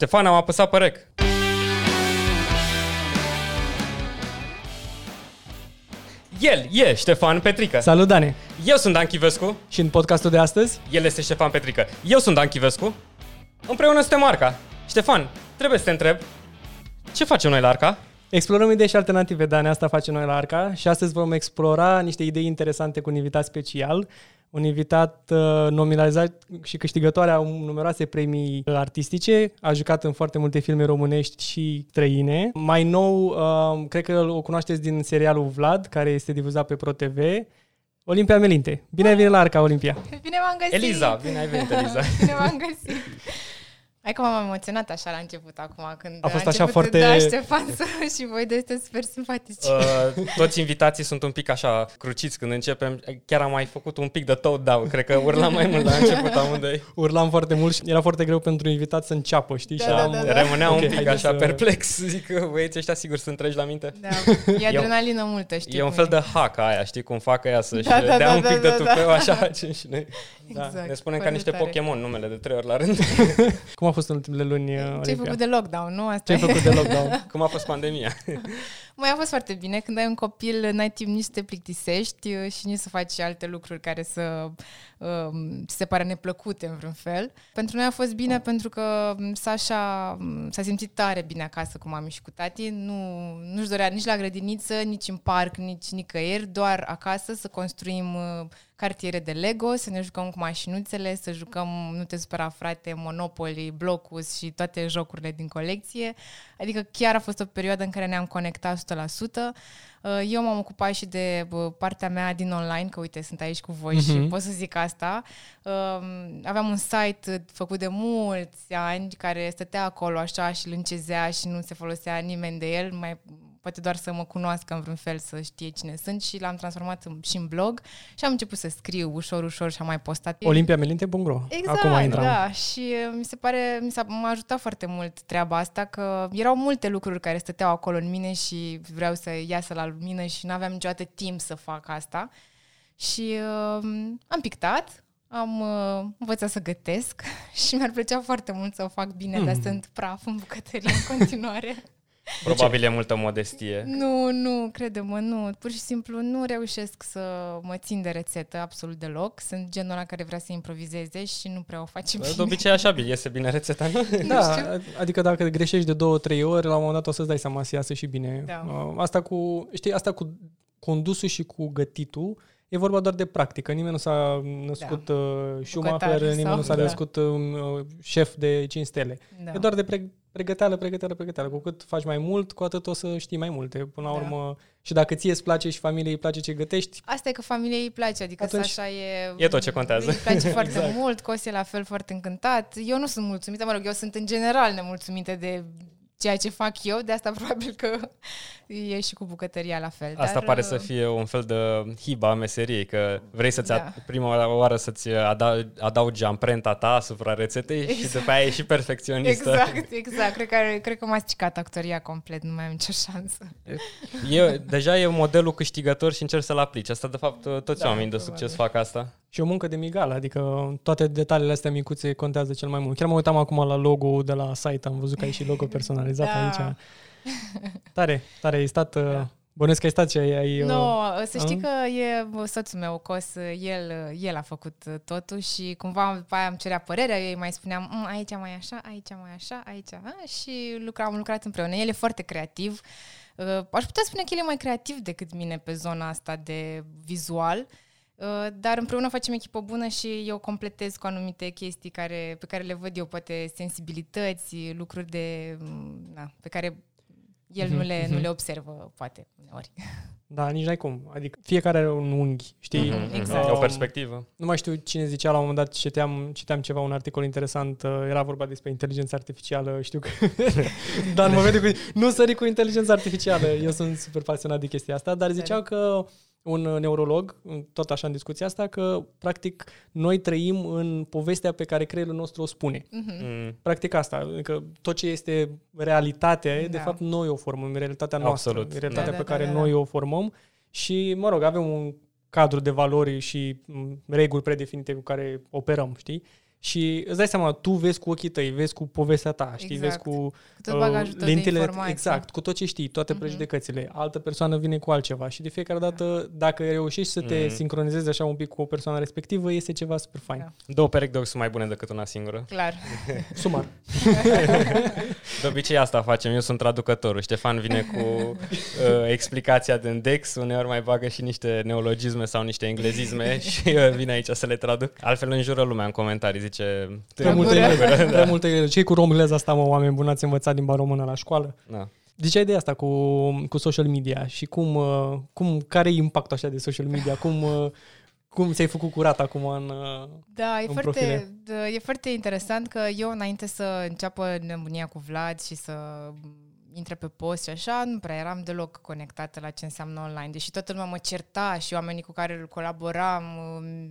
Ștefan, am apăsat pe rec. El e Ștefan Petrică. Salut, Dane! Eu sunt Dan Chivescu. Și în podcastul de astăzi? El este Ștefan Petrică. Eu sunt Dan Chivescu. Împreună suntem Arca. Ștefan, trebuie să te întreb, ce facem noi la Arca? Explorăm idei și alternative, Dane, asta facem noi la Arca și astăzi vom explora niște idei interesante cu un invitat special, un invitat uh, nominalizat și câștigătoare a numeroase premii artistice, a jucat în foarte multe filme românești și străine. Mai nou, uh, cred că o cunoașteți din serialul Vlad, care este difuzat pe ProTV, Olimpia Melinte. Bine ai venit la Arca, Olimpia! Bine m-am găsit! Eliza, bine ai venit, Eliza! bine m-am găsit! Hai că m-am emoționat așa la început acum când a fost a așa foarte... Daș, Ștefan să, și voi de este super simpatici. Uh, toți invitații sunt un pic așa cruciți când începem. Chiar am mai făcut un pic de tot down. Cred că urlam mai mult la început amândoi. Urlam foarte mult și era foarte greu pentru invitat să înceapă, știi? Da, și da, am... da, da. Rămânea Ok, un pic haideți așa să- perplex. Zic că băieții ăștia sigur sunt treci la minte. Da, e adrenalină multă, știi E un cum fel de hack aia, știi, cum fac ea să-și Da, da, dea da, un da, pic de da, da. tupeu, așa facem și noi. Exact, Ne spunem ca foarte niște tare. Pokémon numele de trei ori la rând. Cum a fost în ultimele luni, Ce ai Olimpia? făcut de lockdown, nu? Asta Ce ai e. făcut de lockdown? Cum a fost pandemia? Mai a fost foarte bine. Când ai un copil, n-ai timp nici să te plictisești uh, și nici să faci alte lucruri care să um, ți se pare neplăcute în vreun fel. Pentru noi a fost bine pentru că um, Sasha um, s-a simțit tare bine acasă cu mami și cu tati. Nu, nu-și dorea nici la grădiniță, nici în parc, nici nicăieri, doar acasă să construim uh, cartiere de Lego, să ne jucăm cu mașinuțele, să jucăm, nu te supăra frate, Monopoly, Blocus și toate jocurile din colecție. Adică chiar a fost o perioadă în care ne-am conectat 100%. Uh, Eu m-am ocupat și de bă, partea mea din online, că uite, sunt aici cu voi și Mhm. pot să zic asta. Um, Aveam un site făcut de mulți ani care stătea acolo așa și îl încezea și nu se folosea nimeni de el, mai poate doar să mă cunoască în vreun fel, să știe cine sunt și l-am transformat în, și în blog și am început să scriu ușor, ușor și am mai postat. Olimpiamelinte.ro Exact, Acum intram. da. Și uh, mi se pare, mi s-a, m-a ajutat foarte mult treaba asta, că erau multe lucruri care stăteau acolo în mine și vreau să iasă la lumină și nu aveam niciodată timp să fac asta. Și uh, am pictat, am uh, învățat să gătesc și mi-ar plăcea foarte mult să o fac bine, dar Mm. sunt praf în bucătărie în continuare. Probabil e multă modestie. Nu, nu, crede-mă, nu. Pur și simplu nu reușesc să mă țin de rețetă absolut deloc. Sunt genul ăla care vrea să improvizeze și nu prea o face bine. De obicei așa bine, iese bine rețeta, nu? Da, adică dacă greșești de două, trei ori, la un moment dat o să-ți dai seama să iasă și bine. Da. Uh, Asta cu, știi, asta cu condusul și cu gătitul, e vorba doar de practică. Nimeni nu s-a născut da. Schumacher, Bucătar nimeni sau- nu s-a da. născut uh, șef de 5 stele. Da. E doar de pre- pregăteală, pregăteală, pregăteală. Cu cât faci mai mult, cu atât o să știi mai multe. Până la Da. urmă, și dacă ție îți place și familiei îi place ce gătești, Asta e că familiei îi place, adică Atunci- Sasha e... E tot ce contează. Îi place foarte Exact. mult, Cos e la fel foarte încântat. Eu nu sunt mulțumită, mă rog, eu sunt în general nemulțumită de ceea ce fac eu, de asta probabil că e și cu bucătăria la fel. Asta dar, pare uh, să fie un fel de hiba a meseriei, că vrei să-ți Da. da. prima oară să-ți ada- adaugi amprenta ta asupra rețetei și Exact. după aia ești și perfecționistă. Exact, exact. Cred că, cred că m-a stricat actoria complet, nu mai am nicio șansă. E, deja e modelul câștigător și încerci să-l aplici. Asta, de fapt, toți Da, oamenii de probabil. succes fac asta. Și o muncă de migală, adică toate detaliile astea micuțe contează cel mai mult. Chiar mă uitam acum la logo de la site, am văzut că ai și logo personalizat Da. aici. Tare, tare, ai stat, da. bănuiesc că ai stat și ai... ai Nu, uh, no, să știi uh? că e soțul meu, Cos, el, el a făcut totul și cumva după aia îmi cerea părerea, eu îi mai spuneam "Mm, aici mai așa, aici mai așa, aici, a? și lucra, am lucrat împreună. El e foarte creativ. Uh, Aș putea spune că el e mai creativ decât mine pe zona asta de vizual, uh, dar împreună facem echipă bună și eu completez cu anumite chestii care, pe care le văd eu, poate sensibilități, lucruri de, mm, na, pe care el nu le, nu le observă, poate, uneori. Da, nici n-ai cum. Adică fiecare are un unghi, știi? Mhm, exact. E o perspectivă. Nu mai știu cine zicea la un moment dat, citeam, citeam ceva, un articol interesant, uh, era vorba despre inteligența artificială, știu că... dar mă vede cu... Nu sări cu inteligența artificială, eu sunt super pasionat de chestia asta, dar ziceau că un neurolog, tot așa în discuția asta, că practic noi trăim în povestea pe care creierul nostru o spune. Mhm. Mm. Practic asta, adică tot ce este realitatea, da. de Da. fapt noi o formăm, e realitatea noastră, Absolut. e realitatea Da, pe da, care da, da, noi da. o formăm și, mă rog, avem un cadru de valori și m, reguli predefinite cu care operăm, știi? Și îți dai seama, tu vezi cu ochii tăi, vezi cu povestea ta, știi, Exact. vezi cu Cu tot bagajul tău de informații. exact, cu tot ce știi, toate Mhm. prejudecățile. Altă persoană vine cu altceva și de fiecare dată, dacă reușești să te Mhm. sincronizezi așa un pic cu o persoană respectivă, este ceva super fain. Da. Două perechi de ochi sunt mai bune decât una singură. Clar. Sumar. De obicei asta facem, eu sunt traducătorul. Ștefan vine cu uh, explicația din Dex, uneori mai bagă și niște neologisme sau niște englezisme și uh, vine aici să le traduc. Altfel înjură lumea în comentarii, zice... Prea multe engleză. Prea multe engleză. Cei cu romglez asta, mă, oameni buni, ați învățat limba română la școală? Da. Ziceai de asta cu, cu social media și cum, uh, cum care e impactul așa de social media? Cum, uh, cum ți-ai făcut curat acum în... uh, Da, e în foarte, profile. da, e foarte interesant că eu, înainte să înceapă nebunia cu Vlad și să intre pe post și așa, nu prea eram deloc conectată la ce înseamnă online. Deși toată lumea mă certa și oamenii cu care colaboram,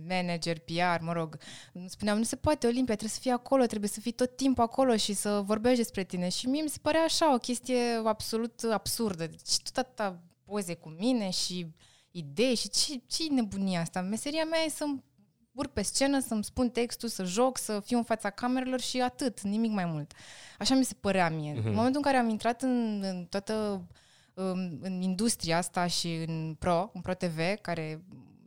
manager, PR, mă rog, spuneam, nu se poate, Olimpia, trebuie să fii acolo, trebuie să fii tot timpul acolo și să vorbești despre tine. Și mie mi se părea așa, o chestie absolut absurdă. Deci tot atâta poze cu mine și idei și ce, ce nebunia asta? Meseria mea e să urc pe scenă, să-mi spun textul, să joc, să fiu în fața camerelor și atât, nimic mai mult. Așa mi se părea mie. Mhm. Mm-hmm. În momentul în care am intrat în, în toată um, în industria asta și în Pro, în Pro TV, care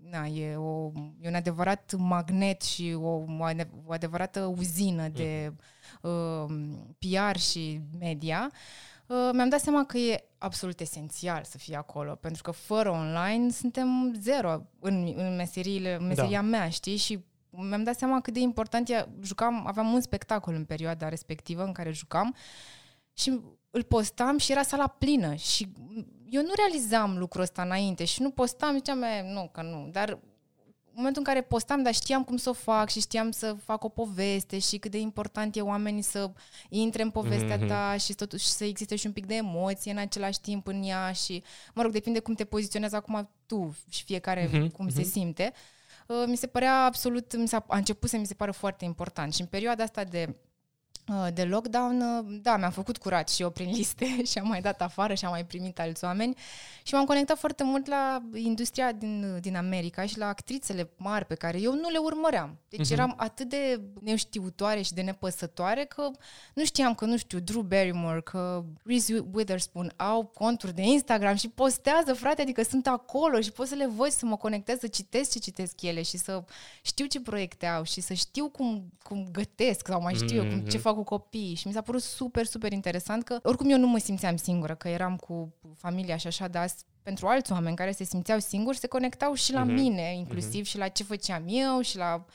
na, e, o, e un adevărat magnet și o, o, ade- o adevărată uzină de um, PR și media, uh, mi-am dat seama că e absolut esențial să fii acolo, pentru că fără online suntem zero în, în meseriile, în meseria da. mea, știi? Și mi-am dat seama cât de important e, jucam, aveam un spectacol în perioada respectivă în care jucam și îl postam și era sala plină și eu nu realizam lucrul ăsta înainte și nu postam, ziceam, "E, nu, că nu, dar în momentul în care postam, dar știam cum să o fac și știam să fac o poveste și cât de important e oamenii să intre în povestea Mhm. ta și totuși să existe și un pic de emoție în același timp în ea și, mă rog, depinde cum te poziționezi acum tu și fiecare Mhm, cum se simte. Uh, Mi se părea absolut, mi s-a, a început să mi se pară foarte important și în perioada asta de uh, de lockdown, uh, da, mi-am făcut curat și eu prin liste și am mai dat afară și am mai primit alți oameni și m-am conectat foarte mult la industria din, din America și la actrițele mari pe care eu nu le urmăream. Deci Mhm. eram atât de neștiutoare și de nepăsătoare că nu știam că, nu știu, Drew Barrymore, că Reese Witherspoon au conturi de Instagram și postează, frate, adică sunt acolo și pot să le văd și să mă conectez, să citesc ce citesc ele și să știu ce proiecte au și să știu cum, cum gătesc sau mai știu eu, cum, ce fac cu copiii și mi s-a părut super, super interesant că oricum eu nu mă simțeam singură, că eram cu familia și așa, dar pentru alți oameni care se simțeau singuri, se conectau și la mine, inclusiv și la ce făceam eu și la uh,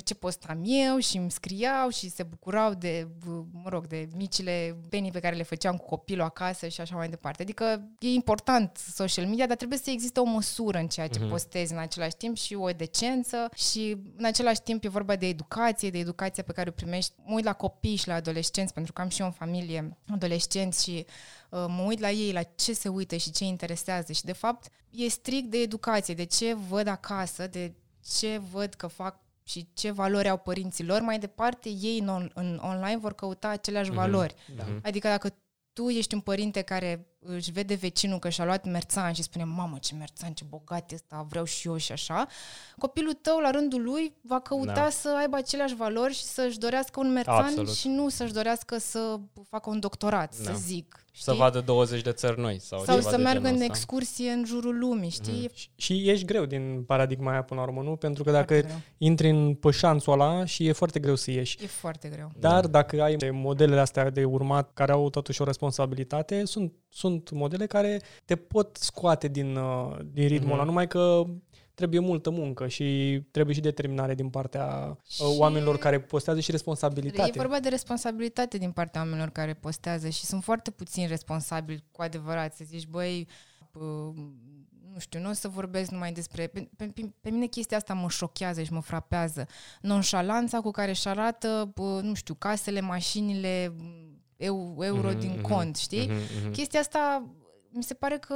ce postam eu și îmi scriau și se bucurau de, uh, mă rog, de micile penii pe care le făceam cu copilul acasă și așa mai departe. Adică e important social media, dar trebuie să existe o măsură în ceea ce postezi în același timp și o decență și în același timp e vorba de educație, de educația pe care o primești. Mă uit la copii și la adolescenți, pentru că am și eu în familie adolescenți și uh, mă uit la ei, la ce se uită și ce îi interesează și de fapt e strict de educație, de ce văd acasă, de ce văd că fac și ce valori au părinții lor, mai departe ei în, on- în online vor căuta aceleași Mhm. valori. Da. Adică dacă tu ești un părinte care își vede vecinul că și-a luat merțan și spune, mamă, ce merțan, ce bogat e ăsta, vreau și eu și așa, copilul tău, la rândul lui, va căuta Da. să aibă aceleași valori și să-și dorească un merțan Absolut. și nu să-și dorească să facă un doctorat, Da. să zic. Să știi? vadă 20 de țări noi. Sau, Sau ceva să de meargă genul în ăsta. excursie în jurul lumii, știi? Și, și ești greu din paradigma aia până la urmă, nu? Pentru că dacă Foarte greu. intri în pășanțul ăla și e foarte greu să ieși. E foarte greu. Dar dacă ai modelele astea de urmat care au totuși o responsabilitate, sunt, sunt modele care te pot scoate din, uh, din ritmul Mhm. ăla, numai că trebuie multă muncă și trebuie și determinare din partea Și- și... oamenilor care postează și responsabilitate. E vorba de responsabilitate din partea oamenilor care postează și sunt foarte puțini responsabili cu adevărat. Să zici, băi, bă, nu știu, nu o să vorbesc numai despre... Pe, pe, pe mine chestia asta mă șochează și mă frapează. Nonșalanța cu care își arată, bă, nu știu, casele, mașinile, eu, euro Mhm, din mhm, cont, știi? mhm, mhm. Chestia asta mi se pare că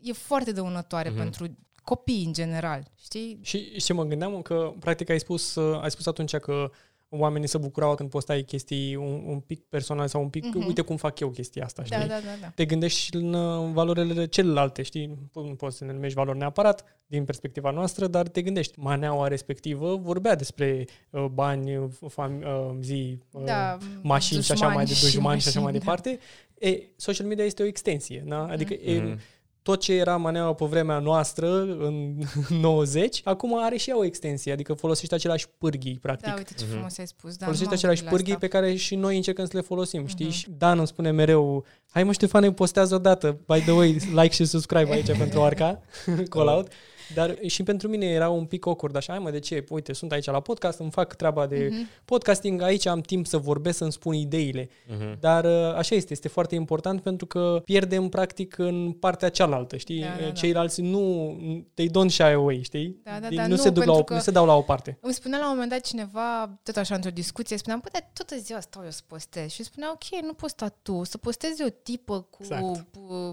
e foarte dăunătoare Mhm. pentru copii în general, știi? Și, și ce mă gândeam că, practic, ai spus, uh, ai spus atunci că oamenii se bucurau când postai chestii un, un pic personale sau un pic, Mhm. uite cum fac eu chestia asta, știi? Da, da, da, da. Te gândești și în uh, valorile celelalte, știi? Nu poți să ne numești valori neapărat din perspectiva noastră, dar te gândești. Maneaua respectivă vorbea despre uh, bani, uh, fam- uh, zi, uh, Da, mașini și așa mai de dușmani dușmani și așa mai mașini, da. departe. E, social media este o extensie, da? Adică e, Mhm. Tot ce era maneaua pe vremea noastră, în 90, acum are și ea o extensie, adică folosește aceleași pârghii, practic. Da, uite ce frumos ai spus. Da, folosește nu m-am aceleași gândit la pârghii asta. pe care și noi încercăm să le folosim, știi? Mhm. Și Dan îmi spune mereu, hai mă Ștefane, postează odată, by the way, like și subscribe aici pentru Arca, call out. Dar și pentru mine era un pic awkward, așa, hai mă, de ce? Uite, sunt aici la podcast, îmi fac treaba de Mhm. podcasting, aici am timp să vorbesc, să-mi spun ideile. Mhm. Dar uh, așa este, este foarte important pentru că pierdem practic în partea cealaltă, știi? Da, da, da. Ceilalți nu, they don't shy away, știi? Da, da, Deci da, nu, nu, se duc la o, pentru că- nu se dau la o parte. Îmi spunea la un moment dat cineva, tot așa într-o discuție, spuneam, păi, dar toată ziua stau eu să postez. Și spunea, ok, nu posta tu, să postezi o tipă cu Exact. exact.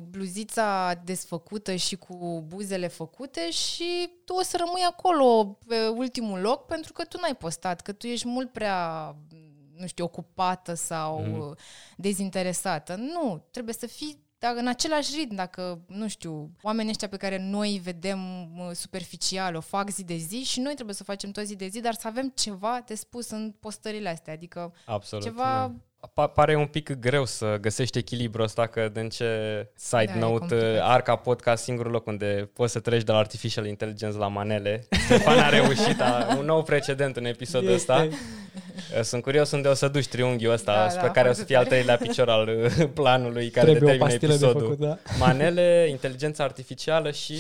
bluzița desfăcută și cu buzele făcute și tu o să rămâi acolo pe ultimul loc pentru că tu n-ai postat, că tu ești mult prea nu știu, ocupată sau mm. dezinteresată. Nu, trebuie să fii dacă în același ritm, dacă, nu știu, oamenii ăștia pe care noi îi vedem mă, superficial, o fac zi de zi și noi trebuie să o facem tot zi de zi, dar să avem ceva de spus în postările astea, adică Absolut. ceva... da. Pa- pare un pic greu să găsești echilibru ăsta, că din ce side Da, e note, complicat. Arca Podcast, singurul loc unde poți să treci de la Artificial Intelligence la manele. Ștefan a reușit, a, un nou precedent în episodul ăsta. Sunt curios unde o să duci triunghiul ăsta, Da, da, da, spre care o să foarte fie al tare. treilea picior al uh, planului care Trebuie o determină pastilă de episodul. făcut, da. Manele, inteligența artificială și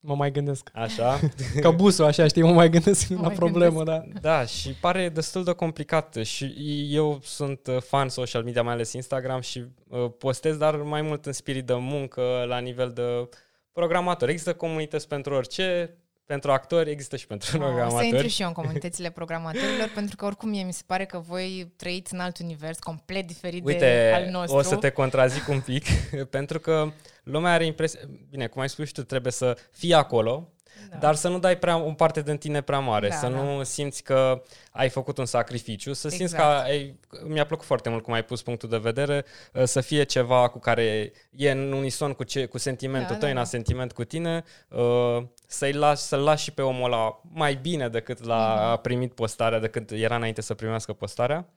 Mă mai gândesc. așa. Ca busul, așa, știi, mă mai gândesc Mă la mai problemă, da. Da, și pare destul de complicat și eu sunt uh, fan social media, mai ales Instagram și uh, postez, dar mai mult în spirit de muncă, la nivel de programator. Există comunități pentru orice, pentru actori, există și pentru Oh, o să intru programatori. și eu în comunitățile programatorilor, pentru că oricum mie mi se pare că voi trăiți în alt univers complet diferit de Uite, al nostru. o să te contrazic un pic, pentru că lumea are impresia, bine, cum ai spus și tu, trebuie să fii acolo, Da. dar să nu dai prea, o parte din tine prea mare, Da, să da. nu simți că ai făcut un sacrificiu, să simți că Exact. ai, mi-a plăcut foarte mult cum ai pus punctul de vedere, uh, să fie ceva cu care e în unison cu, ce, cu sentimentul Da, tău, da, în da. sentiment cu tine, uh, să-i lași, să-l lași și pe omul ăla mai bine decât l-a Mhm. a primit postarea, decât era înainte să primească postarea.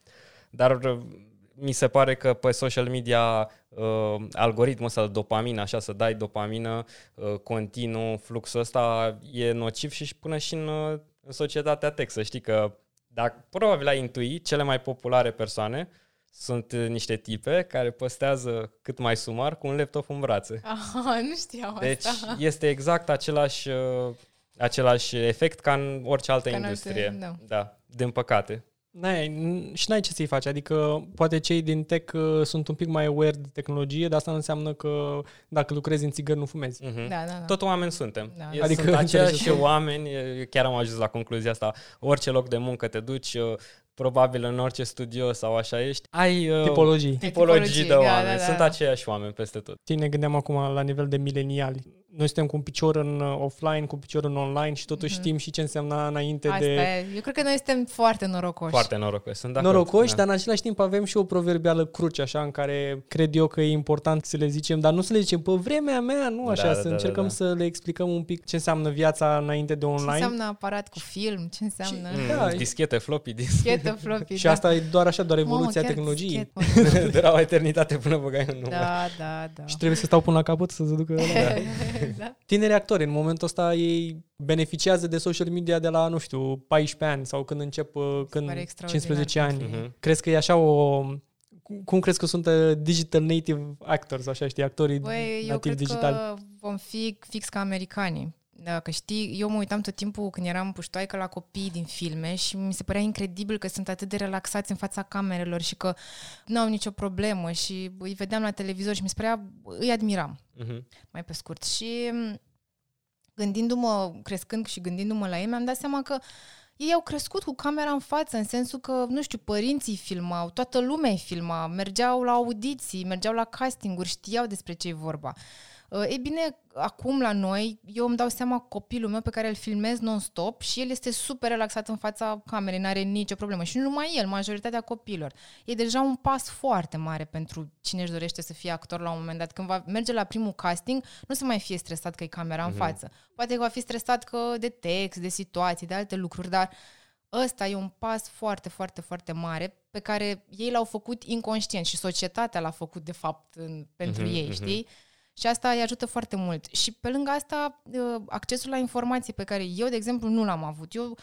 Dar uh, mi se pare că pe social media uh, algoritmul ăsta de dopamină, așa să dai dopamină uh, continuu, fluxul ăsta e nociv și și până și în, uh, în societatea tech. Să știi că dacă probabil ai intui, cele mai populare persoane sunt uh, niște tipe care postează cât mai sumar cu un laptop în brațe. Ah, nu știam Deci asta. este exact același, uh, același efect ca în orice altă Ca în industrie. alte- da. da, din păcate. N-ai, n- și n-ai ce să-i faci, adică poate cei din tech uh, sunt un pic mai aware de tehnologie, dar asta nu înseamnă că dacă lucrezi în țigări nu fumezi. Mhm. Da, da, da. Tot oameni suntem. Da. E- Adică, sunt înțelegi aceiași asta? oameni, e, chiar am ajuns la concluzia asta, orice loc de muncă te duci, uh, probabil în orice studio sau așa ești, ai uh, Tipologii. tipologii Tipologii, de da, oameni, da, da. sunt aceiași oameni peste tot. Știi, ne gândeam acum la nivel de mileniali. Noi suntem cu un picior în uh, offline, cu un picior în online și totuși știm și ce însemna înainte Asta de e. Eu cred că noi suntem foarte norocoși. Foarte norocoși, sunt de acord. norocoși, da. dar în același timp avem și o proverbială cruce, așa, în care cred eu că e important să le zicem, dar nu să le zicem pe vremea mea, nu așa, Da, să da, da, încercăm da. să le explicăm un pic ce înseamnă viața înainte de Ce online. înseamnă aparat cu film? Ce înseamnă... Mm, Da, e- dischete, floppy disk. Schetă, floppy, Și da. asta e doar așa, doar Mamă, evoluția chiar tehnologiei. dischet, mă. Dura o eternitate până băgai în număr. Da, da, da. Și trebuie să stau până la capăt să se ducă ăla. Da. Tineri actori, în momentul ăsta ei beneficiază de social media de la, nu știu, 14 ani sau când încep, uh, când pare extraordinar 15 ani. Mhm. Crezi că e așa o... cum- Cum crezi că sunt uh, digital native actors, așa știi, actorii Băi, eu nativi cred digitali? că vom fi fix ca americanii. Dacă știi, eu mă uitam tot timpul când eram puștoaică la copii din filme și mi se părea incredibil că sunt atât de relaxați în fața camerelor și că nu au nicio problemă și îi vedeam la televizor și mi se părea, îi admiram, Mhm. mai pe scurt. Și m, gândindu-mă, crescând și gândindu-mă la ei, mi-am dat seama că ei au crescut cu camera în față, în sensul că, nu știu, părinții filmau, toată lumea îi filma, mergeau la audiții, mergeau la castinguri, știau despre ce e vorba. Uh, Ei bine, acum la noi, eu îmi dau seama copilul meu pe care îl filmez non-stop și el este super relaxat în fața camerei, n-are nicio problemă. Și nu numai el, majoritatea copiilor. E deja un pas foarte mare pentru cine își dorește să fie actor la un moment dat. Când va merge la primul casting, nu să mai fie stresat că e camera în față. Poate că va fi stresat că de text, de situații, de alte lucruri, dar ăsta e un pas foarte, foarte, foarte mare pe care ei l-au făcut inconștient și societatea l-a făcut, de fapt, în, pentru Mhm, ei, mhm. știi? Și asta îi ajută foarte mult. Și pe lângă asta, uh, accesul la informații pe care eu, de exemplu, nu l-am avut. Eu,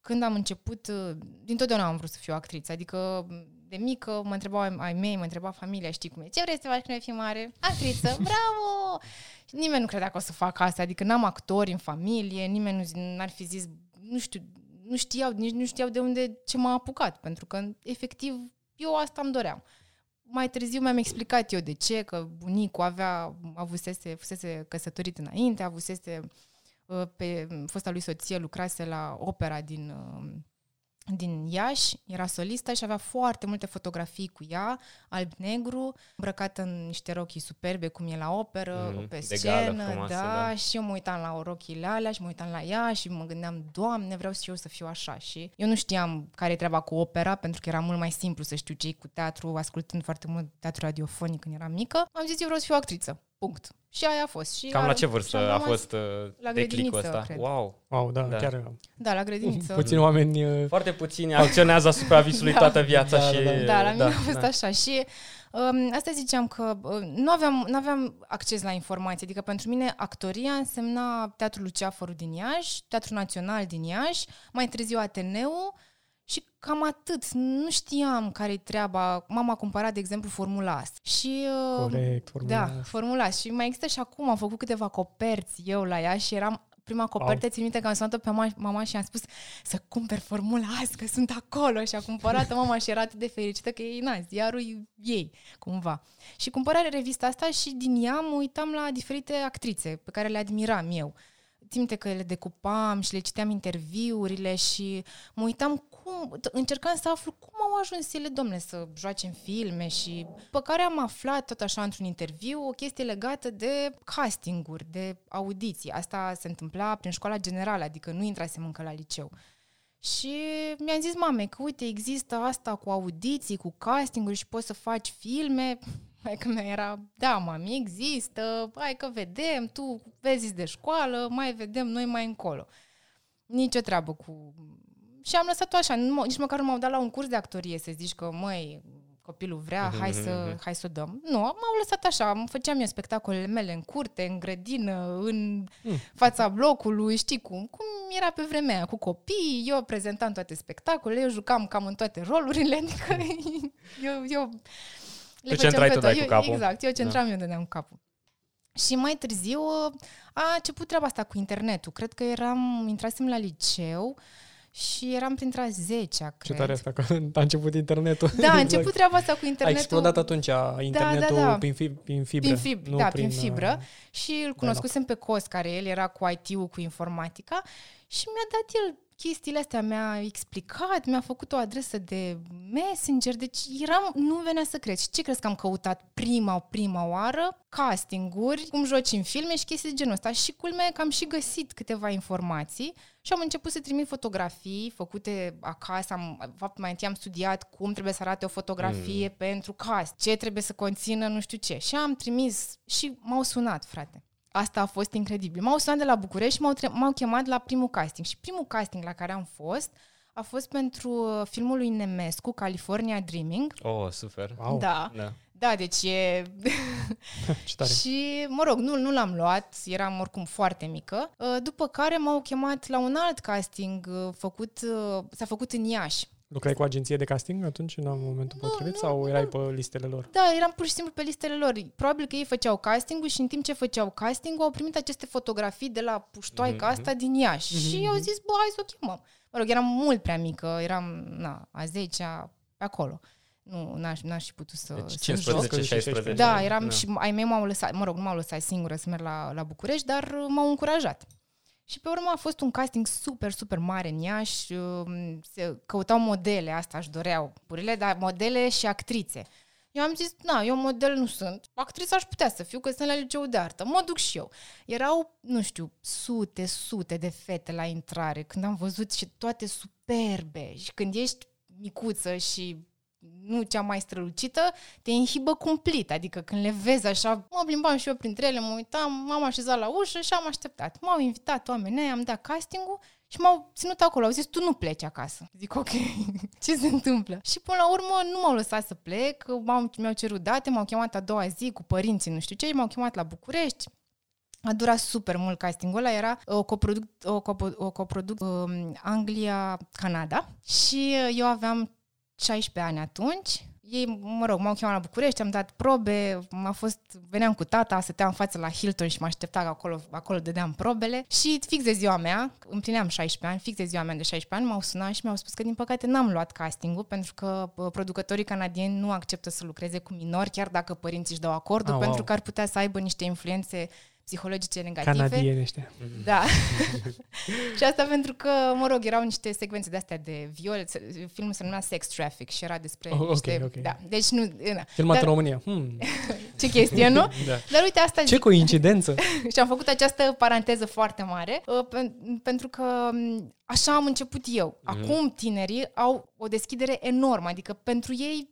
când am început, uh, dintotdeauna am vrut să fiu actriță. Adică, de mică, mă întrebau ai- ai mei, mă întreba familia, știi cum e, ce vrei să faci când vei fi mare? Actriță, bravo! Și nimeni nu credea că o să fac asta, adică n-am actori în familie, nimeni nu zi- n-ar fi zis, nu știu, nu știau, nici nu știau de unde, ce m-a apucat, pentru că, efectiv, eu asta îmi doream. Mai târziu mi-am explicat eu de ce, că bunicul avea, avusese, fusese căsătorit înainte, avusese uh, pe fosta lui soție, lucrase la opera din, uh, din Iași, era solistă și avea foarte multe fotografii cu ea, alb-negru, îmbrăcată în niște rochii superbe, cum e la operă, Mhm, pe de gală scenă, frumoasă, da, da. și eu mă uitam la rochile alea și mă uitam la ea și mă gândeam, Doamne, vreau și eu să fiu așa. Și eu nu știam care e treaba cu opera, pentru că era mult mai simplu să știu ce cu teatru, ascultând foarte mult teatru radiofonic când eram mică. Am zis, eu vreau să fiu actriță. Punct. Și aia a fost. Și Cam a- la ce și vârstă am a rămas- fost uh, la declicul grădiniță, ăsta? cred. Wow! Wow, da, Da. chiar Da, la grădiniță. puțini oameni... uh, Foarte puțini acționează asupra visului Da. toată viața Da, și... da, da. Da, la mine da, a fost da. așa și um, asta ziceam că uh, nu aveam, nu aveam acces la informații, adică pentru mine actoria însemna Teatrul Luceafărul din Iași, Teatrul Național din Iași, mai târziu Ateneu și cam atât. Nu știam care-i treaba. Mama a cumpărat, de exemplu, Formula As. Și, uh, Corect, formula Da, asta. Formula As. Și mai există și acum, am făcut câteva coperți eu la ea și eram prima copertă, Wow. țin minte că am sunat pe mama, mama și am spus să cumperi formula azi, că sunt acolo și a cumpărat mama și era atât de fericită că e, na, ziarul ei, cumva. Și cumpărare revista asta și din ea mă uitam la diferite actrițe pe care le admiram eu. Țin minte că le decupam și le citeam interviurile și mă uitam cum, t- încercam să aflu cum au ajuns ele, domnule, să joace în filme și pe care am aflat tot așa într-un interviu o chestie legată de castinguri, de audiții. Asta se întâmpla prin școala generală, adică nu intrasem încă la liceu. Și mi-am zis mame că uite, există asta cu audiții, cu castinguri și poți să faci filme. Hai că mea era, da, mami, există, hai că vedem, tu vezi de școală, mai vedem noi mai încolo. Nici o treabă cu... Și am lăsat-o așa, nu, m- nici măcar nu m-au dat la un curs de actorie să zici că, măi, copilul vrea, hai să, hai să o dăm. Nu, m-au lăsat așa, îmi făceam eu spectacolele mele în curte, în grădină, în fața blocului, știi cum, cum era pe vremea aia, cu copii, eu prezentam toate spectacolele, eu jucam cam în toate rolurile, adică eu, eu le Tu făceam centrai pe tu, toate. dai cu Eu- capul. Exact, eu centram, eu dădeam cu capul. Și mai târziu a început treaba asta cu internetul. Cred că eram, intrasem la liceu și eram printre a 10 Ce cred. tare asta, că a început internetul. Da, a început treaba asta cu A internetul. explodat atunci internetul da, da. Prin, fi, prin fibră. Prin, fib- nu da, prin fibră. uh, Și îl cunoscusem pe Cos, care el era cu IT-ul, cu informatica și mi-a dat el chestiile astea, mi-a explicat, mi-a făcut o adresă de Messenger, deci eram, nu venea să cred. Și ce crezi că am căutat prima, prima oară? Castinguri, cum joci în filme și chestii de genul ăsta. Și culmea e că am și găsit câteva informații și am început să trimit fotografii făcute acasă. Am, de fapt, mai întâi am studiat cum trebuie să arate o fotografie mm. pentru cast, ce trebuie să conțină nu știu ce. Și am trimis și m-au sunat, frate. Asta a fost incredibil. M-au sunat de la București și m-au, tre- m-au chemat la primul casting. Și primul casting la care am fost a fost pentru uh, filmul lui Nemescu, California Dreaming. Oh, super. Wow, Da. Da. Da, deci e... ce tare. și, mă rog, nu, nu l-am luat, eram oricum foarte mică. Uh, După care m-au chemat la un alt casting uh, făcut, uh, s-a făcut în Iași. Lucrai cu agenție de casting atunci, în momentul potrivit, sau erai pe listele lor? Da, eram pur și simplu pe listele lor. Probabil că ei făceau castingul și în timp ce făceau castingul au primit aceste fotografii de la puștoaica asta din Iași. Și eu au zis, bă, hai să o chemăm. Mă rog, eram mult prea mică, eram, na, a 10-a, pe acolo. Nu, n-aș, n-aș fi putut să, Deci să joc. 15-16. Da, eram și ai mei m-au lăsat, mă rog, nu m-au lăsat singură să merg la, la București, dar uh, m-au încurajat. Și pe urmă a fost un casting super, super mare în Iași. um, Se căutau modele, asta își doreau purile, dar modele și actrițe. Eu am zis, na, eu model nu sunt. Actriță aș putea să fiu, că sunt la liceu de artă. Mă duc și eu. Erau, nu știu, sute, sute de fete la intrare. Când am văzut și toate superbe. Și când ești micuță și nu cea mai strălucită, te inhibă cumplit. Adică când le vezi așa, mă plimbam și eu printre ele, mă uitam, m-am așezat la ușă și am așteptat. M-au invitat oamenii, am dat castingul și m-au ținut acolo. Au zis, tu nu pleci acasă. Zic, ok, ce se întâmplă? Și până la urmă nu m-au lăsat să plec, m-au, mi-au cerut date, m-au chemat a doua zi cu părinții, nu știu ce, m-au chemat la București. A durat super mult castingul ăla, era o coproduc, o, coproduc, o coproduc um, Anglia-Canada și eu aveam 16 ani atunci. Ei, mă rog, m-au chemat la București, am dat probe, m-a fost, veneam cu tata, stăteam în față la Hilton și mă aștepta că acolo, acolo dădeam probele și fix de ziua mea, împlineam 16 ani, fix de ziua mea de 16 ani, m-au sunat și mi-au spus că din păcate n-am luat castingul pentru că producătorii canadieni nu acceptă să lucreze cu minori, chiar dacă părinții își dau acordul, ah, pentru wow. că ar putea să aibă niște influențe psihologice negative. Canadieni ăștia. Da. și asta pentru că, mă rog, erau niște secvențe de astea de viol. Filmul se numea Sex Traffic și era despre oh, niște... Okay, okay. Da. Deci nu... Na. Filmat Dar, în România. Hmm. Ce chestie, nu? da. Dar uite asta... Ce coincidență! și am făcut această paranteză foarte mare uh, pentru că um, așa am început eu. Mhm. Acum tinerii au o deschidere enormă, adică pentru ei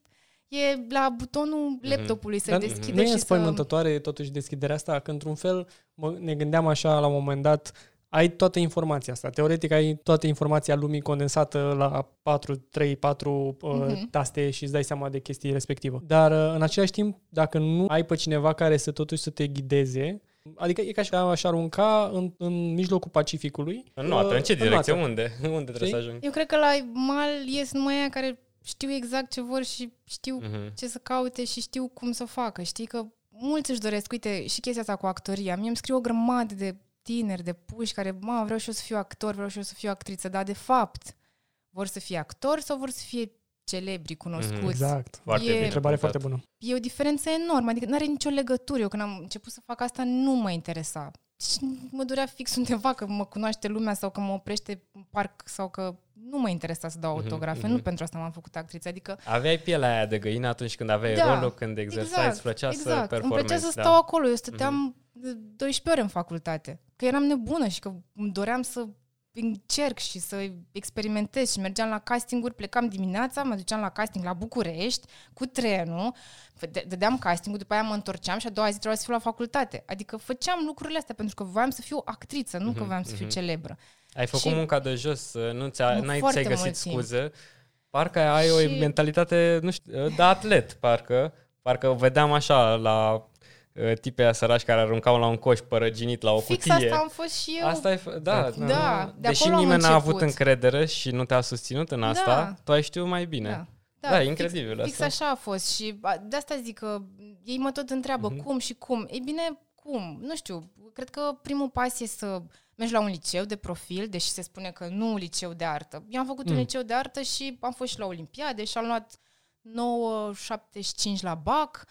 e la butonul mm-hmm. laptopului să Dar deschide nu și e înspăimântătoare să... totuși deschiderea asta? Că într-un fel mă, ne gândeam așa la un moment dat, ai toată informația asta. Teoretic ai toată informația lumii condensată la 4, 3, 4 uh, uh-huh. taste și îți dai seama de chestii respectivă. Dar uh, în același timp, dacă nu ai pe cineva care să totuși să te ghideze, Adică e ca și aș arunca în, în mijlocul Pacificului. În noapte, în ce direcție? Unde? Unde trebuie Știi? să ajungi? Eu cred că la mal ies numai aia care știu exact ce vor și știu uh-huh. ce să caute și știu cum să facă. Știi că mulți își doresc, uite, și chestia asta cu actoria. Mie îmi scriu o grămadă de tineri, de puși care, mă, vreau și eu să fiu actor, vreau și eu să fiu actriță, dar de fapt vor să fie actori sau vor să fie celebri, cunoscuți. Mm, exact. Foarte e, întrebare foarte bună. E o diferență enormă, adică nu are nicio legătură. Eu când am început să fac asta nu mă interesa. Și mă durea fix undeva că mă cunoaște lumea sau că mă oprește în parc sau că nu mă interesa să dau mhm, autografe, mm-hmm. nu pentru asta m-am făcut actriță. Adică... Aveai pielea aia de găină atunci când aveai da, rolul, când exersai, exact, îți plăcea exact. să performezi. Îmi plăcea să da. stau acolo, eu stăteam mm-hmm. 12 ore în facultate, că eram nebună și că îmi doream să încerc și să experimentez și mergeam la castinguri, plecam dimineața, mă duceam la casting la București cu trenul, dădeam castingul, după aia mă întorceam și a doua zi trebuia să fiu la facultate. Adică făceam lucrurile astea pentru că voiam să fiu actriță, nu mm-hmm, că voiam să fiu mm-hmm. celebră. Ai făcut și munca de jos, nu ți-a, n-ai ți-ai găsit scuze. Parcă ai și... o mentalitate, nu știu, de atlet, parcă. Parcă vedeam așa la uh, tipea sărași care aruncau la un coș părăginit la o Fix cutie. asta am fost și eu. Asta e, da, da, da. De Deși nimeni n-a avut încredere și nu te-a susținut în asta, da. tu ai știut mai bine. Da. Da, da, e incredibil fix, asta. Fix așa a fost și de asta zic că ei mă tot întreabă uh-huh. cum și cum. Ei bine, cum? Nu știu, cred că primul pas e să mergi la un liceu de profil, deși se spune că nu un liceu de artă. Eu am făcut mm. un liceu de artă și am fost și la Olimpiade și am luat 9,75 la BAC.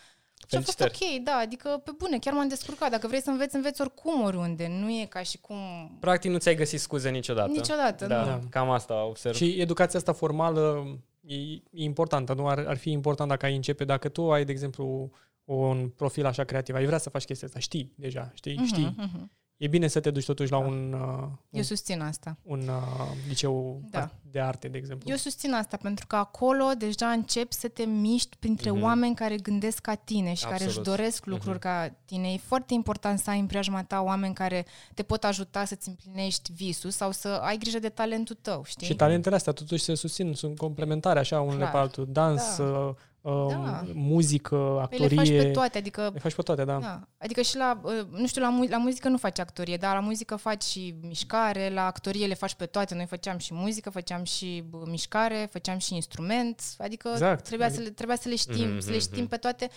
Și a fost ok, da, adică pe bune, chiar m-am descurcat. Dacă vrei să înveți, înveți oricum oriunde. Nu e ca și cum... Practic nu ți-ai găsit scuze niciodată. Niciodată, da. nu. Da, cam asta observ. Și educația asta formală e, e importantă, nu? Ar, ar fi important dacă ai începe, dacă tu ai, de exemplu, un profil așa creativ, ai vrea să faci chestia asta, știi deja, știi, uh-huh, știi. Uh-huh e bine să te duci totuși la da. un, uh, un... Eu susțin asta. Un uh, liceu da. de arte, de exemplu. Eu susțin asta, pentru că acolo deja începi să te miști printre mm-hmm. oameni care gândesc ca tine și Absolut. care își doresc lucruri mm-hmm. ca tine. E foarte important să ai în preajma ta oameni care te pot ajuta să-ți împlinești visul sau să ai grijă de talentul tău, știi? Și talentele astea totuși se susțin, sunt complementare așa unele pe altul. Dans, da. Uh, Um, da. muzică, actorie. Păi le faci pe toate, adică... Le faci pe toate, da. da. Adică și la, uh, nu știu, la, mu- la muzică nu faci actorie, dar la muzică faci și mișcare, la actorie le faci pe toate. Noi făceam și muzică, făceam și mișcare, făceam și instrument, adică exact. trebuia, adică... să le, trebuia să le știm, mm-hmm. să le știm mhm. pe toate.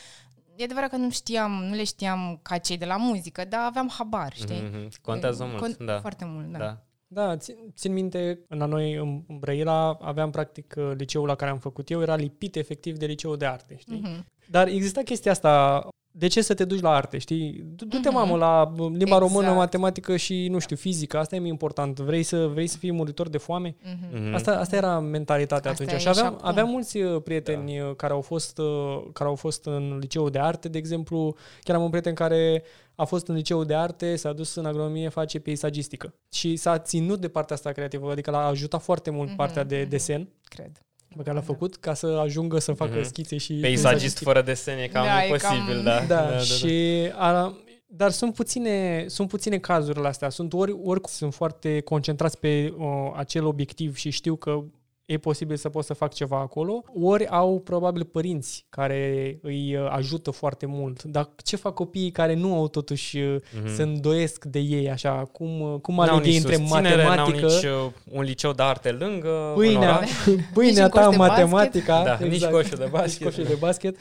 E adevărat că nu știam, nu le știam ca cei de la muzică, dar aveam habar, știi? Mm-hmm. Contează mult, Con- da. Foarte mult, da. da. Da, țin, țin minte, la noi în Brăila aveam practic uh, liceul la care am făcut eu, era lipit efectiv de liceu de arte, știi? Uh-huh. Dar exista chestia asta, de ce să te duci la arte, știi? Du-te, Mhm. mamă, la limba Exact. română, matematică și, nu știu, fizică. Asta e mai important. Vrei să, vrei să fii muritor de foame? Mhm. Mhm. Asta, asta era mentalitatea Asta atunci. e Și aveam, și acum. aveam mulți uh, prieteni da. care, au fost, uh, care au fost în liceu de arte, de exemplu. Chiar am un prieten care a fost în liceu de arte, s-a dus în agronomie, face peisagistică. Și s-a ținut de partea asta creativă, adică l-a ajutat foarte mult Mhm, partea de mhm. desen Cred. Pe care l-a făcut ca să ajungă să facă Mhm. schițe și Peisagist fără desen e cam Da, e imposibil, cam- da. da, da, și a, dar sunt puține, sunt puține cazurile astea. Sunt ori, ori sunt foarte concentrați pe uh, acel obiectiv și știu că e posibil să pot să fac ceva acolo, ori au probabil părinți care îi uh, ajută foarte mult. Dar ce fac copiii care nu au totuși uh, Mhm. se îndoiesc de ei așa? Cum, uh, cum N-au aleg ei nici între susținere, n-au matematică, nici uh, un liceu de arte lângă, în pâinea, oraș. pâinea un ta, coș de matematica, Da, nici coșul de basket. Nici coșul de basket.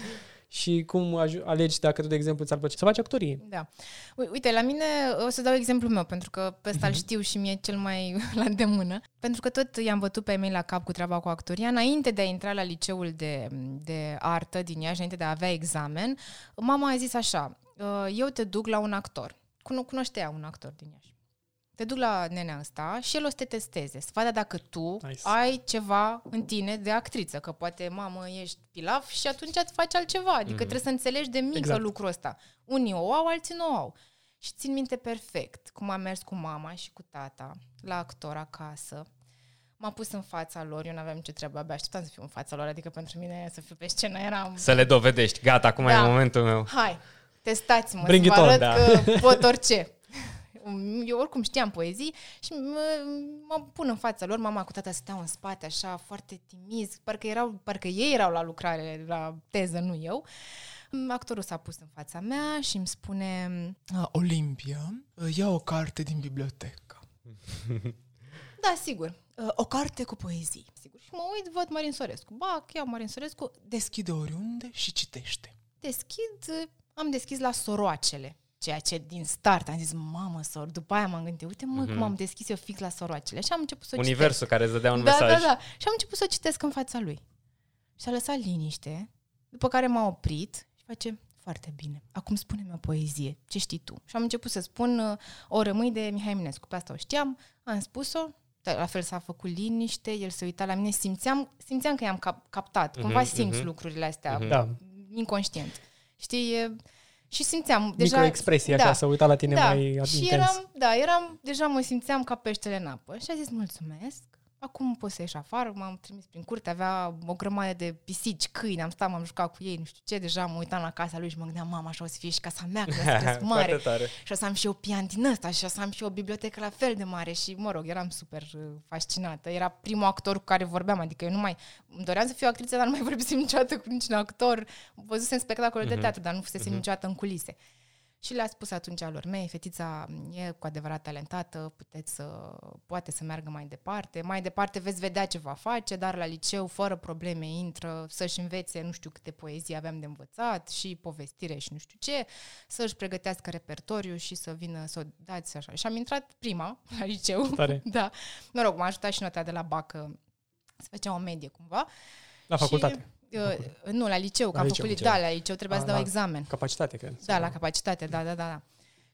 Și cum aju- alegi dacă tu, de exemplu, ți-ar plăcea să faci actorie. Da. U- Uite, la mine o să dau exemplul meu, pentru că pe ăsta îl știu și mie cel mai la îndemână. Pentru că tot i-am bătut pe mei la cap cu treaba cu actoria. Înainte de a intra la liceul de, de artă din Iași, înainte de a avea examen, mama a zis așa, "Uh, eu te duc la un actor. Cuno- Cunoștea un actor din Iași. Te duc la nenea ăsta și el o să te testeze, să vadă dacă tu Nice. ai ceva în tine de actriță, că poate, mamă, ești pilaf și atunci îți faci altceva. Adică Mhm. trebuie să înțelegi de mică Exact. lucrul ăsta. Unii o au, alții nu o au. Și țin minte perfect cum am mers cu mama și cu tata la actor acasă. M-a pus în fața lor, eu nu aveam nicio treabă, abia așteptam să fiu în fața lor, adică pentru mine să fiu pe scenă era... Să le dovedești. Gata, acum Da. e momentul meu. Hai, testați-mă, Bring să vă it on, arăt da. că pot orice. Eu oricum știam poezii și mă, mă pun în fața lor, mama cu tata stăteau în spate așa, foarte timizi, parcă, erau, parcă ei erau la lucrare, la teză, nu eu. Actorul s-a pus în fața mea și îmi spune Ah, Olimpia, ia o carte din bibliotecă. Da, sigur. Uh, O carte cu poezii. Sigur. Și mă uit, văd Marin Sorescu. Ba, iau Marin Sorescu, Deschide oriunde și citește. deschid, uh, am deschis la soroacele. Ceea ce din start am zis, mamă, sor. După aia m-am gândit, uite mă, cum am deschis eu fix la soroacele. Și am început să o citesc. Universul care îți dădea un da, mesaj. Da, da, Și am început să o citesc în fața lui. Și a lăsat liniște, după care m-a oprit și face, foarte bine. Acum spune-mi o poezie. Ce știi tu? Și am început să spun uh, O rămâi de Mihai Eminescu. Pe asta o știam, am spus-o, dar la fel s-a făcut liniște, el se uita la mine, simțeam, simțeam că i-am cap- captat. Cumva Mhm, simți mhm. lucrurile astea, Mhm. Da. inconștient. Știi? E- Și simțeam deja... Microexpresie, așa, să uita la tine da. mai și intens. eram, da, eram, deja mă simțeam ca peștele în apă. Și a zis, mulțumesc, acum poți să ieși afară, m-am trimis prin curte, avea o grămadă de pisici, câini, am stat, m-am jucat cu ei, nu știu ce, deja mă uitam la casa lui și mă gândeam, mama, așa o să fie și casa mea, când o să cresc mare. Foarte tare. Și o să am și eu pian din ăsta și o să am și eu o bibliotecă la fel de mare și, mă rog, eram super uh, fascinată. Era primul actor cu care vorbeam, adică eu nu mai... Îmi doream să fiu actriță, dar nu mai vorbisem niciodată cu niciun actor. Văzusem spectacole de teatru, dar nu fusesem niciodată în culise. Și le-a spus atunci lor mei, fetița e cu adevărat talentată, puteți să, poate să meargă mai departe. Mai departe veți vedea ce va face, dar la liceu, fără probleme, intră să-și învețe nu știu câte poezii aveam de învățat și povestire și nu știu ce, să-și pregătească repertoriu și să vină să o dați așa. Și am intrat prima la liceu. Tare. da. Mă rog, m-a ajutat și nota de la BAC că să făcea o medie cumva. La facultate. Și, uh, nu, la liceu, că La am liceu, făcut, liceu. da, la liceu trebuia Ah, să dau la- examen. Capacitate, cred. Da, la capacitate, da, da, da. da.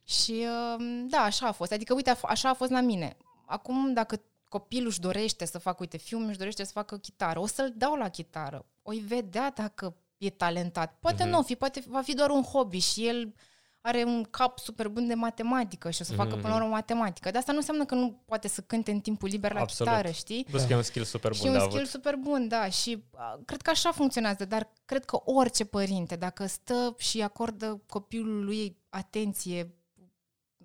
Și um, da, așa a fost. Adică, uite, a f- așa a fost la mine. Acum, dacă copilul își dorește să facă, uite, fiul meu își dorește să facă chitară, o să-l dau la chitară. O vedea dacă e talentat. Poate Mhm. nu o fi, poate va fi doar un hobby și el are un cap super bun de matematică și o să facă Mhm. până la urmă matematică. Dar asta nu înseamnă că nu poate să cânte în timpul liber la Absolut. chitară, știi? Plus că e un skill super Și bun e de un avut. skill super bun, da. Și a, cred că așa funcționează, dar cred că orice părinte, dacă stă și acordă copilului lui atenție,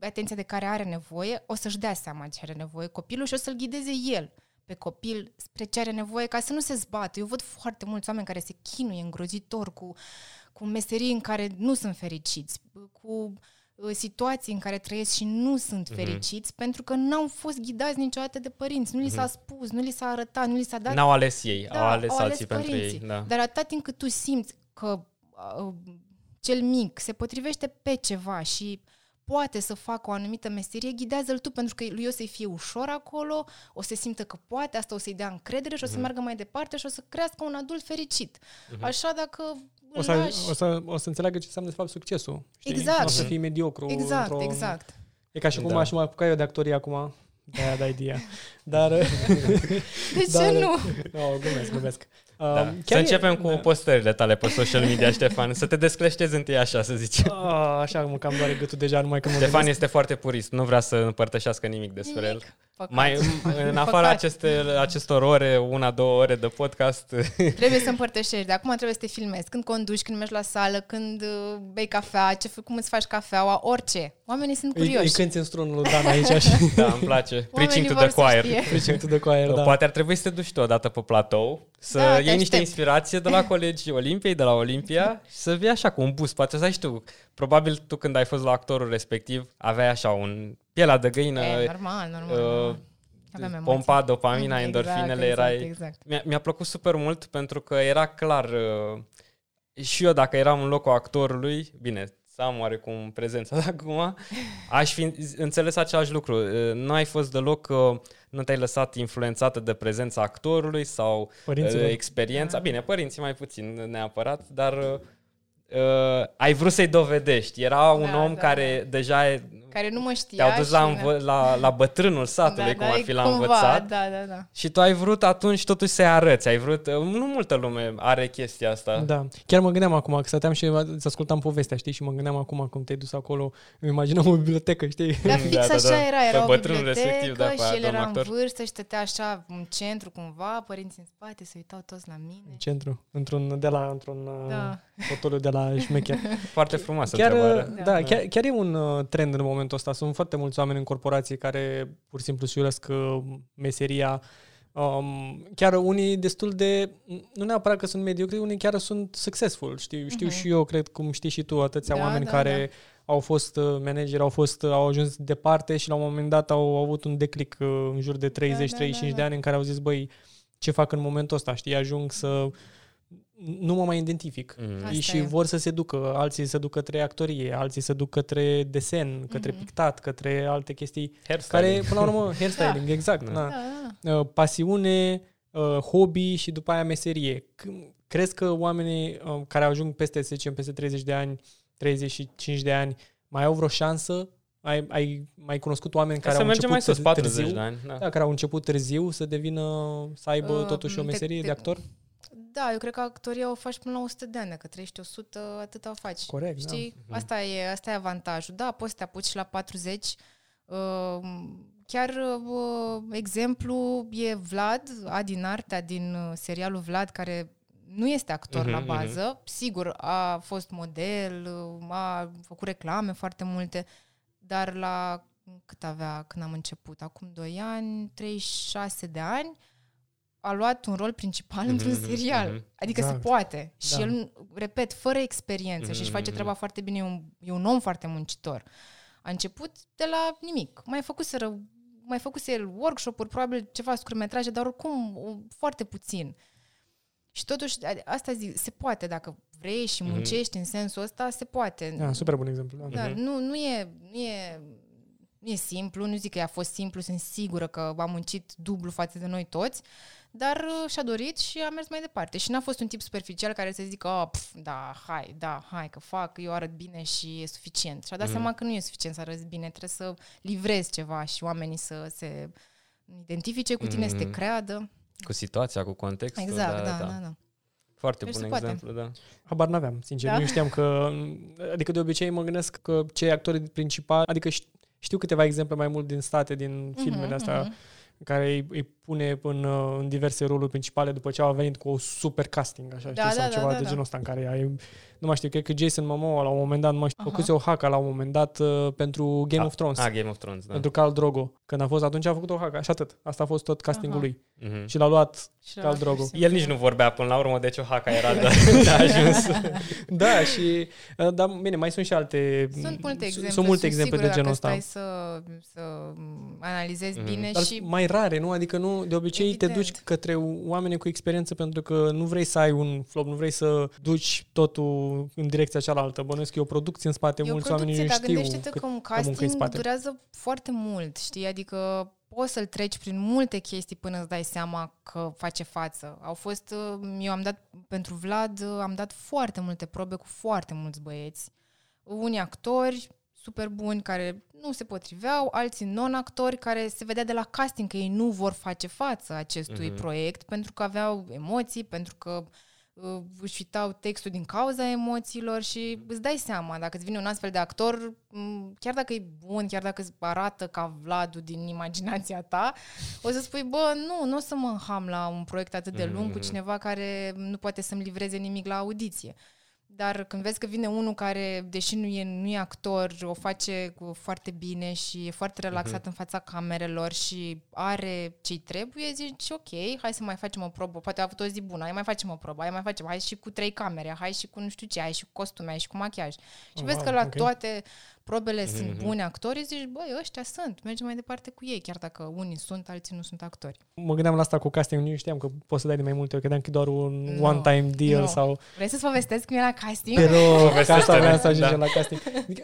atenția de care are nevoie, o să-și dea seama ce are nevoie copilul și o să-l ghideze el pe copil spre ce are nevoie, ca să nu se zbată. Eu văd foarte mulți oameni care se chinuie îngrozitor cu, cu meserii în care nu sunt fericiți, cu uh, situații în care trăiesc și nu sunt Mhm. fericiți pentru că n-au fost ghidați niciodată de părinți, nu li s-a spus, nu li s-a arătat, nu li s-a dat N-au ales ei, Da, au ales au alții ales pentru ei. părinții. Da. Dar atâta timp cât tu simți că uh, cel mic se potrivește pe ceva și poate să facă o anumită meserie, ghidează-l tu pentru că lui o să-i fie ușor acolo, o să simtă că poate, asta o să-i dea încredere și o să Mhm. meargă mai departe și o să crească un adult fericit. Așa dacă o să, lași. o, să, o să înțeleagă ce înseamnă de fapt succesul. Știi? Exact. Nu o să fii mediocru. Exact, într-o... exact. E ca și cum Da. aș mai apuca eu de actorie acum. De-aia da idee. Dar... De ce Dar- nu? no, glumesc, glumesc. Da. Um, Să chiar e- începem cu da. postările tale pe social media, Ștefan. Să te descleștezi întâi așa, să zicem. Ah, așa mă cam doare gâtul deja, numai că mă Ștefan gândesc. este foarte purist, nu vrea să împărtășească nimic despre el. Nimic. Păcat. Mai, în afara Păcat. aceste, acestor ore, una, două ore de podcast, Trebuie să împărtășești. De acum trebuie să te filmezi. Când conduci, când mergi la sală, când uh, bei cafea, ce, fă- cum îți faci cafeaua, orice. Oamenii sunt Îi, îi curioși. cânti în strunul lui Dan aici și da, îmi place. Preaching to vor the să choir. știe. preaching to the choir, da. Poate ar trebui să te duci tu odată pe platou, să Da, te iei niște aștept. inspirație de la colegii Olimpiei, de la Olimpia și să vii așa cu un bus. Poate să ai și tu. Probabil tu când ai fost la actorul respectiv aveai așa un pielea de găină, E, normal, normal. uh, normal. Aveam emoții. pompa, dopamina, Exact, endorfinele, exact, erai... Exact. Mi-a, mi-a plăcut super mult pentru că era clar uh, și eu dacă eram în locul actorului, bine, să am oarecum prezența de acum, aș fi înțeles același lucru. Uh, Nu ai fost deloc, uh, nu te-ai lăsat influențată de prezența actorului sau Părinților. uh, experiența. Bine, părinții mai puțin neapărat, dar uh, uh, ai vrut să-i dovedești. Era un Da, om da, care deja e, Care nu mă știa. te-au dus la, și- învă- la, la bătrânul satului, cum ar e fi la cumva, învățat. Da, da, da. Și tu ai vrut atunci totuși să-i arăți, ai vrut, nu multă lume are chestia asta. Da. Chiar mă gândeam acum, că stăteam și îți ascultam povestea, știi? Și mă gândeam acum cum te-ai dus acolo, îmi imaginam o bibliotecă, știi? Dar fix Da, da, așa da. era, Pe era o bătrânul bibliotecă respectiv, da, pe și el domnul era în actor. vârstă și stătea așa în centru cumva, părinții în spate, se uitau toți la În mine. centru, într-un, de la, într-un Da. da. fotoliu de la șmecher. Foarte frumoasă Chiar, întrebare. da, da. Chiar, chiar e un uh, trend în momentul ăsta. Sunt foarte mulți oameni în corporații care pur și simplu își urăsc uh, meseria. Um, chiar unii destul de, nu neapărat că sunt mediocri, unii chiar sunt successful. Știu, știu Mhm. și eu, cred, cum știi și tu, atâția Da, oameni da, care au fost uh, manageri, au fost, uh, au ajuns departe și la un moment dat au avut un declic uh, în jur de 30-35 da, da, de da. ani în care au zis, băi, ce fac în momentul ăsta, știi, ajung să nu mă mai identific. Mm. Asta Ei și e. vor să se ducă, alții se duc către actorie, alții se duc către desen, către Mhm. pictat, către alte chestii Hairstyling. care, până la urmă, hairstyling, exact, Da. da. Da, da, da. Uh, pasiune, uh, hobby și după aia meserie. C- Crezi că oamenii uh, care ajung peste, să zicem, peste 30 de ani, 35 de ani, mai au vreo șansă? Ai, ai mai cunoscut oameni care să au mergem început mai sus, târ- 40 târziu? de ani. Da. Da, care au început târziu să devină, să aibă Uh, totuși o te- meserie te- de actor? Da, eu cred că actoria o faci până la 100 de ani. Dacă trăiești 100, atâta o faci. Corect, da. Știi? Asta, e, asta e avantajul. Da, poți să te apuci și la 40. Uh, chiar uh, exemplu e Vlad, Adin Artea din uh, serialul Vlad, care nu este actor Mhm, la mhm. bază. Sigur, a fost model, uh, a făcut reclame foarte multe, dar la cât avea când am început? Acum 2 ani, 36 de ani, a luat un rol principal Mhm, într-un mhm, serial. mhm. Adică Exact. se poate. Și Da. el, repet, fără experiență și își face Mhm. treaba foarte bine, e un, e un om foarte muncitor. A început de la nimic. Mai făcuseră, mai făcuse el workshop-uri, probabil ceva scurmetraje, dar oricum o- foarte puțin. Și totuși, a- asta zic, se poate, dacă vrei și Mhm. muncești în sensul ăsta, se poate. Da, super bun exemplu. Da. Dar Mhm. nu, nu, e, nu, e, nu e simplu, nu zic că a fost simplu, sunt sigură că a muncit dublu față de noi toți, dar uh, și-a dorit și a mers mai departe. Și n-a fost un tip superficial care să zică, oh, pf, da, hai, da, hai, că fac, eu arăt bine și e suficient. Și-a dat Mhm. seama că nu e suficient să arăți bine, trebuie să livrezi ceva și oamenii să se identifice cu tine, să te Mhm. creadă. Cu situația, cu contextul. Exact, da, da, da. Foarte Deci bun se poate. exemplu, da. Habar n-aveam, sincer. Da. Nu știam că... Adică de obicei mă gândesc că cei actori principali... Adică ș- știu câteva exemple mai mult din state, din filmele Mhm, astea, mhm. Care îi, îi pune în, uh, în diverse roluri principale după ce au venit cu o super casting, așa, Da, știi, da, sau da, ceva da, de da. genul ăsta în care ai... Nu mai știu, cred că Jason Momoa la un moment dat, nu mai știu, Aha. făcuse o haca la un moment dat uh, pentru Game A- of Thrones. Ah, Game of Thrones, da. Pentru Khal Drogo. Când a fost atunci a făcut o haca și atât. Asta a fost tot castingul Aha. lui. Mhm. Și l-a luat Și la- Khal Drogo. El nici nu vorbea până la urmă, deci o haca era de, de ajuns. Da, și uh, da, bine, mai sunt și alte Sunt multe exemple. Sunt multe exemple de sigură genul dacă ăsta. stai să, să analizezi Mhm. bine Dar și mai rare, nu? Adică nu, de obicei Evident. te duci către oameni cu experiență pentru că nu vrei să ai un flop, nu vrei să duci totul în direcția cealaltă. Bănuiesc că e o producție în spate, e o mulți producție, oameni nu dar știu gândește-te cât că un muncă în casting spate. durează foarte mult, știi? Adică poți să-l treci prin multe chestii până îți dai seama că face față. Au fost, uh, eu am dat, pentru Vlad, uh, am dat foarte multe probe cu foarte mulți băieți. Unii actori super buni care nu se potriveau, alții non-actori care se vedea de la casting că ei nu vor face față acestui Mhm. proiect pentru că aveau emoții, pentru că uh, își uitau textul din cauza emoțiilor și îți dai seama, dacă îți vine un astfel de actor, m, chiar dacă e bun, chiar dacă îți arată ca Vladu din imaginația ta, o să spui, bă, nu, nu o să mă înham la un proiect atât de lung cu Mhm. cineva care nu poate să-mi livreze nimic la audiție. Dar când vezi că vine unul care, deși nu e, nu e actor, o face cu foarte bine și e foarte relaxat în fața camerelor și are ce-i trebuie, zici, ok, hai să mai facem o probă. Poate a avut o zi bună, hai mai facem o probă, hai mai facem, hai și cu trei camere, hai și cu nu știu ce, hai și cu costume, hai și cu machiaj. Și Oh, vezi wow, că la ok. toate probele sunt Mhm. bune actori, zici, băi, ăștia sunt, mergem mai departe cu ei, chiar dacă unii sunt, alții nu sunt actori. Mă gândeam la asta cu casting, nu știam că poți să dai de mai multe ori, credeam că e doar un Nu, one-time deal nu. sau... Vrei să-ți povestesc cum e la casting? Pero ca asta Povestește-ne, vreau să ajungem da. la casting. Adică,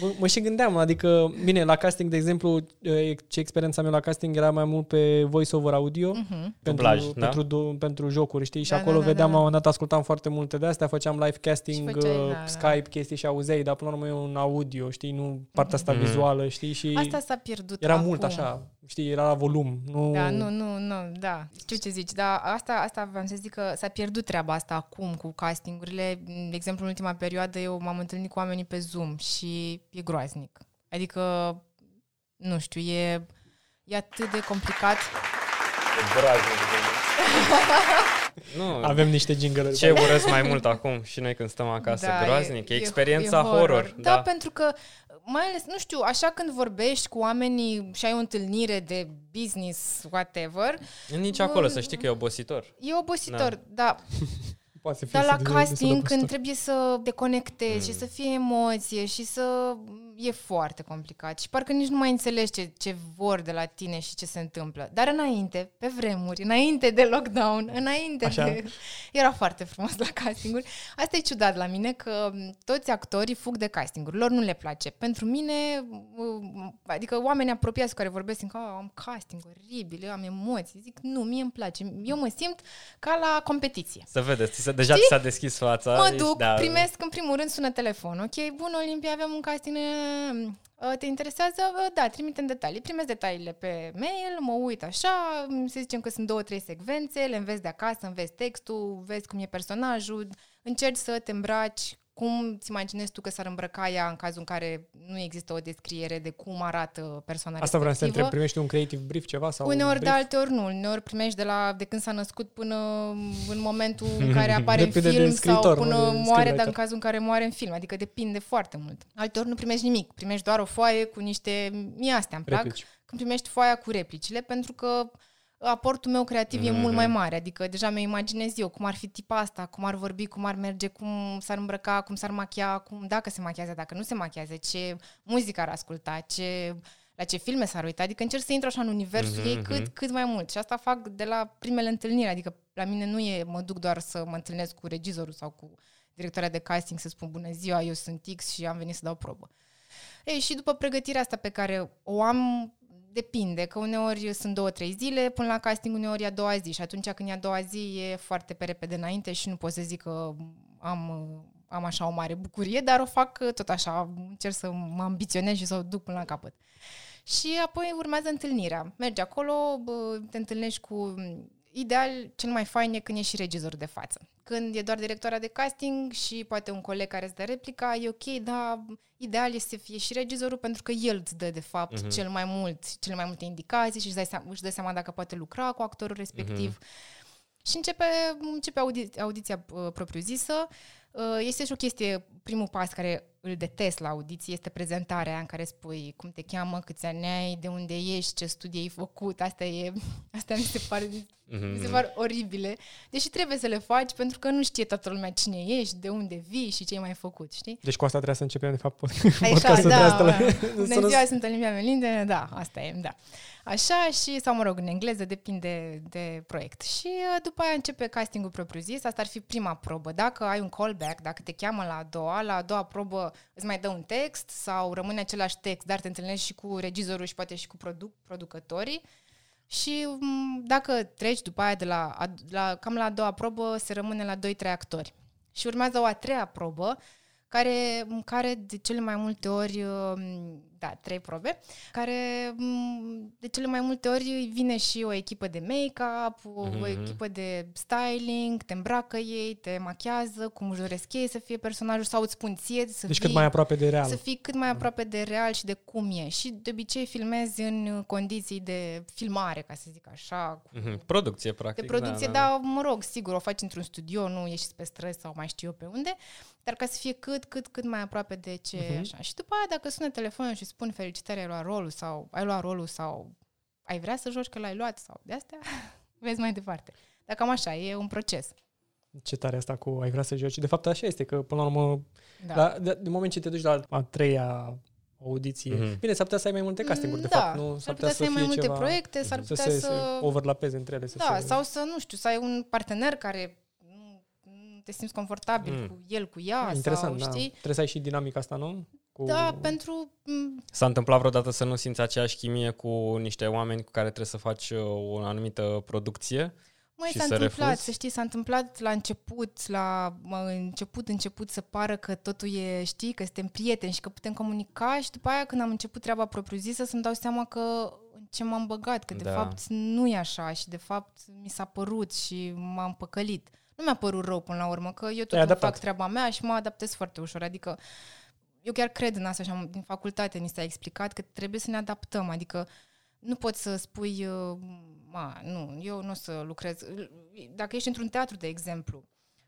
mă, mă și gândeam, adică, bine, la casting, de exemplu, e, ce experiența mea la casting era mai mult pe voice-over audio, Mhm. pentru, Dublaj, da? pentru, du- pentru jocuri, știi? Și Da, acolo da, da, vedeam, da. la un moment dat ascultam foarte multe de astea, făceam live casting, Și făceai, uh, da, da. Skype, chestii și auzeai, dar până la urmă e un audio, știi? Nu partea asta Mhm. vizuală, știi? Și Asta s-a pierdut era acum. mult așa, știi? Era la volum. Nu... Da, nu, nu, nu, da. Știu ce zici, dar asta, asta vreau să zic că s-a pierdut treaba asta acum cu castingurile. De exemplu, în ultima perioadă eu m-am întâlnit cu oamenii pe Zoom și e groaznic. Adică, nu știu, e, e atât de complicat. Nu, Avem niște jingle ce urăsc mai mult acum și noi când stăm acasă, Da, groaznic, e, experiența horror. Da, pentru că, mai ales, nu știu, așa când vorbești cu oamenii și ai o întâlnire de business, whatever, Nici acolo să știi că e obositor. e obositor, da. Poate să fie Dar la destul de- destul de casting, când obositor. trebuie să te conectezi Mm. și să fie emoție și să... e foarte complicat și parcă nici nu mai înțelegi ce, ce vor de la tine și ce se întâmplă. Dar înainte, pe vremuri, înainte de lockdown, înainte Așa. de... Era foarte frumos la castinguri. Asta e ciudat la mine, că toți actorii fug de castinguri. Lor nu le place. Pentru mine, uh, adică oamenii apropiați cu care vorbesc, zic că "Ah, am casting oribil, eu am emoții. Zic, nu, mie îmi place. Eu mă simt ca la competiție. Să vedeți, ți se- deja Știi? ți s-a deschis fața. Mă ești- duc, da, primesc în primul rând sună telefon. Ok, bun, Olimpia, avem un casting. Uh, Te interesează? Uh, Da, trimitem detalii. Primesc detaliile pe mail, mă uit așa, să zicem că sunt două, trei secvențe, le înveți de acasă, înveți textul, vezi cum e personajul, încerci să te îmbraci cum ți imaginezi tu că s-ar îmbrăca ea în cazul în care nu există o descriere de cum arată persoana Asta vreau să te respectivă. întreb, primești un creative brief ceva? sau un Uneori brief? da, alteori nu. Uneori primești de la de când s-a născut până în momentul în care apare în Depinde de film scriitor, sau nu până de moare, dar screenwriter. în cazul în care moare în film. Adică depinde foarte mult. Alteori nu primești nimic. Primești doar o foaie cu niște... Mie astea îmi plac. Replici. Când primești foaia cu replicile, pentru că aportul meu creativ mm-hmm. e mult mai mare. Adică deja mi imaginez eu cum ar fi tipa asta, cum ar vorbi, cum ar merge, cum s-ar îmbrăca, cum s-ar machia, cum, dacă se machează, dacă nu se machează, ce muzică ar asculta, ce la ce filme s-ar uita, adică încerc să intru așa în universul Mhm, ei cât, mhm. cât mai mult. Și asta fac de la primele întâlniri, adică la mine nu e, mă duc doar să mă întâlnesc cu regizorul sau cu directoarea de casting să spun bună ziua, eu sunt X și am venit să dau probă. Ei, și după pregătirea asta pe care o am, depinde, că uneori sunt două, trei zile, până la casting uneori e a doua zi și atunci când e a doua zi e foarte pe repede înainte și nu pot să zic că am, am așa o mare bucurie, dar o fac tot așa, încerc să mă ambiționez și să o duc până la capăt. Și apoi urmează întâlnirea. Mergi acolo, bă, te întâlnești cu... Ideal, cel mai fain e când e și regizorul de față. Când e doar directoarea de casting și poate un coleg care îți dă replica, e ok, dar ideal este să fie și regizorul pentru că el îți dă, de fapt, Mhm. uh-huh. cel mai mult, cele mai multe indicații și își, dai seama, își dă seama dacă poate lucra cu actorul respectiv. Și începe, începe audi- audiția uh, propriu-zisă. Uh, este și o chestie, primul pas care îl detest la audiție este prezentarea aia în care spui cum te cheamă, câți ani ai, de unde ești, ce studii ai făcut. Asta e, asta mi se pare, mi se par oribile. Deși trebuie să le faci pentru că nu știe toată lumea cine ești, de unde vii și ce ai mai făcut, știi? Deci cu asta trebuie să începem, de fapt, Așa, podcastul da. de asta. da. Să Bună răs- ziua, sunt Olimpia Melinde, da, asta e, da. Așa și, sau mă rog, în engleză, depinde de proiect. Și uh, după aia începe castingul propriu-zis, asta ar fi prima probă. Dacă ai un callback, dacă te cheamă la a doua, la a doua probă îți mai dă un text sau rămâne același text, dar te întâlnești și cu regizorul și poate și cu produc, producătorii. Și m, dacă treci după aia de la, a- la, cam la a doua probă, se rămâne la 2-3 actori. Și urmează o a treia probă, care, în care de cele mai multe ori, um, da, trei probe, care um, de cele mai multe ori vine și o echipă de make-up, o, o Mhm. echipă de styling, te îmbracă ei, te machează, cum își doresc ei să fie personajul sau îți spun ție să Deci fii, cât mai aproape de real. să fii cât mai aproape de real și de cum e. Și de obicei filmezi în condiții de filmare, ca să zic așa, cu Mhm. Producție, de practic. producție, da, dar da. mă rog, sigur, o faci într-un studio, nu ieși pe străzi sau mai știu eu pe unde, dar ca să fie cât, cât, cât mai aproape de ce Mhm. uh-huh. așa. Și după aia, dacă sună telefonul și spun felicitări, ai luat rolul sau ai luat rolul sau ai vrea să joci că l-ai luat sau de astea, vezi mai departe. Dar cam așa, e un proces. Ce tare asta cu ai vrea să joci. De fapt, așa este, că până la urmă, Da. la, de, de moment ce te duci la a treia audiție, Mhm. bine, s-ar putea să ai mai multe castinguri, de da, fapt, nu? s-ar putea să ai mai fie multe ceva, proiecte, s-ar să putea se, să... se overlapeze între ele. Să Da, se... sau să, nu știu, să ai un partener care nu, nu te simți confortabil Mm. cu el, cu ea, Interesant, sau, da. știi? Trebuie să ai și dinamica asta, nu? Cu... Da, pentru... m, S-a întâmplat vreodată să nu simți aceeași chimie cu niște oameni cu care trebuie să faci uh, o anumită producție? Măi, Și s-a să întâmplat, refuzi? să știi, s-a întâmplat la început, la mă, început, început să pară că totul e, știi, că suntem prieteni și că putem comunica și după aia când am început treaba propriu-zisă să-mi dau seama că în ce m-am băgat, că de Da. fapt nu e așa și de fapt mi s-a părut și m-am păcălit. Nu mi-a părut rău până la urmă, că eu tot îmi adaptat. fac treaba mea și mă adaptez foarte ușor, adică eu chiar cred în asta și am, din facultate ni s-a explicat că trebuie să ne adaptăm, adică nu poți să spui, uh, ma, nu, eu nu o să lucrez. Dacă ești într-un teatru, de exemplu,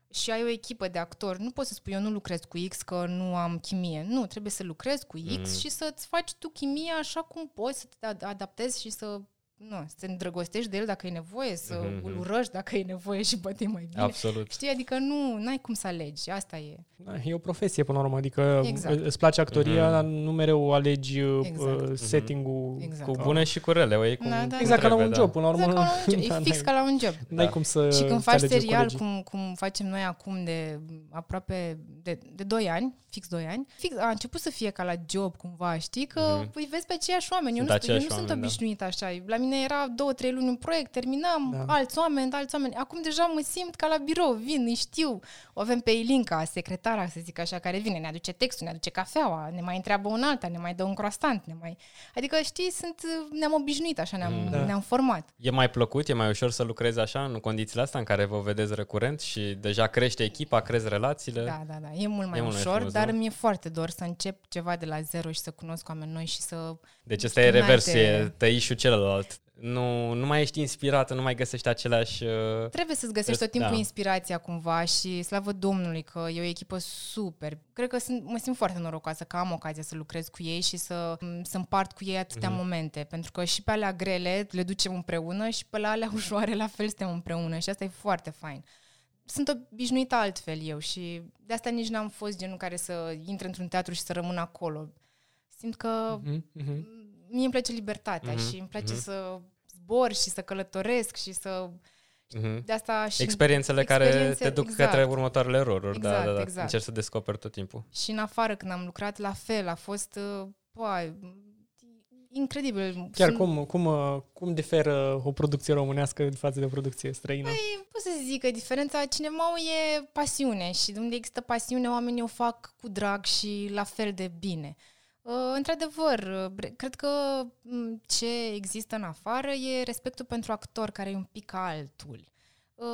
și ai o echipă de actori, nu poți să spui eu nu lucrez cu X că nu am chimie. Nu, trebuie să lucrezi cu X Mm. și să-ți faci tu chimie așa cum poți, să te ad- adaptezi și să nu, să te îndrăgostești de el dacă e nevoie, să Mhm. îl urăști dacă e nevoie și poate e mai bine. Absolut. Știi, adică nu, n-ai cum să alegi, asta e. Da, e o profesie până la urmă, adică Exact. îți place actoria, Mhm. dar nu mereu alegi Exact. uh, setting-ul. Exact. Cu bune și cu rele, o iei cum Da, da, da. Exact ca la un trebuie, job, până la urmă. Exact ca la un job. da, E fix n-ai- ca la un job. N-ai Da. cum să Și când îți faci alegi serial, colegii. cum, cum facem noi acum de aproape de, de 2 ani, fix 2 ani, fix, a început să fie ca la job cumva, știi? Că Mhm. îi vezi pe aceiași oameni. Eu Sunt nu, știu, eu nu aceiași sunt oameni, da. obișnuită așa. La mine era 2-3 luni un proiect, terminam, Da. alți oameni, alți oameni. Acum deja mă simt ca la birou, vin, îi știu. O avem pe Ilinca, secretara, să zic așa, care vine, ne aduce textul, ne aduce cafeaua, ne mai întreabă un alta, ne mai dă un croissant, ne mai... Adică, știi, sunt, ne-am obișnuit așa, ne-am, Mm. Da. ne-am format. E mai plăcut, e mai ușor să lucrezi așa în condițiile astea în care vă vedeți recurent și deja crește echipa, crezi relațiile. Da, da, da. E mult mai E mult mai ușor, frumos, dar nu? mi-e foarte dor să încep ceva de la zero și să cunosc oameni noi și să... Deci ăsta e În revers, alte- e tăișul celălalt. Nu, nu mai ești inspirată, nu mai găsești aceleași... Uh, Trebuie să-ți găsești tot timpul Da. inspirația cumva și slavă Domnului că e o echipă super. Cred că sunt, mă simt foarte norocoasă că am ocazia să lucrez cu ei și să, să împart cu ei atâtea Mhm. momente. Pentru că și pe alea grele le ducem împreună și pe la alea ușoare la fel suntem împreună și asta e foarte fain. Sunt obișnuită altfel eu și de asta nici n-am fost genul care să intre într-un teatru și să rămân acolo. Simt că Mhm, mhm. Mie îmi place libertatea Mhm, și îmi place mhm. să zbor și să călătoresc și să... uh-huh. De asta și, Experiențele care experiențe- te duc exact. către următoarele roluri. da, Exact, da, da. exact. Încerci să descoperi tot timpul. și în afară când am lucrat la fel, a fost... uh, Bă, incredibil. Chiar Sunt- cum, cum, uh, cum diferă o producție românească față de o producție străină? Pot să zic că diferența cinema e pasiune și de unde există pasiune, oamenii o fac cu drag și la fel de bine. Uh, într-adevăr, uh, bre- cred că m, ce există în afară e respectul pentru actor, care e un pic altul. Uh,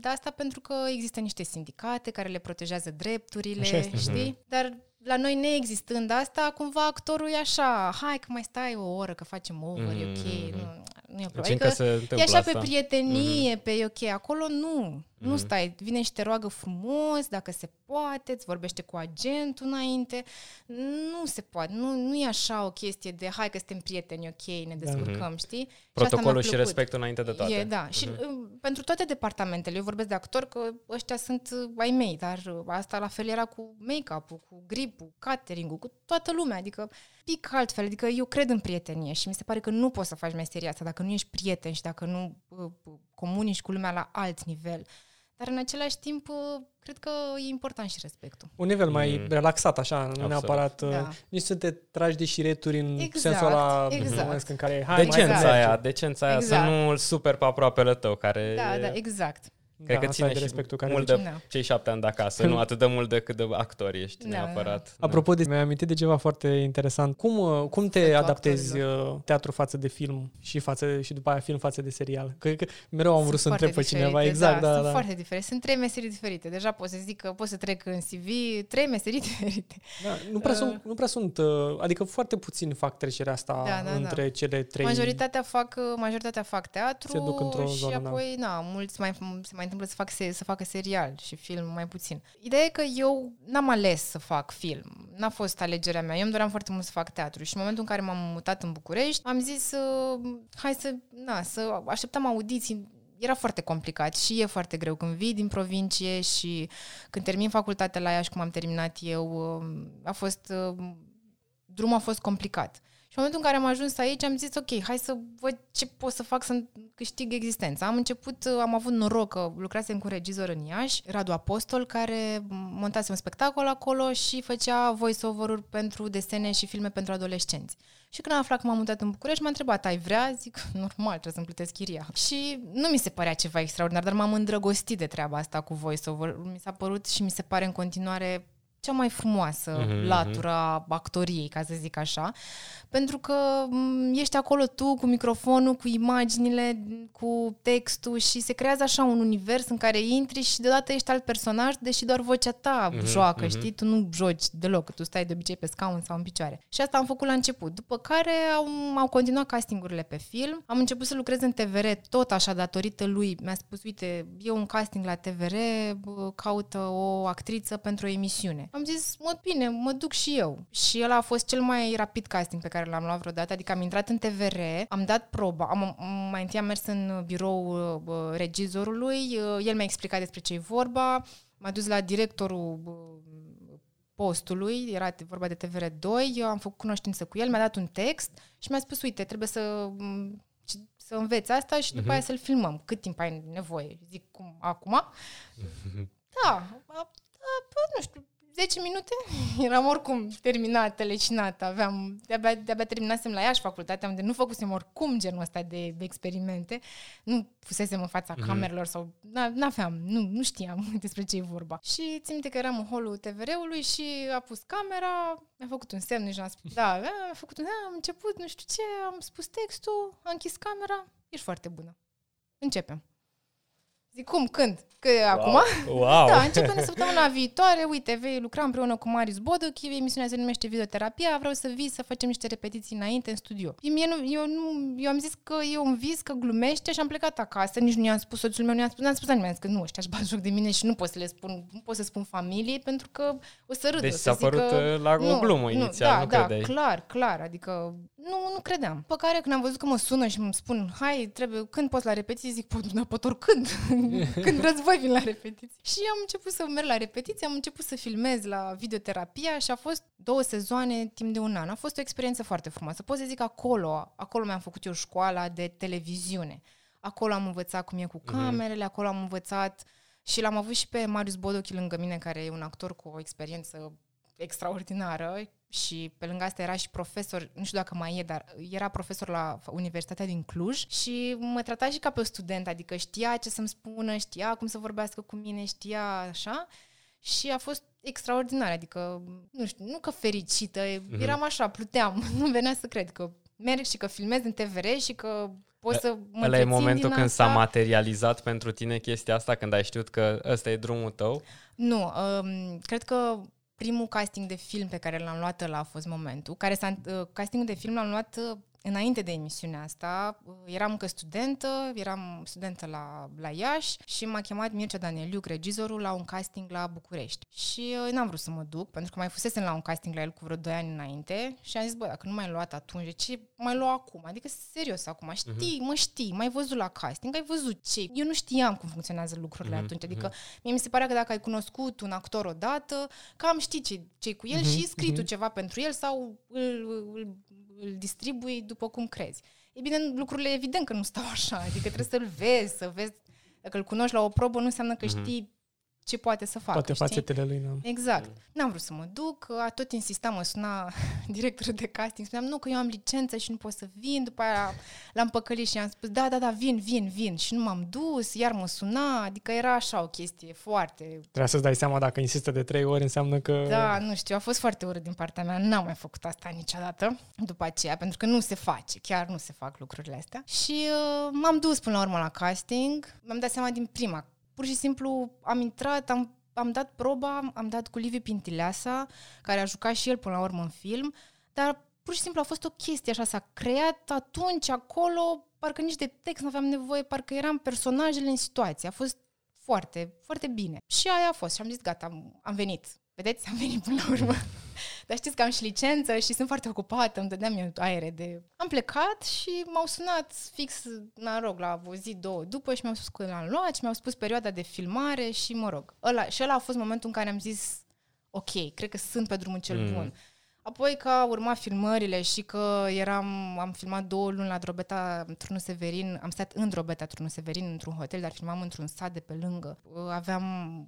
de asta pentru că există niște sindicate care le protejează drepturile, Așa este. știi? Dar la noi neexistând asta, cumva actorul e așa, hai că mai stai o oră, că facem over, e ok, Mhm. nu, nu e o problemă. Deci încă se E întâmplă așa asta. pe prietenie, pe e ok. Acolo nu. Nu Mhm. stai. Vine și te roagă frumos, dacă se poate, îți vorbește cu agentul înainte. Nu se poate. Nu, nu e așa o chestie de hai că suntem prieteni, ok, ne descurcăm, știi? Și asta mi-a Protocolul și plăcut. respectul înainte de toate. E, da. Și uh, pentru toate departamentele, eu vorbesc de actori că ăștia sunt uh, ai mei, dar uh, asta la fel era cu make-up-ul, cu gripul, catering-ul, cu toată lumea, adică pic altfel, adică eu cred în prietenie și mi se pare că nu poți să faci meseria asta dacă nu ești prieten și dacă nu uh, uh, comunici cu lumea la alt nivel. Dar în același timp uh, cred că e important și respectul. Un nivel mai Mm. relaxat, așa, nu Absolut. neapărat... Da. Da. Nici să te tragi de șireturi în Exact, sensul ăla exact. numesc în care... Hai, mai Decența merge. țaia, decența țaia, Exact. să nu îl super pe aproapele tău, care Da, da, exact. Cred da, că asta e ține de și respectul care mult zici. de Da. cei șapte ani de acasă, Când- nu atât de mult de cât de actor ești Da, da, da. neapărat. Apropo de, mi-am amintit de ceva foarte interesant. Cum, uh, cum te Sfătul adaptezi uh, teatru față de film și față și după aia film față de serial? Că, că mereu am vrut să Sunt întreb pe foarte cineva. diferite, Exact, da, sunt da. foarte diferite. Sunt trei meserii diferite. Deja pot să zic că pot să trec în CV trei meserii diferite. da nu, prea Uh. sunt, nu prea sunt, uh, adică foarte puțini fac trecerea asta Da, da, da. între cele trei. Majoritatea fac, majoritatea fac teatru Se duc într-o și zonă, da. apoi, na, mulți mai, se mai întâmplă să, fac, se, să facă serial și film mai puțin. Ideea e că eu n-am ales să fac film. N-a fost alegerea mea. Eu îmi doream foarte mult să fac teatru și în momentul în care m-am mutat în București, am zis, uh, hai să, na, să așteptam audiții era foarte complicat și e foarte greu când vii din provincie și când termin facultatea la Iași, cum am terminat eu, uh, a fost, uh, drumul a fost complicat. Și în momentul în care am ajuns aici, am zis, ok, hai să văd ce pot să fac să câștig existența. Am început, uh, am avut noroc că lucrasem cu un regizor în Iași, Radu Apostol, care montase un spectacol acolo și făcea voice-over-uri pentru desene și filme pentru adolescenți. Și când am aflat că m-am mutat în București, m-a întrebat, ai vrea? Zic, normal, trebuie să-mi plătesc chiria. Și nu mi se părea ceva extraordinar, dar m-am îndrăgostit de treaba asta cu voice-over. Mi s-a părut și mi se pare în continuare cea mai frumoasă Mhm, mm-hmm. latură a actoriei, ca să zic așa, pentru că m, ești acolo tu cu microfonul, cu imaginile, cu textul și se creează așa un univers în care intri și deodată ești alt personaj, deși doar vocea ta Mhm, mm-hmm, joacă, mhm. mm-hmm. știi? Tu nu joci deloc, tu stai de obicei pe scaun sau în picioare. Și asta am făcut la început. După care au, au continuat castingurile pe film. Am început să lucrez în TVR tot așa datorită lui. Mi-a spus, uite, e un casting la TVR, bă, caută o actriță pentru o emisiune. Am zis, mă, bine, mă duc și eu. Și ăla a fost cel mai rapid casting pe care l-am luat vreodată, adică am intrat în TVR, am dat proba, am, am- mai întâi am mers în birou uh, regizorului, uh, el mi-a explicat despre ce e vorba, m-a dus la directorul uh, postului, era vorba de TVR2, eu am făcut cunoștință cu el, mi-a dat un text și mi-a spus, uite, trebuie să m, să înveți asta și după Mhm. aia să-l filmăm. Cât timp ai nevoie? Zic, cum, acum? Da, a, a, a, nu știu, 10 minute, eram oricum terminată, lecinată, aveam, de-abia, de-abia terminasem la Iași facultatea, unde nu făcusem oricum genul ăsta de, de experimente, nu fusesem în fața Mhm. camerelor sau, n- n-aveam, nu, nu știam despre ce e vorba. Și țin minte că eram în holul TVR-ului și a pus camera, mi-a făcut un semn, nici n-a spus, da, a făcut un semn, am început, nu știu ce, am spus textul, a închis camera, ești foarte bună. Începem. Zic, cum, când? Că acum? Wow! Da, începem de săptămâna viitoare. Uite, vei lucra împreună cu Marius Boduc, emisiunea se numește Videoterapia, vreau să vii să facem niște repetiții înainte în studio. Mie nu, eu, nu, eu am zis că e un vis, că glumește și am plecat acasă, nici nu i-am spus soțul meu, nu i-am spus, n-am spus la nimeni, am zis că nu, ăștia își bat joc de mine și nu pot să le spun, nu pot să spun familie pentru că o să râdă. Deci o să s-a zică, părut uh, la o glumă inițial, da, nu da, credeai. clar, clar, adică nu, nu credeam. După care când am văzut că mă sună și îmi spun, hai, trebuie, când poți la repetiții, zic, pot, da, pot oricând, când vreți voi vin la repetiții. Și am început să merg la repetiții, am început să filmez la videoterapia și a fost două sezoane timp de un an. A fost o experiență foarte frumoasă. Pot să zic acolo, acolo mi-am făcut eu școala de televiziune. Acolo am învățat cum e cu camerele, acolo am învățat și l-am avut și pe Marius Bodochi lângă mine, care e un actor cu o experiență extraordinară și pe lângă asta era și profesor, nu știu dacă mai e, dar era profesor la Universitatea din Cluj și mă trata și ca pe o student, adică știa ce să-mi spună, știa cum să vorbească cu mine, știa așa și a fost extraordinar, adică, nu știu, nu că fericită, mm-hmm. eram așa, pluteam, nu venea să cred că merg și că filmez în TVR și că pot să mă Ăla e întrețin momentul din când asta. s-a materializat pentru tine chestia asta, când ai știut că ăsta e drumul tău? Nu, um, cred că primul casting de film pe care l-am luat ăla a fost momentul. Care s-a, uh, castingul de film l-am luat uh, înainte de emisiunea asta. Uh, eram încă studentă, eram studentă la, la Iași și m-a chemat Mircea Danieliuc, regizorul, la un casting la București. Și uh, n-am vrut să mă duc, pentru că mai fusesem la un casting la el cu vreo 2 ani înainte și am zis, bă, dacă nu m-ai luat atunci, de ce mai lua acum? Adică, serios, acum, știi, mă știi, m-ai văzut la casting, ai văzut ce... Eu nu știam cum funcționează lucrurile Mhm, atunci, adică mie mi se pare că dacă ai cunoscut un actor odată, cam știi ce, ce cu el și scrii tu ceva pentru el sau îl, îl, îl distribui după cum crezi. E bine, lucrurile evident că nu stau așa, adică trebuie să-l vezi, să vezi Dacă îl cunoști la o probă, nu înseamnă că știi ce poate să facă. Toate știi? fațetele lui, da. Exact. N-am vrut să mă duc, a tot insista, mă suna directorul de casting, spuneam, nu, că eu am licență și nu pot să vin, după aia l-am păcălit și am spus, da, da, da, vin, vin, vin. Și nu m-am dus, iar mă suna, adică era așa o chestie foarte... Trebuia să-ți dai seama dacă insistă de trei ori, înseamnă că... Da, nu știu, a fost foarte urât din partea mea, n-am mai făcut asta niciodată după aceea, pentru că nu se face, chiar nu se fac lucrurile astea. Și uh, m-am dus până la urmă la casting, mi-am dat seama din prima pur și simplu am intrat, am am dat proba, am dat cu Liviu Pintileasa, care a jucat și el până la urmă în film, dar pur și simplu a fost o chestie așa, s-a creat atunci, acolo, parcă nici de text nu aveam nevoie, parcă eram personajele în situație. A fost foarte, foarte bine. Și aia a fost. Și am zis, gata, am, am venit. Vedeți, am venit până la urmă. Dar știți că am și licență și sunt foarte ocupată, îmi dădeam eu aere de... Am plecat și m-au sunat fix, mă rog, la o zi, două după și mi-au spus că l-am luat și mi-au spus perioada de filmare și, mă rog, ăla, și ăla a fost momentul în care am zis, ok, cred că sunt pe drumul cel mm. bun. Apoi că au urmat filmările și că eram, am filmat două luni la Drobeta Trunu Severin, am stat în Drobeta Trunu Severin într-un hotel, dar filmam într-un sat de pe lângă. Aveam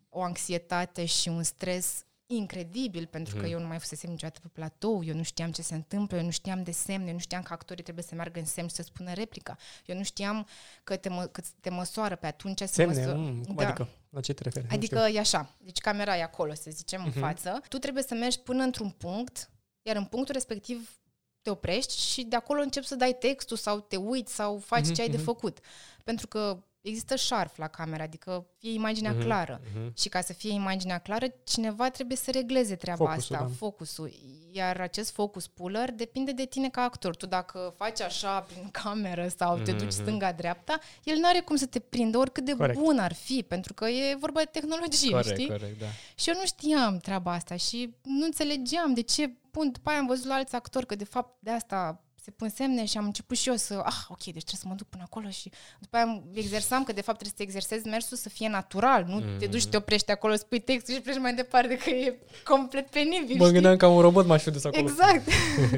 o anxietate și un stres incredibil, pentru că mm. eu nu mai fusesem niciodată pe platou, eu nu știam ce se întâmplă, eu nu știam de semne, eu nu știam că actorii trebuie să meargă în semn și să spună replica. Eu nu știam că te, mă, că te măsoară pe atunci. Semne? Măsă... Mm, da. Adică, la ce te referi? Adică e așa, deci camera e acolo, să zicem, mm-hmm. în mhm. față. Tu trebuie să mergi până într-un punct, iar în punctul respectiv te oprești și de acolo începi să dai textul sau te uiți sau faci mm-hmm, ce ai mm-hmm. de mhm. făcut. Pentru că există șarf la cameră, adică fie imaginea uh-huh, clară. Uh-huh. Și ca să fie imaginea clară, cineva trebuie să regleze treaba focusul, asta, da. focusul. Iar acest focus puller depinde de tine ca actor. Tu dacă faci așa prin cameră sau uh-huh. te duci mhm. stânga-dreapta, el nu are cum să te prindă oricât de corect. bun ar fi, pentru că e vorba de tehnologie, corect, știi? Corect, da. Și eu nu știam treaba asta și nu înțelegeam de ce pun, după aia am văzut la alți actori că de fapt de asta se pun semne și am început și eu să, ah, ok, deci trebuie să mă duc până acolo și după aia exersam că de fapt trebuie să exersezi mersul să fie natural, nu mm-hmm. te duci, te oprești acolo, spui textul și pleci mai departe, că e complet penibil. Mă gândeam ca un robot m-aș fi dus acolo. Exact.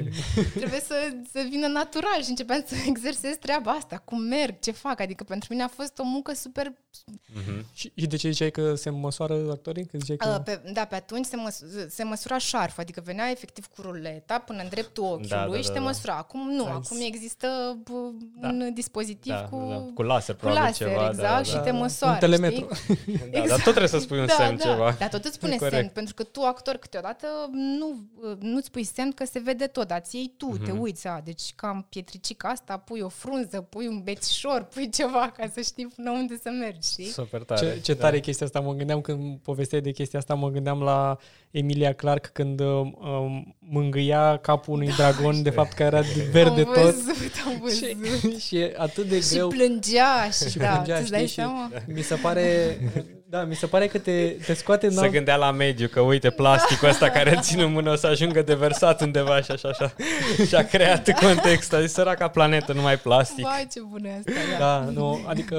trebuie să, să vină natural și începeam să exersez treaba asta, cum merg, ce fac, adică pentru mine a fost o muncă super... Mm-hmm. Și, și de ce ziceai că se măsoară actorii? Că ziceai că... Uh, pe, da, pe atunci se, măs- se măsura șarf, adică venea efectiv cu ruleta până în dreptul ochiului da, da, da, și te da. măsura Acum nu, Hai acum există da. un dispozitiv da, cu, da, cu laser, probabil cu laser, ceva. exact, da, și da, te măsoară, Un telemetru. Știi? da, exact. Dar tot trebuie să spui un da, semn da. ceva. Dar tot îți spune Corect. semn, pentru că tu, actor, câteodată nu, nu-ți pui semn că se vede tot, dar ți iei tu, mm-hmm. te mhm. uiți, a, deci cam pietricica asta, pui o frunză, pui un bețișor, pui ceva ca să știi până unde să mergi, știi? Super tare. Ce, ce tare da. chestia asta, mă gândeam când povesteai de chestia asta, mă gândeam la Emilia Clark când um, mângâia capul unui da, dragon, de fapt că era verde am tot. Văzut, am văzut. Și, și e atât de greu. Și plângea și, și da, plângea, dai și seama? Mi se pare, da, mi se pare că te, te scoate în Se gândea la mediu, că uite plasticul ăsta care îl țin în mână o să ajungă de versat undeva și așa, așa. Și a creat contextul. A zis, săraca planetă, numai plastic. Vai, ce bună asta, da. Da, nu, adică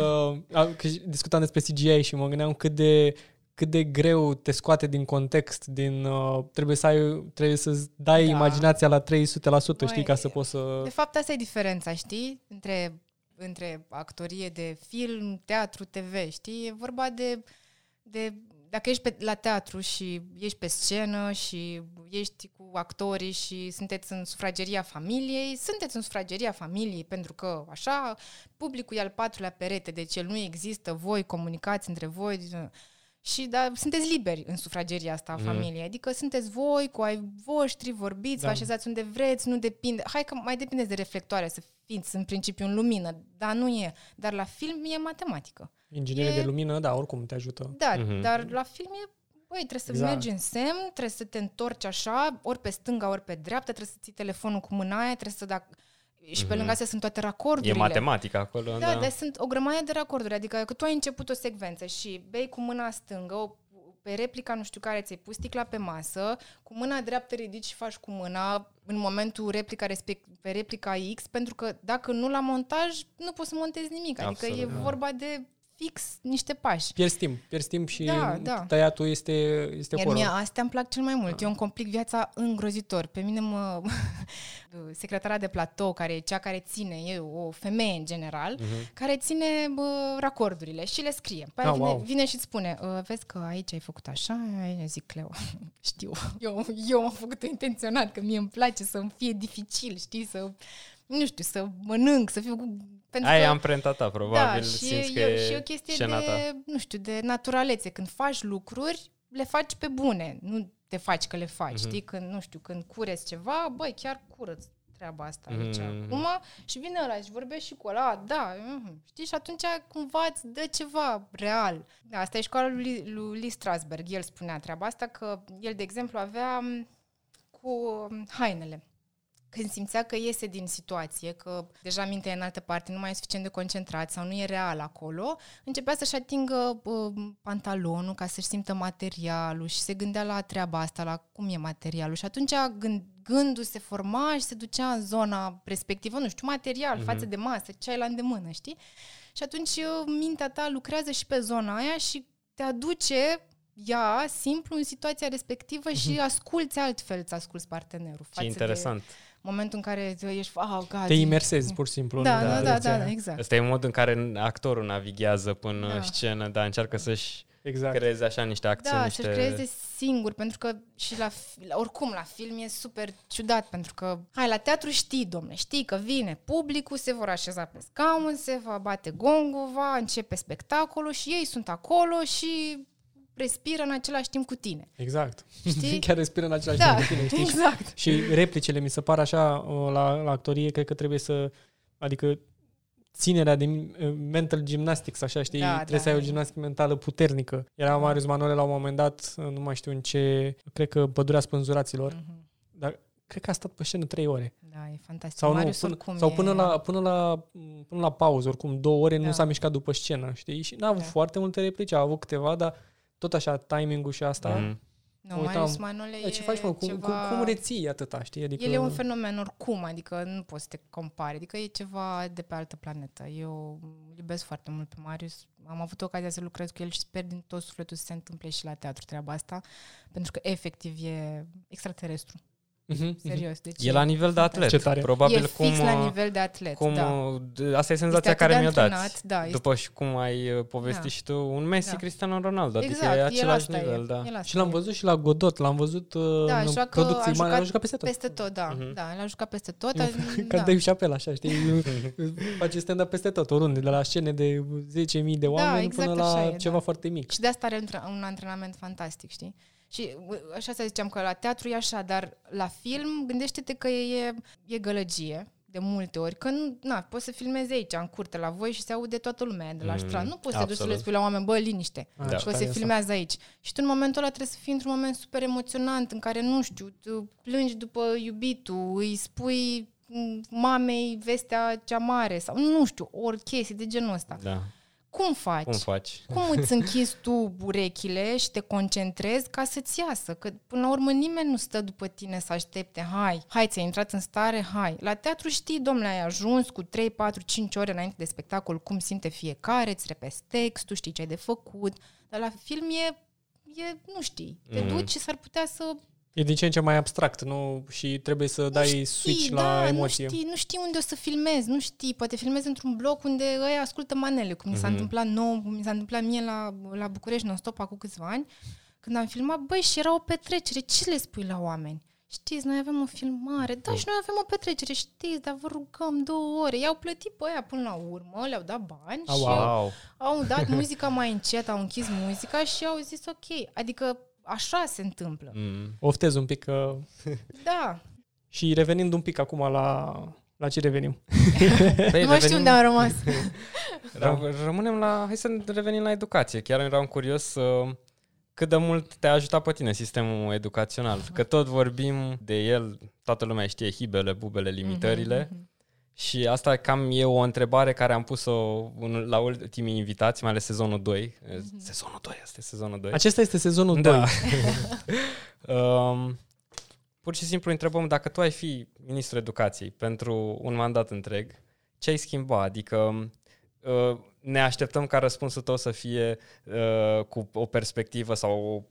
că discutam despre CGI și mă gândeam cât de cât de greu te scoate din context, din uh, trebuie să ai trebuie să dai da. imaginația la 300%, Băi, știi, ca să poți să De fapt asta e diferența, știi? Între între actorie de film, teatru, TV, știi? E vorba de de dacă ești pe, la teatru și ești pe scenă și ești cu actorii și sunteți în sufrageria familiei, sunteți în sufrageria familiei pentru că așa, publicul e al patrulea perete, deci el nu există, voi comunicați între voi, și da, sunteți liberi în sufrageria asta a mm. familiei. Adică sunteți voi, cu ai voștri, vorbiți, da. vă așezați unde vreți, nu depinde. Hai că mai depinde de reflectoare, să fiți în principiu în lumină, dar nu e. Dar la film e matematică. Inginerie e... de lumină, da, oricum te ajută. Da, mm-hmm. dar la film e Băi, trebuie să exact. mergi în semn, trebuie să te întorci așa, ori pe stânga, ori pe dreapta, trebuie să ții telefonul cu mâna aia, trebuie să da și pe lângă mhm. astea sunt toate racordurile. E matematică acolo. Da, da, dar sunt o grămadă de racorduri. Adică că tu ai început o secvență și bei cu mâna stângă, o, pe replica nu știu care ți-ai pus sticla pe masă, cu mâna dreaptă ridici și faci cu mâna în momentul replica respect, pe replica X, pentru că dacă nu la montaj, nu poți să montezi nimic. Adică Absolut, e da. vorba de fix niște pași. Pierzi timp, pierzi timp și Da, da. tăiatul este, este Iar horror. mie astea îmi plac cel mai mult. Eu îmi complic viața îngrozitor. Pe mine mă... secretara de platou, care e cea care ține, e o femeie în general, uh-huh. care ține bă, racordurile și le scrie. Pe Ah, aia vine, wow. vine și îți spune, "Uh, vezi că aici ai făcut așa, aici zic Cleo, știu. Eu, eu am făcut-o intenționat, că mie îmi place să-mi fie dificil, știi, să nu știu, să mănânc, să fiu cu... Pentru Aia e că- amprenta ta, probabil. da, și simți că e, e și e o chestie scena de, ta. nu știu, de naturalețe. Când faci lucruri, le faci pe bune. Nu te faci că le faci, Mhm. știi? Când, nu știu, când cureți ceva, băi, chiar curăț treaba asta aici Mhm. acum și vine ăla și vorbește și cu ăla, da, mhm, știi? Și atunci cumva îți dă ceva real. Da, asta e școala lui, lui Lee Strasberg. El spunea treaba asta că el, de exemplu, avea m, cu m, hainele când simțea că iese din situație, că deja mintea e în altă parte, nu mai e suficient de concentrat sau nu e real acolo, începea să-și atingă uh, pantalonul ca să-și simtă materialul și se gândea la treaba asta, la cum e materialul. Și atunci gând, gândul se forma și se ducea în zona respectivă, nu știu, material, mm-hmm. față de masă, ce ai la îndemână, știi? Și atunci uh, mintea ta lucrează și pe zona aia și te aduce ea simplu în situația respectivă și asculți altfel, îți asculți partenerul. Ce interesant. De momentul în care tu ești, oh, God, Te imersezi pur și simplu. Da, în da, da, direcția da, aia. da, exact. Ăsta e modul în care actorul navighează până Da. da. scenă, dar încearcă să-și Exact. creeze așa niște acțiuni, Da, niște... să-și creeze singur, pentru că și la, fi- la, oricum la film e super ciudat, pentru că, hai, la teatru știi, domne, știi că vine publicul, se vor așeza pe scaun, se va bate gongul, va începe spectacolul și ei sunt acolo și respiră în același timp cu tine. Exact. Știi? Chiar respiră în același Da, timp cu tine, știi? exact. Și replicile mi se par așa uh, la, la actorie, cred că trebuie să, adică ținerea de uh, mental gymnastics, așa, știi? Da, trebuie da. să ai o gimnastică mentală puternică. Era Marius Manole la un moment dat, uh, nu mai știu în ce, cred că Pădurea Spânzuraților, Mhm. dar cred că a stat pe scenă trei ore. Da, e fantastic. Sau, Marius nu, până, oricum sau e... până, la, până, la, până la pauză, oricum două ore, Da. nu s-a mișcat după scenă, știi? Și n-a avut Da. foarte multe replici, a avut câteva, dar tot așa, timing-ul și asta. Mhm. Nu, Mă uitam. Marius Manole Dar e ce faci, mă? Cum, ceva... cum, cum reții atâta, știi? Adică... El e un fenomen oricum, adică nu poți să te compari, adică e ceva de pe altă planetă. Eu îl iubesc foarte mult pe Marius, am avut ocazia să lucrez cu el și sper din tot sufletul să se întâmple și la teatru treaba asta, pentru că efectiv e extraterestru, Mhm, mhm. serios. Deci E la nivel de atlet. Ce tare. Probabil e cum... fix la uh, nivel de atlet, cum, da. uh, d- Asta e senzația Este care atât mi-o de dați. antrenat, da, este- După și cum ai uh, povestit Da. și tu, un Messi, Da. Cristiano Ronaldo, adică exact, e el același asta nivel, e, da. el asta Și l-am e. văzut și la Godot, l-am văzut uh, Da, în joacă- producții a mari, jucat a jucat peste tot. Peste tot, da. Mhm. Da, l-a jucat peste tot. Ca da. Dave Chappelle, așa, știi? Face stand-up peste tot, oriunde, de la scene de 10.000 de oameni exact până la așa e, ceva da. foarte mic. Și de asta are un, un antrenament fantastic, știi? Și uh, așa să zicem că la teatru e așa, dar la film gândește-te că e, e gălăgie de multe ori, că nu, na, poți să filmezi aici, în curte, la voi și se aude toată lumea de la Mm, strand. Nu poți să te duci să le absolut. spui la oameni, bă, liniște, Ah, Da. ce că tare se e asta. filmează aici. Și tu în momentul ăla trebuie să fii într-un moment super emoționant, în care, nu știu, tu plângi după iubitul, îi spui mm, mamei vestea cea mare sau nu știu, ori chestii de genul ăsta. da. Cum faci? Cum faci? Cum îți închizi tu urechile și te concentrezi ca să-ți iasă? Că până la urmă nimeni nu stă după tine să aștepte. Hai, hai, ți-ai intrat în stare, hai. La teatru știi, domnule, ai ajuns cu 3, 4, 5 ore înainte de spectacol, cum simte fiecare, îți repezi textul, știi ce ai de făcut. Dar la film e, e nu știi. Te Mhm. duci și s-ar putea să E din ce în ce mai abstract, nu? Și trebuie să dai nu știi, switch da, la emoție. Nu știi, nu știi unde o să filmezi, nu știi. Poate filmezi într-un bloc unde ăia ascultă manele, cum mi s-a Mhm. întâmplat nou, cum mi s-a întâmplat mie la, la București non-stop acum câțiva ani, când am filmat, băi, și era o petrecere, ce le spui la oameni? Știți, noi avem o filmare, da, și noi avem o petrecere, știți, dar vă rugăm două ore. I-au plătit pe aia până la urmă, le-au dat bani Au, și wow. Wow. au dat muzica mai încet, au închis muzica și au zis ok. Adică așa se întâmplă. Mm. Oftez un pic că... Da. Și revenind un pic acum la... La ce revenim? Păi, nu mai știu unde am rămas. Ră- Rămânem la... Hai să revenim la educație. Chiar eram curios uh, cât de mult te-a ajutat pe tine sistemul educațional. Că tot vorbim de el, toată lumea știe hibele, bubele, limitările. Mhm, Și asta cam e o întrebare care am pus-o în- la ultimii invitați, mai ales sezonul 2. Sezonul 2, asta e sezonul 2. Acesta este sezonul Da. 2. um, pur și simplu întrebăm dacă tu ai fi ministrul educației pentru un mandat întreg, ce ai schimba? Adică uh, ne așteptăm ca răspunsul tău să fie uh, cu o perspectivă sau o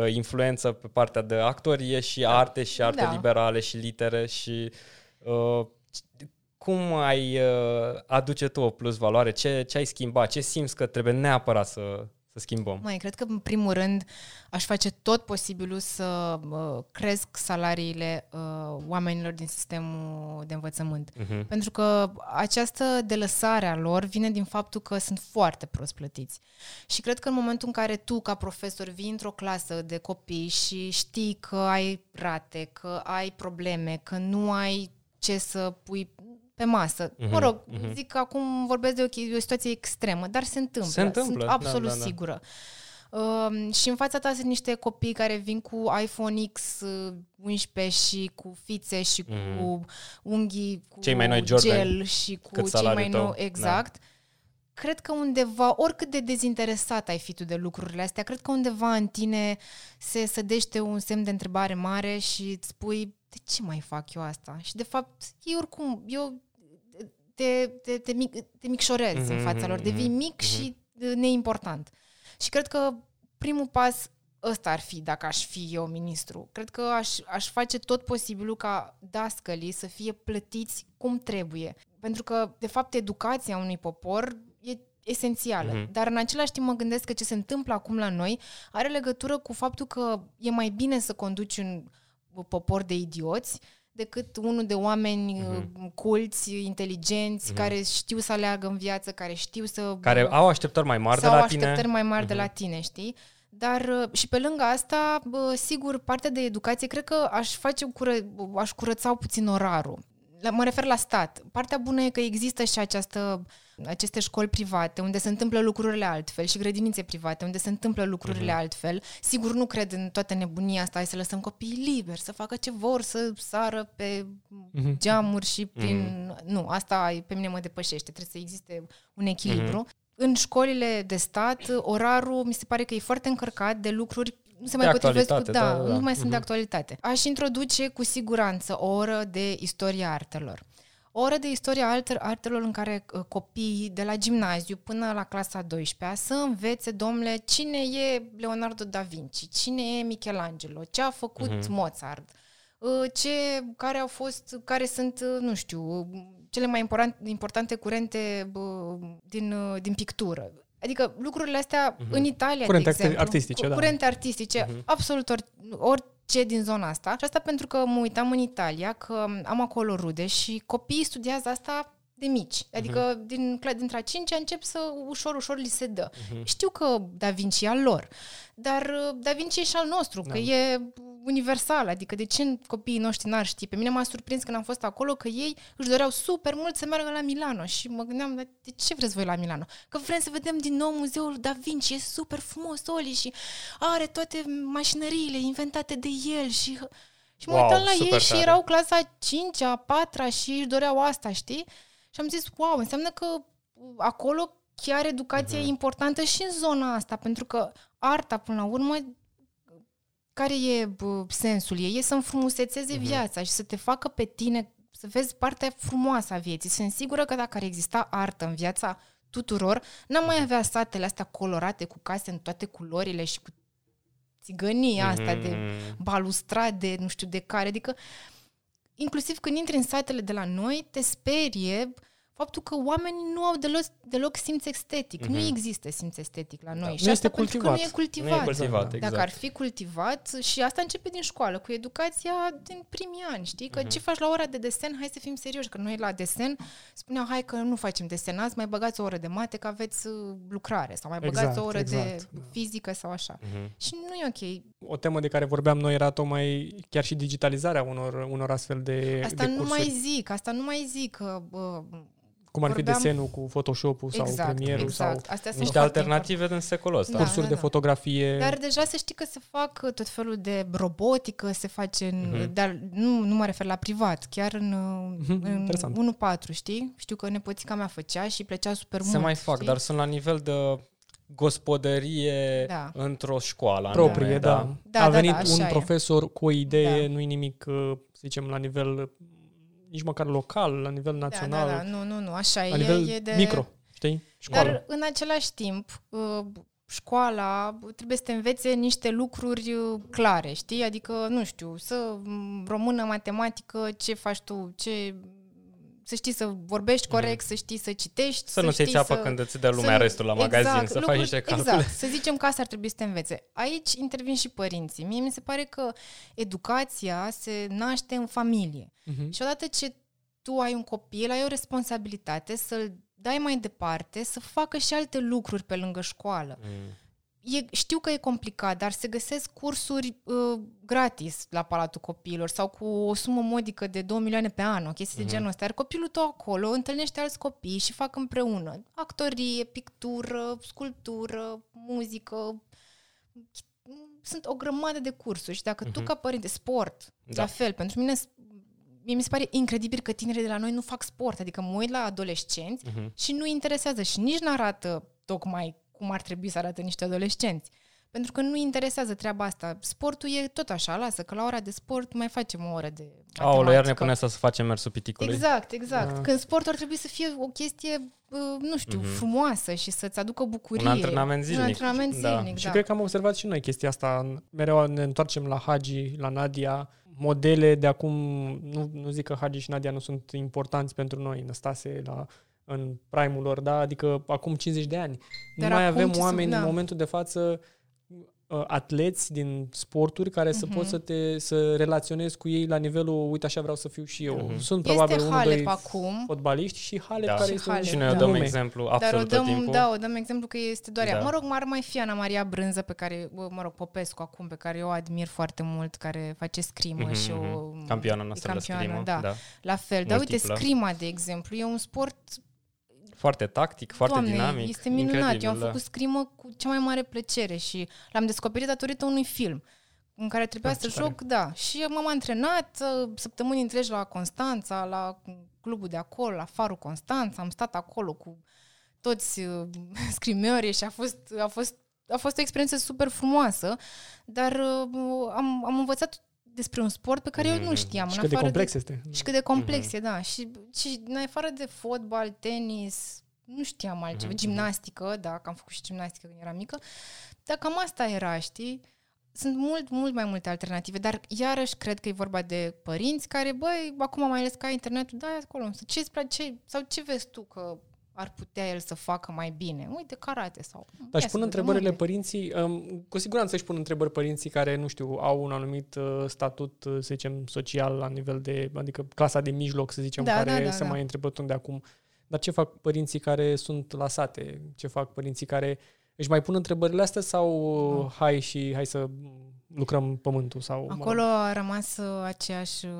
uh, influență pe partea de actorie și arte și arte Da. liberale și litere și uh, cum ai uh, aduce tu o plus valoare? Ce, ce ai schimba? Ce simți că trebuie neapărat să, să schimbăm? Mai, cred că în primul rând aș face tot posibilul să uh, cresc salariile uh, oamenilor din sistemul de învățământ. Mhm. Pentru că această delăsare a lor vine din faptul că sunt foarte prost plătiți. Și cred că în momentul în care tu, ca profesor, vii într-o clasă de copii și știi că ai rate, că ai probleme, că nu ai ce să pui pe masă. Mhm, Mă rog, mhm. zic că acum vorbesc de o, chi- de o situație extremă, dar se întâmplă. Se întâmplă, Sunt da, absolut da, da. sigură. Uh, și în fața ta sunt niște copii care vin cu iPhone X uh, 11 și cu fițe și cu Mhm. unghii cu Cei mai noi Jordan, gel și cu cât cei salariul mai tău, nou, exact. Cred că undeva, oricât de dezinteresat ai fi tu de lucrurile astea, cred că undeva în tine se sădește un semn de întrebare mare și îți spui, de ce mai fac eu asta? Și de fapt, ei oricum, eu te, te, te, mic, te micșorezi Mhm, în fața lor, devii mhm, mic mhm. și uh, neimportant. Și cred că primul pas ăsta ar fi dacă aș fi eu ministru. Cred că aș, aș face tot posibilul ca dascălii să fie plătiți cum trebuie. Pentru că, de fapt, educația unui popor e esențială. Mhm. Dar în același timp mă gândesc că ce se întâmplă acum la noi are legătură cu faptul că e mai bine să conduci un popor de idioți decât unul de oameni Mhm. uh, culți, inteligenți, Mhm. care știu să aleagă în viață, care știu să... Care au așteptări mai mari de sau la așteptări tine. mai mari de Mhm. la tine, știi? Dar uh, și pe lângă asta, bă, sigur, partea de educație, cred că aș face cură, aș curăța puțin orarul. La, mă refer la stat. Partea bună e că există și această, aceste școli private unde se întâmplă lucrurile altfel și grădinițe private unde se întâmplă lucrurile Mhm. altfel. Sigur, nu cred în toată nebunia asta, hai să lăsăm copiii liberi, să facă ce vor, să sară pe Mhm. geamuri și prin... Nu, asta pe mine mă depășește. Trebuie să existe un echilibru. În școlile de stat, orarul mi se pare că e foarte încărcat de lucruri nu se De mai potrivesc cu, actualitate, da, da, da, nu da. mai sunt de Mhm. actualitate. Aș introduce cu siguranță o oră de istoria artelor. O oră de istoria alter, artelor în care uh, copiii de la gimnaziu până la clasa 12-a să învețe, domnule, cine e Leonardo da Vinci, cine e Michelangelo, ce a făcut Mhm. Mozart, uh, ce, care au fost, care sunt, uh, nu știu, uh, cele mai important, importante curente bă, din, uh, din pictură. Adică lucrurile astea Mhm. în Italia, Curente de exemplu, artistice, cu- da. curente artistice, Mhm. absolut or, orice din zona asta. Și asta pentru că mă uitam în Italia, că am acolo rude și copiii studiază asta de mici. Adică din, cla- dintre a cincea încep să ușor, ușor li se dă. Mhm. Știu că Da Vinci e al lor, dar uh, Da Vinci e și al nostru, că Da. e universal, adică de ce copiii noștri n-ar ști? Pe mine m-a surprins când am fost acolo că ei își doreau super mult să meargă la Milano și mă gândeam, "Dar de ce vreți voi la Milano? Că vrem să vedem din nou muzeul Da Vinci, e super frumos, Oli, și are toate mașinăriile inventate de el și... Și mă Wow, uitam la super ei și tare. erau clasa 5 a 4 și își doreau asta, știi? Și am zis, wow, înseamnă că acolo chiar educația Mhm. e importantă și în zona asta, pentru că arta, până la urmă, care e bă, sensul ei? E să înfrumusețeze Mhm. viața și să te facă pe tine să vezi partea frumoasă a vieții. Sunt sigură că dacă ar exista artă în viața tuturor, n-am mai avea satele astea colorate cu case în toate culorile și cu țigănia asta de Mhm. balustrade, nu știu de care, adică inclusiv când intri în satele de la noi, te sperie faptul că oamenii nu au deloc, deloc simț estetic. Mhm. Nu există simț estetic la noi. Da, și nu asta este pentru că cultivat. nu e cultivat. Nu e cultivat, Exact, exact. Dacă ar fi cultivat, și asta începe din școală, cu educația din primii ani, știi? Că Mhm. ce faci la ora de desen, hai să fim serioși, că noi la desen spuneau, hai că nu facem desen azi, mai băgați o oră de mate, că aveți uh, lucrare, sau mai băgați Exact, o oră exact. de fizică sau așa. Mhm. Și nu e ok. O temă de care vorbeam noi era tocmai chiar și digitalizarea unor, unor astfel de, Asta de nu cursuri. mai zic, asta nu mai zic că... Bă, Cum ar fi vorbeam- desenul cu Photoshop-ul sau exact, Premiere-ul exact. sau Astea sunt Niște foarte alternative din secolul ăsta. Da. cursuri de fotografie. Dar deja să știi că se fac uh, tot felul de robotică, se face în, Mhm. dar nu, nu mă refer la privat, chiar în, Mhm, în interesant. 1-4, știi? Știu că nepoțica mea făcea și îi plăcea super mult. Se mai fac, știi? dar sunt la nivel de gospodărie Da. într-o școală. proprie, anume, da. Da, A da, venit da, așa un e. profesor cu o idee, Da. nu-i nimic, uh, să zicem, la nivel uh, nici măcar local, la nivel da, național, da, da, nu, nu, nu, așa la e, nivel e de... micro. știi? Școală. Dar în același timp, uh, școala trebuie să te învețe niște lucruri uh, clare, știi? Adică, nu știu, să m, română, matematică, ce faci tu, ce să știi să vorbești corect, să știi să citești, Mhm. Să nu-ți iei știi ceapă când îți dă lumea restul la magazin, să faci niște calcule. Exact, să zicem că asta ar trebui să te învețe. Aici intervin și părinții. Mie mi se pare că educația se naște în familie. Mhm. Și odată ce tu ai un copil, ai o responsabilitate să-l dai mai departe, să facă și alte lucruri pe lângă școală. Mm. E, știu că e complicat, dar se găsesc cursuri uh, gratis la Palatul Copiilor sau cu o sumă modică de 2 milioane pe an, o chestie de genul ăsta. Iar copilul tău acolo întâlnește alți copii și fac împreună actorie, pictură, sculptură, muzică. Sunt o grămadă de cursuri și dacă tu ca părinte, sport, Da. la fel, pentru mine Mie mi se pare incredibil că tinerii de la noi nu fac sport. Adică mă uit la adolescenți Mhm. și nu interesează și nici nu arată tocmai cum ar trebui să arate niște adolescenți. Pentru că nu interesează treaba asta. Sportul e tot așa, lasă că la ora de sport mai facem o oră de Aoleu, iar ne matematică. pune asta să facem mersul piticului. Exact, exact. Da. Când sportul ar trebui să fie o chestie, uh, nu știu, frumoasă și să-ți aducă bucurie. Mhm. Un antrenament zilnic. Un antrenament Da. zilnic, Și da. cred că am observat și noi chestia asta. Mereu ne întoarcem la Hagi, la Nadia. Modele de acum, nu, nu zic că Hagi și Nadia nu sunt importanți pentru noi, Năstase la, în prime-ul lor, da? adică acum 50 de ani. Dar nu mai acum avem ce să- oameni da. în momentul de față uh, atleți din sporturi care să Mhm. poți să te să relaționezi cu ei la nivelul uite așa vreau să fiu și eu. Mhm. Sunt Este probabil unul, Halep doi acum. fotbaliști și Halep Da. care Și este Halep. un Și noi o în dăm lume. exemplu Dar absolut o dăm, tot timpul. da, o dăm exemplu că este doar ea. Da. Mă rog, ar mai fi Ana Maria Brânză, pe care, bă, mă rog, Popescu acum, pe care eu o admir foarte mult, care face scrimă Mhm, și o... mhm. Campioana noastră e la campioană, scrimă. Da. da. La fel. Dar uite, Multiplă. scrima, de exemplu, e un sport Foarte tactic, foarte Doamne, dinamic. este minunat. Incredibil, Eu am da. făcut scrimă cu cea mai mare plăcere și l-am descoperit datorită unui film în care trebuia Ah, să ce tare. joc, da. Și m-am antrenat uh, săptămâni întregi la Constanța, la clubul de acolo, la Farul Constanța. Am stat acolo cu toți uh, scrimiorii și a fost, a fost a fost o experiență super frumoasă, dar uh, am, am învățat despre un sport pe care eu nu Mhm. știam. Și în cât de afară complex este. și cât de complex e, da. Și, și în afară de fotbal, tenis, nu știam altceva. Mhm, Gimnastică, da, că am făcut și gimnastică când eram mică. Dar cam asta era, știi? Sunt mult, mult mai multe alternative, dar iarăși cred că e vorba de părinți care, băi, acum mai ales ca internetul, da, acolo, ce îți place, sau ce vezi tu că ar putea el să facă mai bine? Uite, karate sau... Dar Ia își să pun vedem întrebările unde. părinții, um, cu siguranță își pun întrebări părinții care, nu știu, au un anumit uh, statut, uh, să zicem, social la nivel de, adică clasa de mijloc, să zicem, Da, care da, da, se da. mai întrebă de acum. Dar ce fac părinții care sunt la sate? Ce fac părinții care își mai pun întrebările astea sau uh, hai și hai să lucrăm pământul? Sau, mă rog, Acolo a rămas uh, aceeași, uh,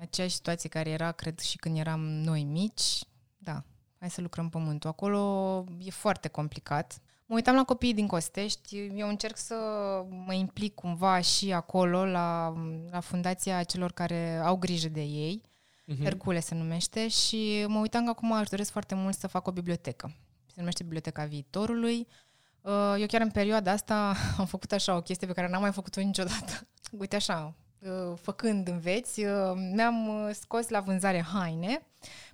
aceeași situație care era, cred, și când eram noi mici. Da, hai să lucrăm pământul. Acolo e foarte complicat. Mă uitam la copiii din Costești, eu încerc să mă implic cumva și acolo, la, la fundația celor care au grijă de ei, Mhm. Hercule se numește, și mă uitam că acum aș doresc foarte mult să fac o bibliotecă. Se numește Biblioteca Viitorului. Uh, Eu chiar în perioada asta am făcut așa o chestie pe care n-am mai făcut-o niciodată. Uite așa, uh, făcând înveți, uh, mi-am uh, scos la vânzare haine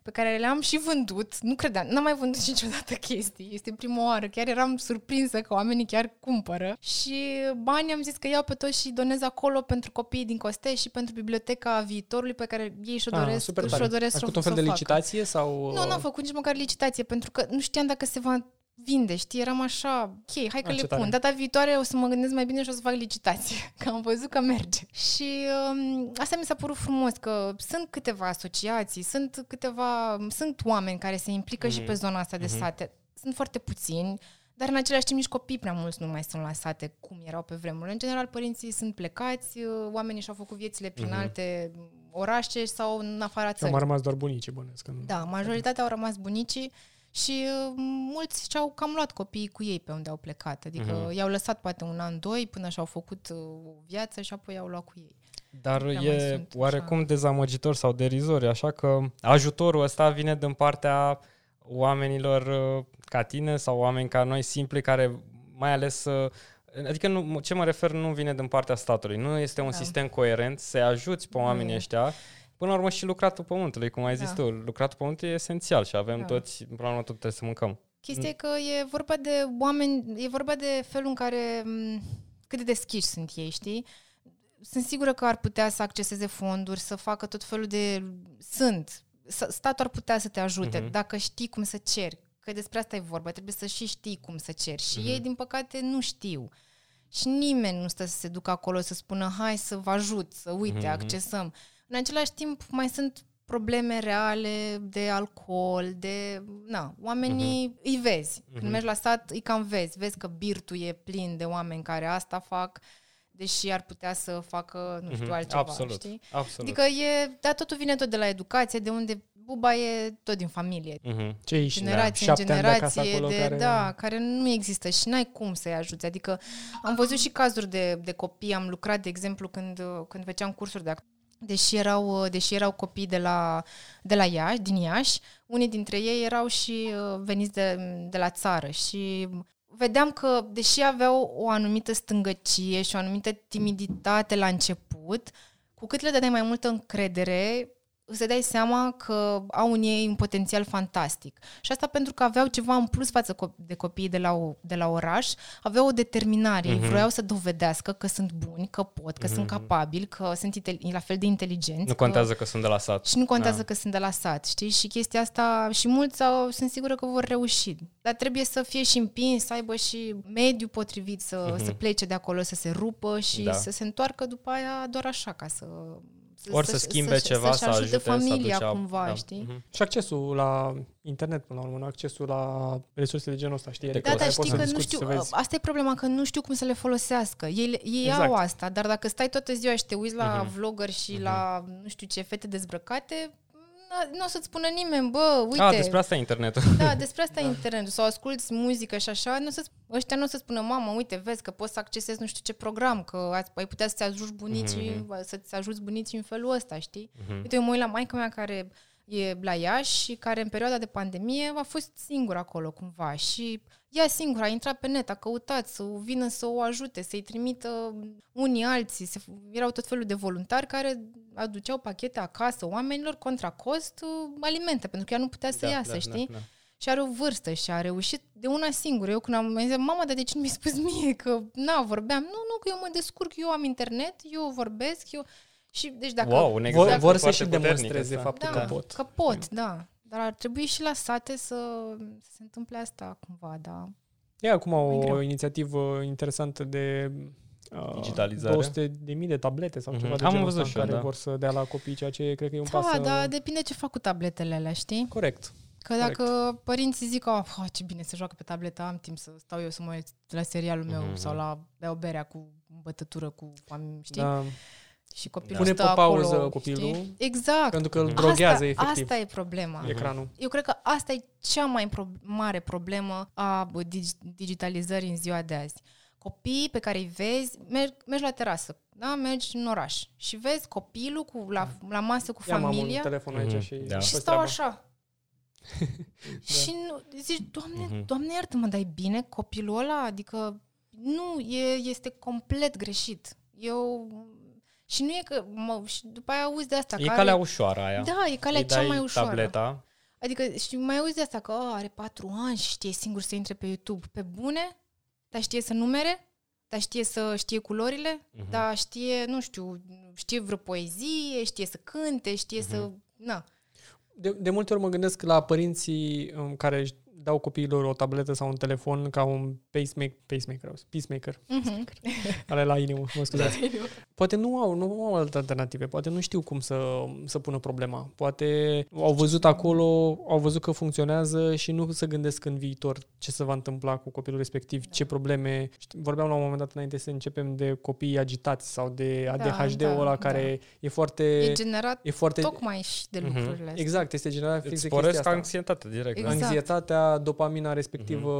pe care le-am și vândut. Nu credeam, n-am mai vândut niciodată chestii. Este prima oară. Chiar eram surprinsă că oamenii chiar cumpără. Și banii am zis că iau pe toți și donez acolo pentru copiii din Costești și pentru biblioteca viitorului pe care ei și-o Ah, doresc, super și-o tare. doresc Ai să, făcut un fel să de facă. licitație sau... Nu, n-am făcut nici măcar licitație, pentru că nu știam dacă se va vinde, știi? Eram așa, ok, hai că Ah, le ce pun. tare. Data viitoare o să mă gândesc mai bine și o să fac licitație, că am văzut că merge. Și um, asta mi s-a părut frumos, că sunt câteva asociații, sunt câteva, sunt oameni care se implică și pe zona asta de sate. Sunt foarte puțini, dar în același timp nici copii prea mulți nu mai sunt la sate cum erau pe vremuri. În general, părinții sunt plecați, uh, oamenii și-au făcut viețile prin alte orașe sau în afara Au țării. mai rămas doar bunicii, bănesc. Că nu- Da, majoritatea au rămas bunicii și uh, mulți și-au cam luat copiii cu ei pe unde au plecat. Adică Mhm. i-au lăsat poate un an, doi, până și-au făcut uh, o viață și apoi i-au luat cu ei. Dar prea mai e sunt oarecum așa. dezamăgitor sau derizor, așa că ajutorul ăsta vine din partea oamenilor uh, ca tine sau oameni ca noi simpli care mai ales uh, Adică nu, ce mă refer nu vine din partea statului. Nu este un Da. sistem coerent să ajuți pe oamenii e. ăștia. Până la urmă și lucratul pământului, cum ai zis Da. tu. Lucratul pământului e esențial și avem Da. toți, până la urmă tot trebuie să mâncăm. Chestia e că e vorba de oameni, e vorba de felul în care, m, cât de deschiși sunt ei, știi? Sunt sigură că ar putea să acceseze fonduri, să facă tot felul de... Sunt. S- Statul ar putea să te ajute Mhm. dacă știi cum să ceri. Că despre asta e vorba, trebuie să și știi cum să ceri. Și Mhm. ei, din păcate, nu știu. Și nimeni nu stă să se ducă acolo să spună hai să vă ajut, să uite, Mhm. accesăm. În același timp, mai sunt probleme reale de alcool, de... Na, oamenii îi vezi. Când Mhm. mergi la sat, îi cam vezi. Vezi că birtul e plin de oameni care asta fac, deși ar putea să facă, nu știu, Mhm. altceva, Absolut. știi? Absolut. Adică e... Dar totul vine tot de la educație, de unde buba e tot din familie. Mhm. Cei Generație șapte în ani de acasă generație, acolo de, care... da, care nu există și n-ai cum să-i ajuți. Adică am văzut și cazuri de, de copii, am lucrat, de exemplu, când, când făceam cursuri de act- Deși erau, deși erau copii de la, de la Iași, din Iași, unii dintre ei erau și uh, veniți de, de la țară și vedeam că, deși aveau o anumită stângăcie și o anumită timiditate la început, cu cât le dădeai mai multă încredere, îți dai seama că au în ei un potențial fantastic. Și asta pentru că aveau ceva în plus față co- de copiii de la, o, de la oraș, aveau o determinare, Mhm. mm-hmm. vreau să dovedească că sunt buni, că pot, că mm-hmm. sunt capabili, că sunt intel- la fel de inteligenți. Nu că... contează că sunt de la sat. Și nu contează Da. că sunt de la sat, știi? Și chestia asta, și mulți au, sunt sigură că vor reuși. Dar trebuie să fie și împins, să aibă și mediul potrivit, să, Mhm. să plece de acolo, să se rupă și Da. să se întoarcă după aia doar așa, ca să... Ori să schimbe ceva, să-și să ajute ajute, familia să aduce, cumva, da. știi? Mhm. Și accesul la internet, până la urmă, accesul la resurse de genul ăsta, știi? Adică Da, să dar poți știi să că nu discuți, știu, să vezi. asta e problema, că nu știu cum să le folosească. Ei, ei Exact. au asta, dar dacă stai toată ziua și te uiți la Mhm. vlogger și la, nu știu ce, fete dezbrăcate, n- nu o să-ți spună nimeni, bă, uite, A, despre asta e internetul. Da, despre asta e internetul. Sau asculti muzică și așa, nu să ăștia nu o să spună, mamă, uite, vezi că poți să accesezi nu știu ce program, că ați, ai putea să-ți ajuți bunicii, Mhm. să-ți ajuți bunicii în felul ăsta, știi? Mhm. Uite, eu mă uit la maica mea care e la Iași și care în perioada de pandemie a fost singură acolo cumva și ea singură a intrat pe net, a căutat să vină să o ajute, să-i trimită unii alții. Se, erau tot felul de voluntari care aduceau pachete acasă oamenilor contra cost uh, alimente, pentru că ea nu putea să Da, iasă, da, știi? Da, da. și are o vârstă și a reușit de una singură. Eu când am zis, mama, dar de ce nu mi-ai spus mie că, na, vorbeam? Nu, nu, că eu mă descurc, eu am internet, eu vorbesc, eu... Și, deci dacă... Wow, un Vor, exemplu vor să foarte și puternic demonstreze ăsta. faptul da, că pot. Că pot, da. Dar ar trebui și la sate să, să se întâmple asta cumva, da. E acum E o greu. inițiativă interesantă de uh, Digitalizare. 200 de mii de tablete sau Mhm. ceva de Am genul văzut ăsta și eu, în care da. vor să dea la copii, ceea ce cred că e un Da, pas... uh, dar depinde ce fac cu tabletele alea, știi? Corect. Că dacă părinții zic, oh, oh, ce bine să joacă pe tabletă, am timp să stau eu să mă uit la serialul meu Mhm. sau la beau berea cu bătătură cu fam- știi? Da. Și copilul Pune stă pe pauză acolo, copilul, știi? Exact. Pentru că îl Mhm. droghează asta, efectiv Asta e problema. ecranul. Eu cred că asta e cea mai pro- mare problemă a bă, dig- digitalizării în ziua de azi. Copiii pe care îi vezi, mergi, mergi la terasă, da? mergi în oraș și vezi copilul cu, la, la masă cu Ia mamă un familia telefon aici Mhm, și... da. și fă stau treaba. așa. Și nu, zici, doamne, Mhm. doamne iartă-mă, dar e bine copilul ăla? Adică nu, e, este complet greșit. Eu... Și nu e că... Mă, și după aia auzi de asta. E care, calea ușoară aia. Da, e calea Îi cea dai mai ușoară. tableta. Adică și mai auzi de asta că oh, are patru ani și știe singur să intre pe YouTube. Pe bune? Dar știe să numere? Dar știe să știe culorile? Mhm. Dar știe, nu știu, știe vreo poezie, știe să cânte, știe să... Mhm. Na. De, de multe ori mă gândesc la părinții um, care își dau copiilor o tabletă sau un telefon ca un pacemaker, pacemaker, peacemaker, Mhm. ale la inimă, mă scuzați. Poate nu au, nu au alte alternative, poate nu știu cum să, să pună problema. Poate au văzut acolo, au văzut că funcționează și nu se gândesc în viitor ce se va întâmpla cu copilul respectiv, ce probleme. Știi, Vorbeam la un moment dat înainte să începem de copii agitați sau de ADHD-ul da, ăla da. care e foarte... E generat E foarte tocmai și de Mhm. lucrurile astea. Exact, este generat fix Îți de sporesc chestia asta. anxietatea direct. Exact. Da? Anxietatea, dopamina respectivă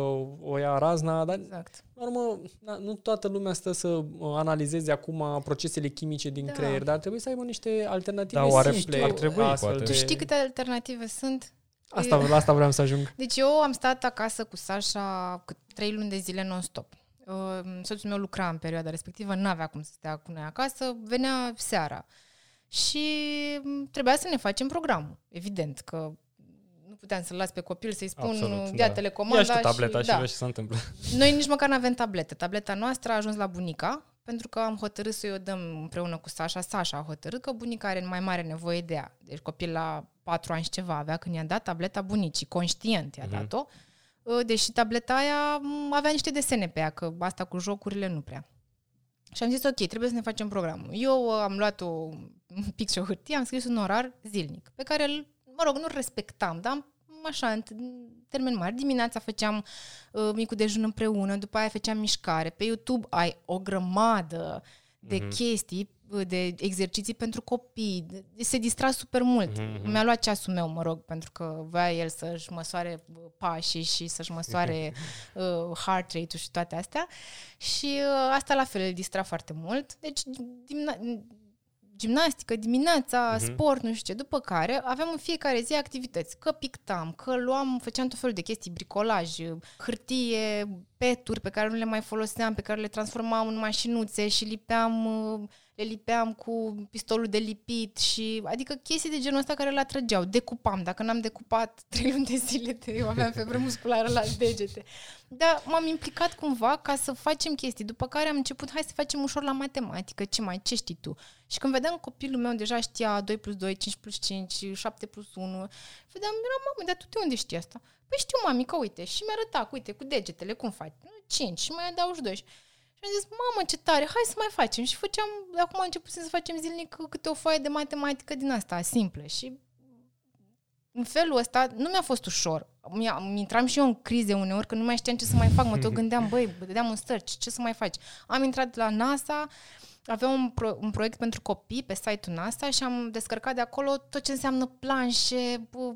o ia razna, dar Exact. la urmă, na, nu toată lumea stă să uh, analizeze acum procesele chimice din Da. creier, dar trebuie să aibă niște alternative Da, oare simple. ar trebui, astfel poate. de- Tu știi câte alternative sunt? Asta, la asta vreau să ajung. Deci eu am stat acasă cu Sasha cât trei luni de zile non-stop. Uh, Soțul meu lucra în perioada respectivă, nu avea cum să stea cu noi acasă, venea seara. Și m, trebuia să ne facem programul, evident, că nu puteam să-l las pe copil să-i spun, Absolut, ia da. telecomanda Ia și tu tableta și, da. vezi ce se întâmplă. Noi nici măcar nu avem tabletă. Tableta noastră a ajuns la bunica, pentru că am hotărât să-i o dăm împreună cu Sasha. Sasha a hotărât că bunica are mai mare nevoie de ea. Deci copil la patru ani și ceva avea când i-a dat tableta bunicii, conștient i-a Mhm. dat-o. Uh, Deși tableta aia m, avea niște desene pe ea, că asta cu jocurile nu prea. Și am zis, ok, trebuie să ne facem programul. Eu uh, am luat o, un pic și o hârtie, am scris un orar zilnic, pe care, îl, mă rog, nu respectam, dar așa, în termen mari. Dimineața făceam uh, micul dejun împreună, după aia făceam mișcare. Pe YouTube ai o grămadă de Mhm. chestii, uh, de exerciții pentru copii. De- Se distra super mult. Mhm. Mi-a luat ceasul meu, mă rog, pentru că voia el să-și măsoare uh, pașii și să-și măsoare uh, heart rate-ul și toate astea. Și uh, asta la fel îl distra foarte mult. Deci dimna- gimnastică dimineața, Mhm. sport, nu știu ce. După care aveam în fiecare zi activități. Că pictam, că luam, făceam tot felul de chestii, bricolaj, hârtie, peturi pe care nu le mai foloseam, pe care le transformam în mașinuțe și lipeam, uh, le lipeam cu pistolul de lipit și adică chestii de genul ăsta care le atrăgeau. Decupam. Dacă n-am decupat trei luni de zile, de, eu aveam febră musculară la degete. Dar m-am implicat cumva ca să facem chestii. După care am început, hai să facem ușor la matematică, ce mai, ce știi tu? Și când vedeam copilul meu deja știa 2 plus 2, 5 plus 5, 7 plus 1, vedeam, eram, mamă, dar tu de unde știi asta? Păi știu, mami, că uite, și mi arăta, cu, uite, cu degetele, cum faci? 5 și mai adaugi 2. Și am zis, mamă, ce tare, hai să mai facem. Și făceam, acum am început să facem zilnic câte o foaie de matematică din asta, simplă. Și în felul ăsta nu mi-a fost ușor. Mi-a, mi intram și eu în crize uneori, că nu mai știam ce să mai fac. Mă tot gândeam, băi, dădeam un search, ce să mai faci? Am intrat la NASA, aveam un, pro, un proiect pentru copii pe site-ul NASA și am descărcat de acolo tot ce înseamnă planșe, bă,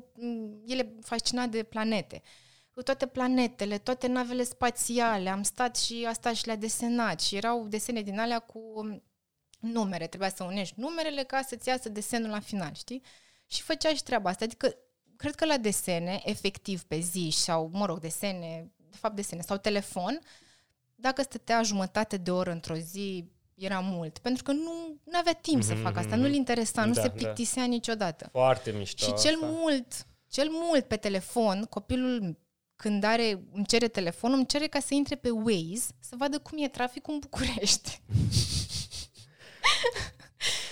ele fascinat de planete cu toate planetele, toate navele spațiale, am stat și a stat și le-a desenat și erau desene din alea cu numere, trebuia să unești numerele ca să-ți iasă desenul la final, știi? Și făcea și treaba asta, adică cred că la desene, efectiv pe zi sau, mă rog, desene, de fapt desene sau telefon, dacă stătea jumătate de oră într-o zi, era mult, pentru că nu avea timp mm-hmm, să facă asta, nu-l interesa, nu Da, se da. plictisea niciodată. Foarte mișto Și cel asta. mult, cel mult pe telefon, copilul când are, îmi cere telefonul, îmi cere ca să intre pe Waze să vadă cum e traficul în București.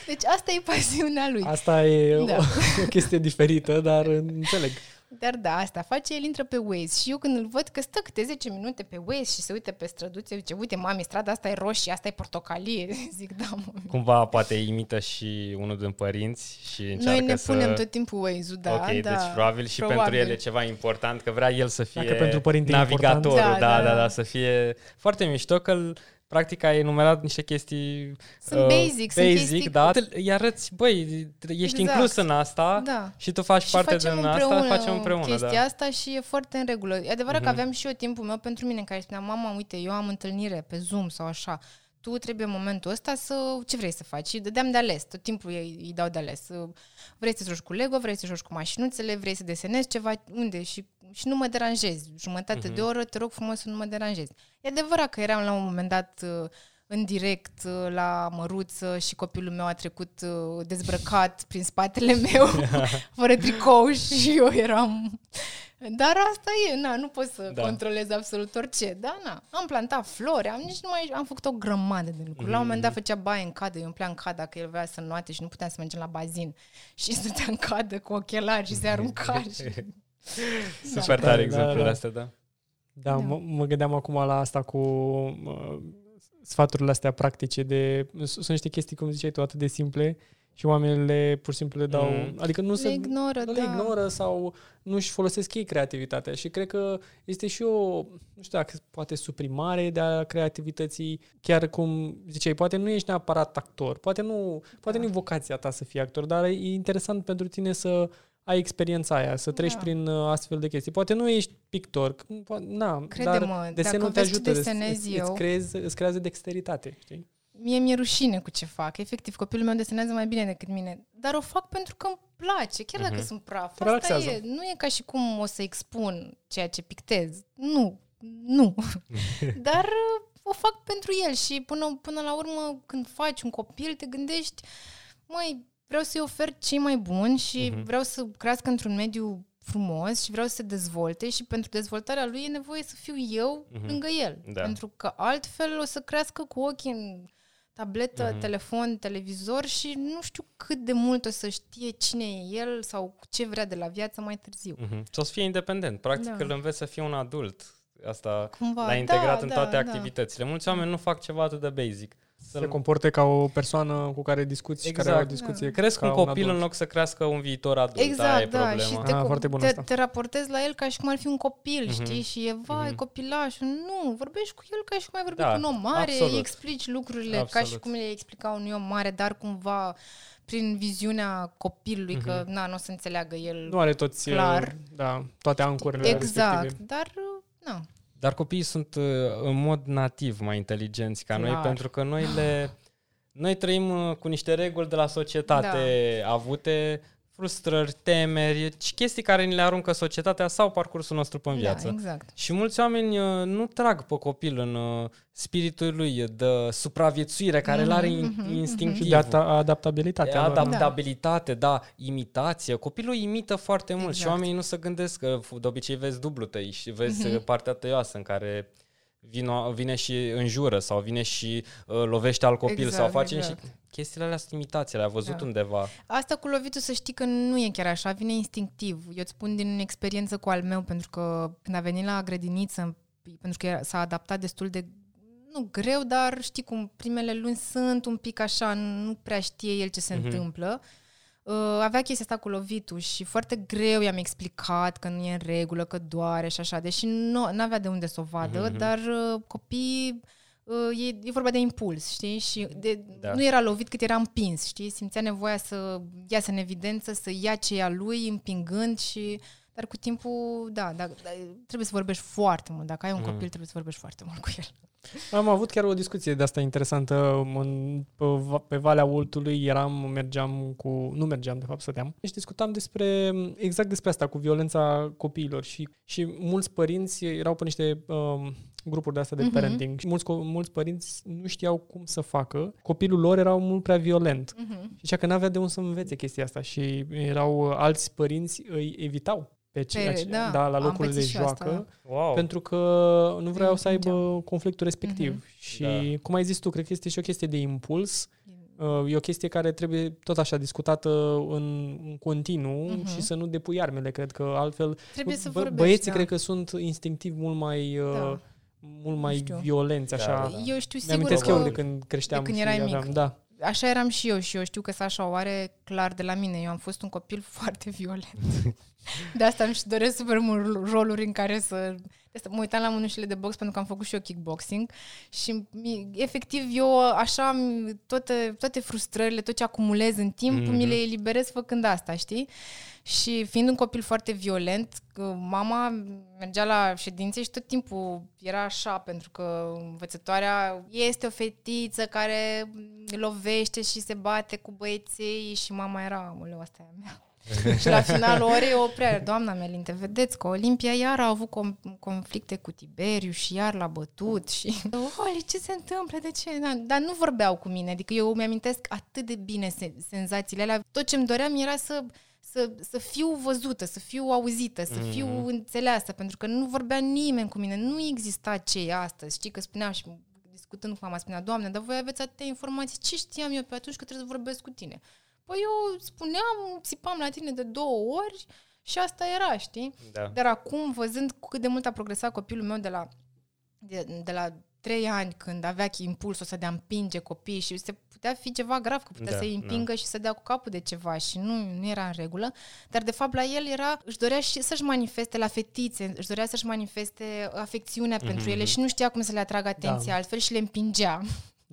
deci asta e pasiunea lui. Asta e Da. o, o chestie diferită, dar înțeleg. Dar da, asta face, el intră pe Waze și eu când îl văd că stă câte 10 minute pe Waze și se uită pe străduțe, zice, uite mami, strada asta e roșie, asta e portocalie. Zic, da, mă. Cumva poate imită și unul din părinți și încearcă Noi ne să... punem tot timpul Waze-ul, da, ok, da. deci probabil și probabil. pentru el e ceva important, că vrea el să fie Dacă pentru părinte e navigatorul, important. da, Da, da, da, da, da. da, să fie foarte mișto că îl- practic ai enumerat niște chestii Sunt basic, sunt basic chestii- da, îi arăți, băi, ești Exact. inclus în asta Da. și tu faci și parte facem din împreună, asta, facem împreună, chestia da. asta și e foarte în regulă. E adevărat Mhm. că aveam și eu timpul meu pentru mine, în care spuneam, mama, uite, eu am întâlnire pe Zoom sau așa, tu trebuie în momentul ăsta să, ce vrei să faci? Și dădeam de ales, tot timpul îi, îi dau de ales. Vrei să joci cu Lego, vrei să joci cu mașinuțele, vrei să desenezi ceva, unde? Și, și nu mă deranjezi. Jumătate Mhm. de oră, te rog frumos să nu mă deranjezi. E adevărat că eram la un moment dat uh, în direct uh, la măruță și copilul meu a trecut uh, dezbrăcat prin spatele meu, fără tricou și eu eram... Dar asta e, na, nu pot să Da. da. controlez absolut orice. Da, na, am plantat flori, am, nici nu mai, am făcut o grămadă de lucruri. La un moment dat făcea baie în cadă, eu îmi în cadă că el vrea să noate și nu puteam să mergem la bazin. Și stătea în cadă cu ochelari și se arunca. Și... Super Da, tare da, exemplul da. astea, da. Da, Da. mă, mă gândeam acum la asta cu uh, sfaturile astea practice de... Sunt niște chestii, cum ziceai tu, atât de simple și oamenii le pur și simplu le dau... Mm. Adică nu Le se... ignoră, nu da. le ignoră sau nu își folosesc ei creativitatea și cred că este și o, nu știu dacă poate suprimare de a creativității, chiar cum ziceai, poate nu ești neapărat actor, poate nu, poate Da. nu e vocația ta să fii actor, dar e interesant pentru tine să ai experiența aia, să treci Da. prin uh, astfel de chestii. Poate nu ești pictor, po- na, Crede-mă, dar desenul dacă te vezi ce ajută, îți, desenez îți, eu- îți, creezi, îți creează dexteritate, știi? Mie mi-e rușine cu ce fac. Efectiv, copilul meu desenează mai bine decât mine. Dar o fac pentru că îmi place, chiar dacă Mhm. sunt praf. Te Asta relaxează. e. Nu e ca și cum o să expun ceea ce pictez. Nu. Nu. Dar uh, o fac pentru el și până, până la urmă, când faci un copil, te gândești, măi, vreau să-i ofer cei mai buni și Mhm. vreau să crească într-un mediu frumos și vreau să se dezvolte și pentru dezvoltarea lui e nevoie să fiu eu Mhm. lângă el. Da. Pentru că altfel o să crească cu ochii în tabletă, Mhm. telefon, televizor și nu știu cât de mult o să știe cine e el sau ce vrea de la viață mai târziu. Mhm. Și o să fie independent. Practic Da. îl înveți să fie un adult. Asta Cumva, l-ai integrat da, în da, toate da. activitățile. Mulți oameni nu fac ceva atât de basic. Se comporte ca o persoană cu care discuți și care are o Exact. discuție Cresc ca un copil adult. în loc să crească un viitor adult. Aia e Exact, da, problema. și Ah, te, foarte bun te, asta. te raportezi la el ca și cum ar fi un copil, Mhm. știi? Și e, vai, Mhm. copilașul. Nu, vorbești cu el ca și cum ai vorbit Da, cu un om mare, absolut. îi explici lucrurile ca și Absolut. cum le explica unui om mare, dar cumva prin viziunea copilului, că Mhm. na, nu o să înțeleagă el Nu are toți, Clar. uh, da, toate ancurile exact, respective. dar na, Dar copiii sunt uh, în mod nativ mai inteligenți ca noi, Clar. pentru că noi le... Noi trăim uh, cu niște reguli de la societate Da. avute, frustrări, temeri, și chestii care ni le aruncă societatea sau parcursul nostru pe viață. da, exact. Și mulți oameni uh, nu trag pe copil în uh, spiritul lui de supraviețuire care îl are Mhm, in- mhm, mhm. instinctiv. Și de ata- adaptabilitatea. lor. Adaptabilitate, da. imitație. Copilul imită foarte mult și Exact. oamenii nu se gândesc că de obicei vezi dublu tăi și vezi Mhm. uh, partea tăioasă în care vine, vine și înjură sau vine și uh, lovește al copil Exact, sau face exact. și chestiile alea sunt imitații, le-a văzut Da. undeva. Asta cu lovitul să știi că nu e chiar așa, vine instinctiv. Eu îți spun din experiență cu al meu, pentru că când a venit la grădiniță, pentru că era- s-a adaptat destul de nu greu, dar știi cum, primele luni sunt un pic așa, nu prea știe el ce se Mhm. întâmplă. Uh, avea chestia asta cu lovitul și foarte greu i-am explicat că nu e în regulă, că doare și așa, deși nu avea de unde să o vadă, Mhm. dar uh, copiii uh, e, e vorba de impuls, știi? Și de, Da. nu era lovit cât era împins, știi? Simțea nevoia să iasă în evidență, să ia ce e a lui, împingând și... Dar cu timpul, da, da, da, trebuie să vorbești foarte mult. Dacă ai un Mhm. copil, trebuie să vorbești foarte mult cu el. Am avut chiar o discuție de asta interesantă în, pe, Va- pe Valea Ultului, eram, mergeam cu, nu mergeam de fapt, stăteam și discutam despre, exact despre asta, cu violența copiilor și, și mulți părinți erau pe niște um, grupuri de astea de Mhm. parenting și mulți, co- mulți părinți nu știau cum să facă, copilul lor era mult prea violent Mm-hmm. și zicea că n-avea de unde să învețe chestia asta și erau uh, alți părinți îi evitau pe ceea ce, da, da, la am locurile de pățit și asta. joacă Wow. pentru că nu vreau să aibă Înțelegeam. conflictul respectiv. Mhm. Și Da. cum ai zis tu, cred că este și o chestie de impuls. Uh, E o chestie care trebuie tot așa discutată în, în continuu Mhm. și să nu depui armele. Cred că altfel Trebuie să bă- vorbești, băieții da. cred că sunt instinctiv mult mai uh, Da. mult mai știu. violenți așa. Da, da. Eu știu sigur Mi-amintesc că... eu de când creșteam de când și erai mic. aveam, da. Așa eram și eu și eu știu că Sasha o are clar de la mine. Eu am fost un copil foarte violent. De asta îmi și doresc super mult roluri în care să... de asta Mă uitam la mânușile de box pentru că am făcut și eu kickboxing și mi, efectiv eu așa mi- toate, toate frustrările, tot ce acumulez în timp, Mhm. mm-hmm. mi le eliberez făcând asta, știi? Și fiind un copil foarte violent, că mama mergea la ședințe și tot timpul era așa, pentru că învățătoarea este o fetiță care lovește și se bate cu băieții și mama era, aoleu, asta e a mea. Și la finalul orei o oprea, doamna Melinte, vedeți că Olimpia iar a avut com- conflicte cu Tiberiu și iar l-a bătut și... Oli, ce se întâmplă? De ce? Da, dar nu vorbeau cu mine, adică eu mi-amintesc atât de bine se- senzațiile alea. Tot ce-mi doream era să să, să fiu văzută, să fiu auzită, să fiu Mhm. înțeleasă, pentru că nu vorbea nimeni cu mine, nu exista ce e astăzi. Știi că spuneam și discutând cu mama, spunea, Doamne, dar voi aveți atâtea informații, ce știam eu pe atunci că trebuie să vorbesc cu tine? Păi eu spuneam, țipam la tine de două ori și asta era, știi? Da. Dar acum, văzând cât de mult a progresat copilul meu de la, de, de la trei ani, când avea impulsul ăsta de a împinge copii și se putea fi ceva grav, că putea Da, să-i împingă și să dea cu capul de ceva și nu, nu era în regulă, dar de fapt la el era, își dorea și să-și manifeste la fetițe, își dorea să-și manifeste afecțiunea Mhm, pentru ele și nu știa cum să le atragă atenția Da. altfel și le împingea.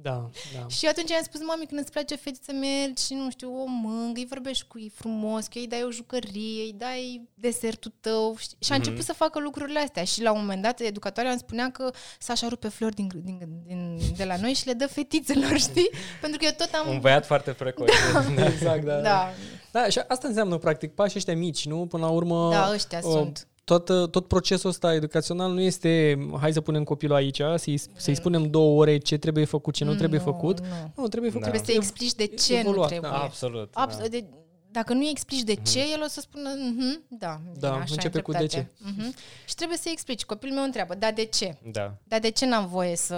Da, da. Și atunci i-am spus, mami, când îți place fetiță, mergi și, nu știu, o mângă, îi vorbești cu ei frumos, că îi dai o jucărie, îi dai desertul tău. știi? Și a Mhm. început să facă lucrurile astea. Și la un moment dat, educatoarea îmi spunea că Sasha rupe flori din, din, din, de la noi și le dă fetițelor, știi? Pentru că eu tot am... Un băiat foarte precoce. Exact, da. Da, Da, și asta înseamnă, practic, pașii ăștia mici, nu? Până la urmă... da, ăștia o, sunt. Tot, tot procesul ăsta educațional nu este hai să punem copilul aici, să-i, să-i spunem două ore ce trebuie făcut, ce nu trebuie Nu, făcut. Nu. Nu, trebuie făcut. Da. Trebuie să explici de ce nu evoluat, trebuie. da. Absolut. Abs- da. de, Dacă nu îi explici de ce, el o să spună, mhm, da, Da, bine, așa începe ai cu de dreptate." Mhm. Și trebuie să-i explici. Copilul meu întreabă, da, de ce? Da. Dar de ce n-am voie să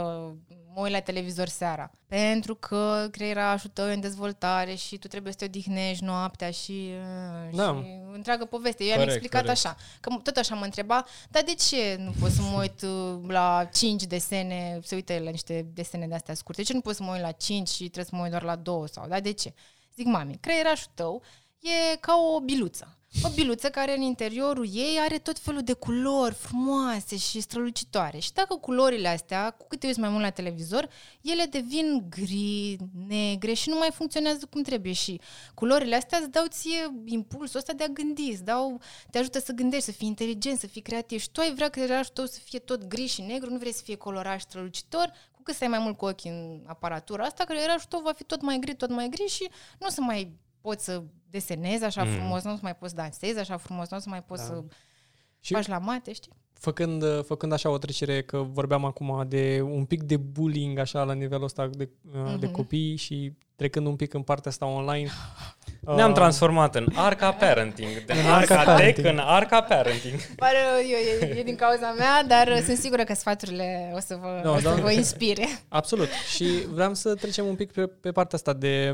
mă uit la televizor seara? Pentru că creierașul tău e în dezvoltare și tu trebuie să te odihnești noaptea și, uh, Da. și întreagă poveste. Eu i-am Corect, explicat corect. așa, că tot așa mă întreba, dar de ce nu pot să mă uit uh, la 5 desene, se uită el la niște desene de astea scurte, de ce nu pot să mă uit la 5 și trebuie să mă uit doar la 2 sau, dar de ce? Zic, mami, creierașul tău e ca o biluță. O biluță care în interiorul ei are tot felul de culori frumoase și strălucitoare. Și dacă culorile astea, cu cât te uiți mai mult la televizor, ele devin gri, negre și nu mai funcționează cum trebuie. Și culorile astea îți dau ție impulsul ăsta de a gândi, îți dau, te ajută să gândești, să fii inteligent, să fii creativ. Și tu ai vrea creierul tău să fie tot gri și negru, nu vrei să fie colorat și strălucitor, cu cât stai mai mult cu ochii în aparatura asta, creierul tău va fi tot mai gri, tot mai gri și nu o să mai poți să desenezi așa Mm. frumos, nu o să mai poți să dansezi așa frumos, nu o să mai poți Da. să Și faci la mate, știi? făcând, făcând așa o trecere, că vorbeam acum de un pic de bullying așa la nivelul ăsta de, uh de Mhm. copii și trecând un pic în partea asta online. Ne-am uh, transformat în arca parenting, din În arca, arca tech parenting. în arca parenting. Pare, e, e, e din cauza mea, dar uh, sunt sigură că sfaturile o să vă, No, o să da. vă inspire. Absolut. Și vreau să trecem un pic pe, pe partea asta de,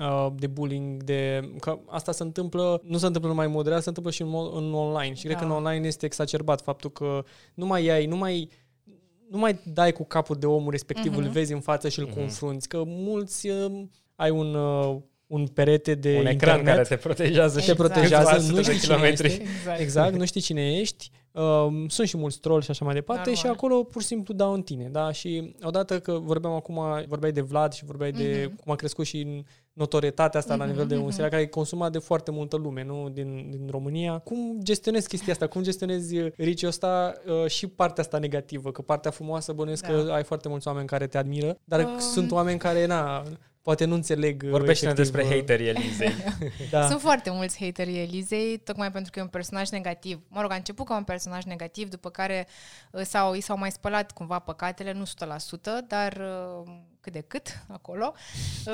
uh, de bullying, de că asta se întâmplă, nu se întâmplă numai în mod real, se întâmplă și în, mod, în online. Și cred că Da. în online este exacerbat faptul că nu mai ai, nu mai nu mai dai cu capul de omul respectiv, Mhm. îl vezi în față și îl Mhm. confrunți. Că mulți uh, ai un, uh, un perete de Un ecran internet care te protejează și te Exact. protejează, câțiva nu sute știi de cine kilometri. ești. Exact. Exact, nu știi cine ești. Um, sunt și mulți troll și așa mai departe Normal. și acolo pur și simplu dau în tine. Da? Și odată că vorbeam acum, vorbeai de Vlad și vorbeai de Mhm. cum a crescut și în notorietatea asta la Mhm, nivel de un mhm. serial care e consumat de foarte multă lume nu? Din, din România. Cum gestionezi chestia asta? Cum gestionezi uh, riciul ăsta uh, și partea asta negativă? Că partea frumoasă bănuiesc Da. că ai foarte mulți oameni care te admiră, dar Um. sunt oameni care, na, poate nu înțeleg uh, Vorbește-ne efectiv, despre uh, haterii Elizei. Da. Sunt foarte mulți haterii Elizei, tocmai pentru că e un personaj negativ. Mă rog, a început ca un personaj negativ, după care uh, s-au, i s-au mai spălat cumva păcatele, nu 100%, dar uh, cât de cât acolo. Uh,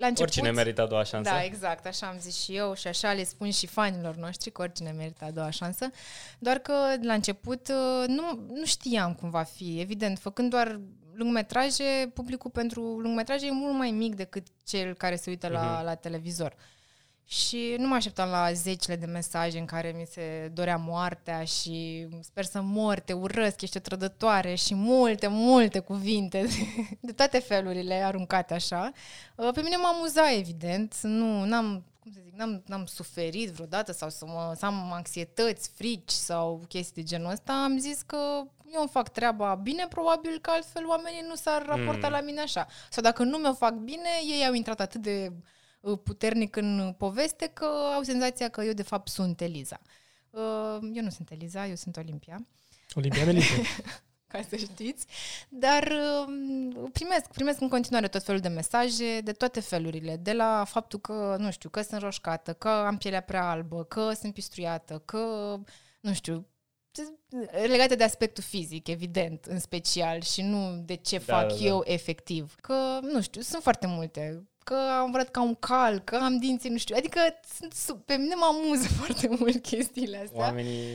La început, Oricine merită a doua șansă. Da, exact, așa am zis și eu și așa le spun și fanilor noștri că oricine merită a doua șansă. Doar că la început uh, nu, nu știam cum va fi. Evident, făcând doar lungmetraje, publicul pentru lungmetraje e mult mai mic decât cel care se uită la, Mhm. la televizor. Și nu mă așteptam la zecile de mesaje în care mi se dorea moartea și sper să mor, te urăsc, ești o trădătoare și multe, multe cuvinte de toate felurile aruncate așa. Uh, Pe mine m-a amuzat, evident. Nu, n-am, cum să zic, n-am, n-am suferit vreodată sau să, mă, să am anxietăți, frici sau chestii de genul ăsta. Am zis că eu îmi fac treaba bine, probabil că altfel oamenii nu s-ar raporta Mm. la mine așa. Sau dacă nu mi-o fac bine, ei au intrat atât de uh, puternic în poveste că au senzația că eu de fapt sunt Eliza. Uh, Eu nu sunt Eliza, eu sunt Olimpia Olimpia Melite. ca să știți, dar um, primesc, primesc în continuare tot felul de mesaje de toate felurile, de la faptul că, nu știu, că sunt roșcată, că am pielea prea albă, că sunt pistruiată, că, nu știu, legate de aspectul fizic, evident, în special, și nu de ce Da, fac da, da. eu efectiv. Că, nu știu, sunt foarte multe că am vrut ca un cal, că am dinții, nu știu. Adică sunt, su- pe mine mă amuză foarte mult chestiile astea. Oamenii,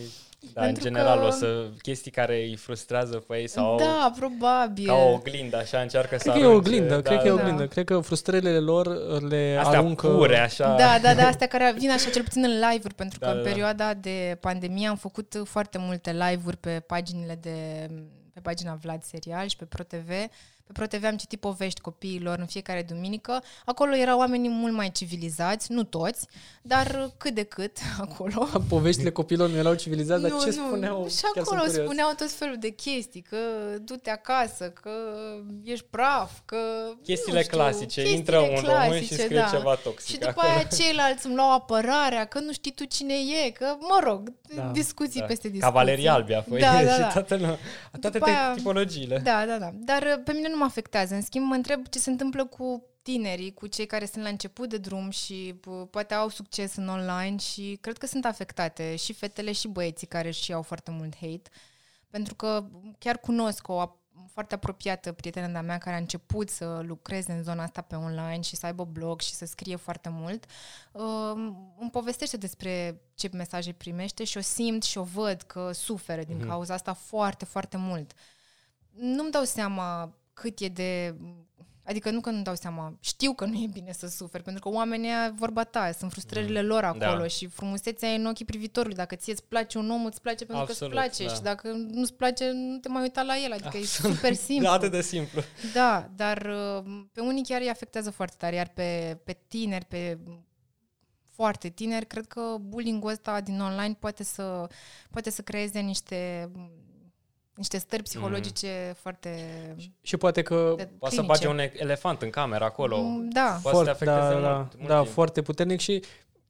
da, în Pentru general, că- o să chestii care îi frustrează pe ei sau Da, probabil. ca o oglindă, așa încearcă să Cred că e o arunce, oglindă, da, cred că e o da. oglindă. Cred că frustrările lor le Astea aruncă... pure, așa. Da, da, da, astea care vin așa cel puțin în live-uri, pentru că Da, în da, da. perioada de pandemie am făcut foarte multe live-uri pe paginile de pe pagina Vlad Serial și pe ProTV. Pe ProTV am citit povești copiilor în fiecare duminică. Acolo erau oamenii mult mai civilizați, nu toți, dar cât de cât acolo. Poveștile copilor nu erau civilizați, dar Nu, ce nu. spuneau? Și Chiar acolo sunt curios. spuneau tot felul de chestii, că du-te acasă, că ești praf, că... Chestiile nu știu, clasice. chestiile Intră un român și clasice, scrie da. ceva toxic Și după acolo. aia ceilalți îmi luau apărarea, că nu știi tu cine e, că, mă rog, Da, discuții Da. peste discuții. Cavalerii albi a fost Da, da, și da. toată, lumea- toate După aia- tipologiile. Da, da, da. Dar uh, pe mine nu mă afectează. În schimb, mă întreb ce se întâmplă cu tinerii, cu cei care sunt la început de drum și p- poate au succes în online și cred că sunt afectate și fetele și băieții care și au foarte mult hate. Pentru că chiar cunosc o, ap- foarte apropiată, prietena de-a mea, care a început să lucreze în zona asta pe online și să aibă blog și să scrie foarte mult, uh, îmi povestește despre ce mesaje primește și o simt și o văd că suferă din mm-hmm. cauza asta foarte, foarte mult. Nu-mi dau seama cât e de Adică nu că nu dau seama, știu că nu e bine să suferi, pentru că oamenii vorba ta, sunt frustrările lor acolo da. și frumusețea e în ochii privitorului. Dacă ție îți place un om, îți place pentru Absolut, că îți place da. și dacă nu-ți place, nu te mai uita la el. Adică Absolut. e super simplu. Da, atât de simplu. Da, dar uh, pe unii chiar îi afectează foarte tare, iar pe, pe tineri, pe foarte tineri, cred că bullying-ul ăsta din online poate să, poate să creeze niște niște stări psihologice mm. foarte Și poate că... Poate să bage un elefant în cameră acolo. Mm, da. Poate foarte, să te afecteze da, mult, da, mult da, timp. foarte puternic și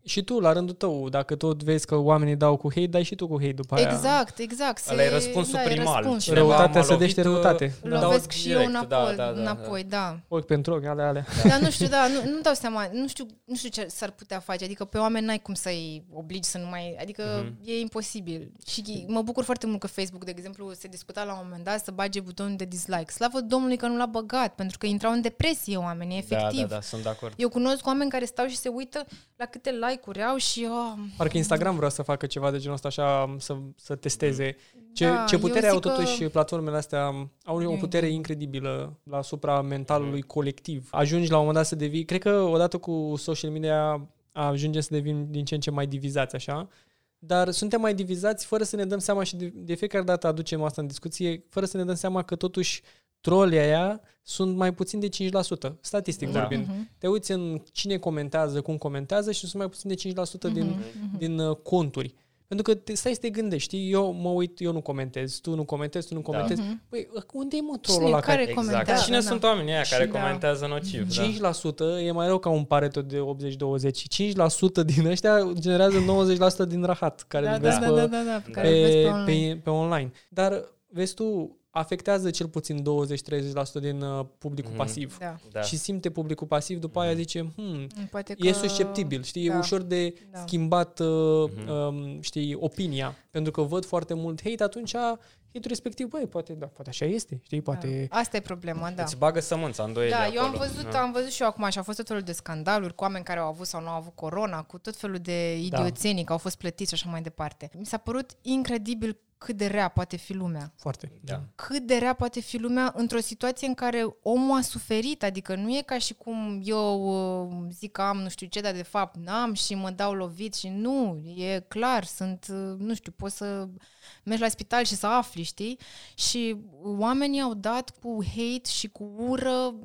și tu, la rândul tău, dacă tot vezi că oamenii dau cu hate, dai și tu cu hate după aia. Exact, exact. Se, Ăla e răspunsul da, primal. Răspunsul. Cineva Răutatea m-a sădește lovit, răutate. Îl Da. lovesc Dau și direct, eu înapoi, da, da, da, înapoi, da. Ochi pentru ochi, ale, ale. Dar nu știu, da, nu, nu dau seama, nu știu, nu știu ce s-ar putea face, adică pe oameni n-ai cum să-i obligi să nu mai, adică Mhm. e imposibil. Și mă bucur foarte mult că Facebook, de exemplu, se discuta la un moment dat să bage butonul de dislike. Slavă Domnului că nu l-a băgat, pentru că intrau în depresie oamenii, efectiv. Da, da, da, sunt de acord. Eu cunosc oameni care stau și se uită la câte like-uri au și oh, Parcă Instagram vrea să facă ceva de genul ăsta, așa, să, să testeze. Ce, Da, ce eu putere au zic că- totuși platformele astea, au o Eu putere zic. incredibilă la asupra mentalului colectiv. Ajungi la un moment dat să devii, cred că odată cu social media ajungem să devim din ce în ce mai divizați, așa, dar suntem mai divizați fără să ne dăm seama și de, de fiecare dată aducem asta în discuție, fără să ne dăm seama că totuși trolii aia sunt mai puțin de 5%, statistic Da. vorbind. Mhm. Te uiți în cine comentează, cum comentează și sunt mai puțin de 5% din, Mhm. din uh, conturi. Pentru că te, stai să te gândești, știi, eu mă uit, eu nu comentez, tu nu comentezi, tu nu comentezi. Mhm. Păi, unde e mă trollul Cine, ăla care care... Exact. comentează? Cine da. sunt oamenii aia care Și- da. comentează nociv? Da. 5% e mai rău ca un pareto de 80-20 și 5% din ăștia generează 90% din rahat care da, îl da, vezi da, pe, da, da, da, pe care îl vezi pe, pe online. pe, pe online. Dar, vezi tu, afectează cel puțin 20-30% din uh, publicul Mhm. pasiv. Da. Da. Și simte publicul pasiv, după aia zice, hmm, Poate că... e susceptibil, știi, e da. ușor de Da. schimbat, uh, Mhm. um, știi, opinia. Pentru că văd foarte mult hate, atunci hate respectiv, băi, poate, da, poate așa este, știi, poate... Da. Asta e problema, da. Îți bagă sămânța îndoieli Da, acolo. eu am văzut, Da. am văzut și eu acum și au fost tot felul de scandaluri cu oameni care au avut sau nu au avut corona, cu tot felul de Da. idioțenii că au fost plătiți și așa mai departe. Mi s-a părut incredibil cât de rea poate fi lumea. Foarte. Da. Cât de rea poate fi lumea într-o situație în care omul a suferit, adică nu e ca și cum eu uh, zic că am nu știu ce, dar de fapt n-am și mă dau lovit și nu, e clar, sunt, uh, nu știu, poți să mergi la spital și să afli, știi? Și oamenii au dat cu hate și cu ură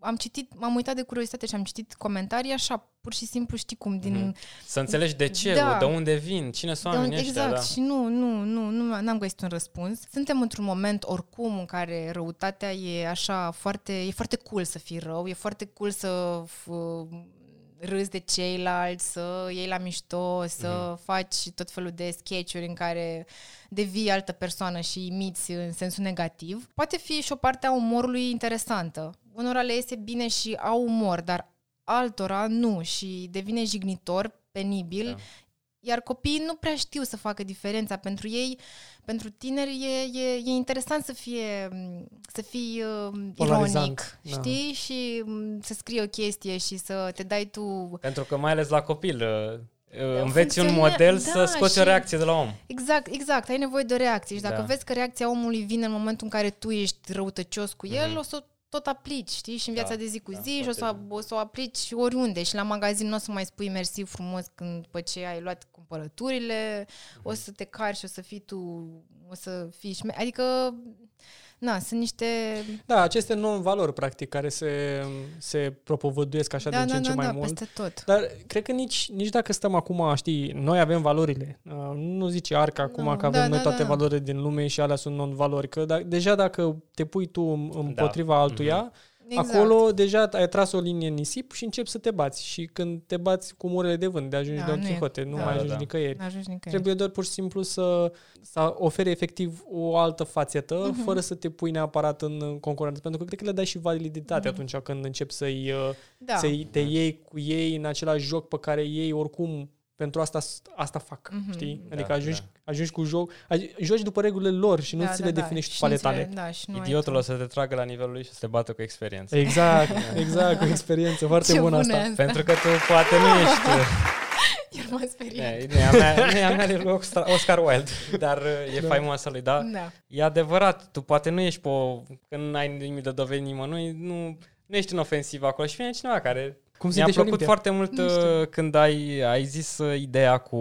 am citit, m-am uitat de curiozitate și am citit comentarii așa, pur și simplu, știi cum, din... Mhm. Să înțelegi de ce, Da. de unde vin, cine sunt De oamenii un- ăștia. exact, Da. și nu, nu, nu, nu, n-am găsit un răspuns. Suntem într-un moment oricum în care răutatea e așa foarte, e foarte cool să fii rău, e foarte cool să f- râzi de ceilalți, să iei la mișto, să Mhm. faci tot felul de sketch-uri în care devii altă persoană și imiți în sensul negativ. Poate fi și o parte a umorului interesantă. Unora le iese bine și au umor, dar altora nu și devine jignitor, penibil, Da. iar copiii nu prea știu să facă diferența. Pentru ei, pentru tineri, e, e, e interesant să fie să fii uh, Polarizant, ironic, da. știi? Și um, să scrii o chestie și să te dai tu... Pentru că mai ales la copil uh, uh, înveți un funcțione- model da, să scoți și- o reacție de la om. Exact, exact. Ai nevoie de o reacție și dacă Da. vezi că reacția omului vine în momentul în care tu ești răutăcios cu el, Mhm. o să o tot aplici, știi? Și în viața Da, de zi cu da, zi și o să, foarte o să o aplici oriunde. Și la magazin nu o să mai spui mersi frumos când după ce ai luat cumpărăturile, o Mhm. să te cari și o să fii tu, o să fii șme... Adică, na, sunt niște... Da, aceste non-valori, practic, care se, se propovăduiesc așa da, din ce da, în ce da, mai da, mult. peste tot. Dar cred că nici, nici dacă stăm acum, știi, noi avem valorile. Uh, Nu zice Arca acum Nu, că avem da, noi da, toate da. valorile din lume și alea sunt non-valori. Că da, deja dacă te pui tu împotriva altuia, Exact. acolo deja ai tras o linie în nisip și începi să te bați. Și când te bați cu murile de vânt, de ajungi Da, Don nu e- Quixote, nu da. mai Da, ajungi da. nicăieri. N-ajungi nicăieri. Trebuie doar pur și simplu să, să ofere efectiv o altă fațetă, Mhm. fără să te pui neapărat în concurență. Pentru că cred că le dai și validitate Mhm. atunci când începi să-i, uh, da. să te iei cu ei în același joc pe care ei oricum pentru asta, asta fac, Mhm. știi? Da, Adică ajungi, da. ajungi cu joc, aj- joci după regulile lor și nu Da, ți da, le da. definești Și cu ale nu ți le- tale. Da, și nu ai Idiotul tu. o să te tragă la nivelul lui și să te bată cu experiență. Exact, exact, o experiență foarte Ce bună bună asta. asta. Pentru că tu poate nu ești... Iar m-a speriat. Nu e a mea, nu e a mea de lui Oscar- Oscar Wilde, dar uh, e Da. faimoasă lui, da? Da. E adevărat, tu poate nu ești pe o... Când n-ai nimic de dovedit nimănui, nu, nu ești în ofensivă acolo și vine cineva care... Cum Mi-a simte și plăcut Olimpia. foarte mult Nu știu. uh, când ai, ai zis uh, ideea cu,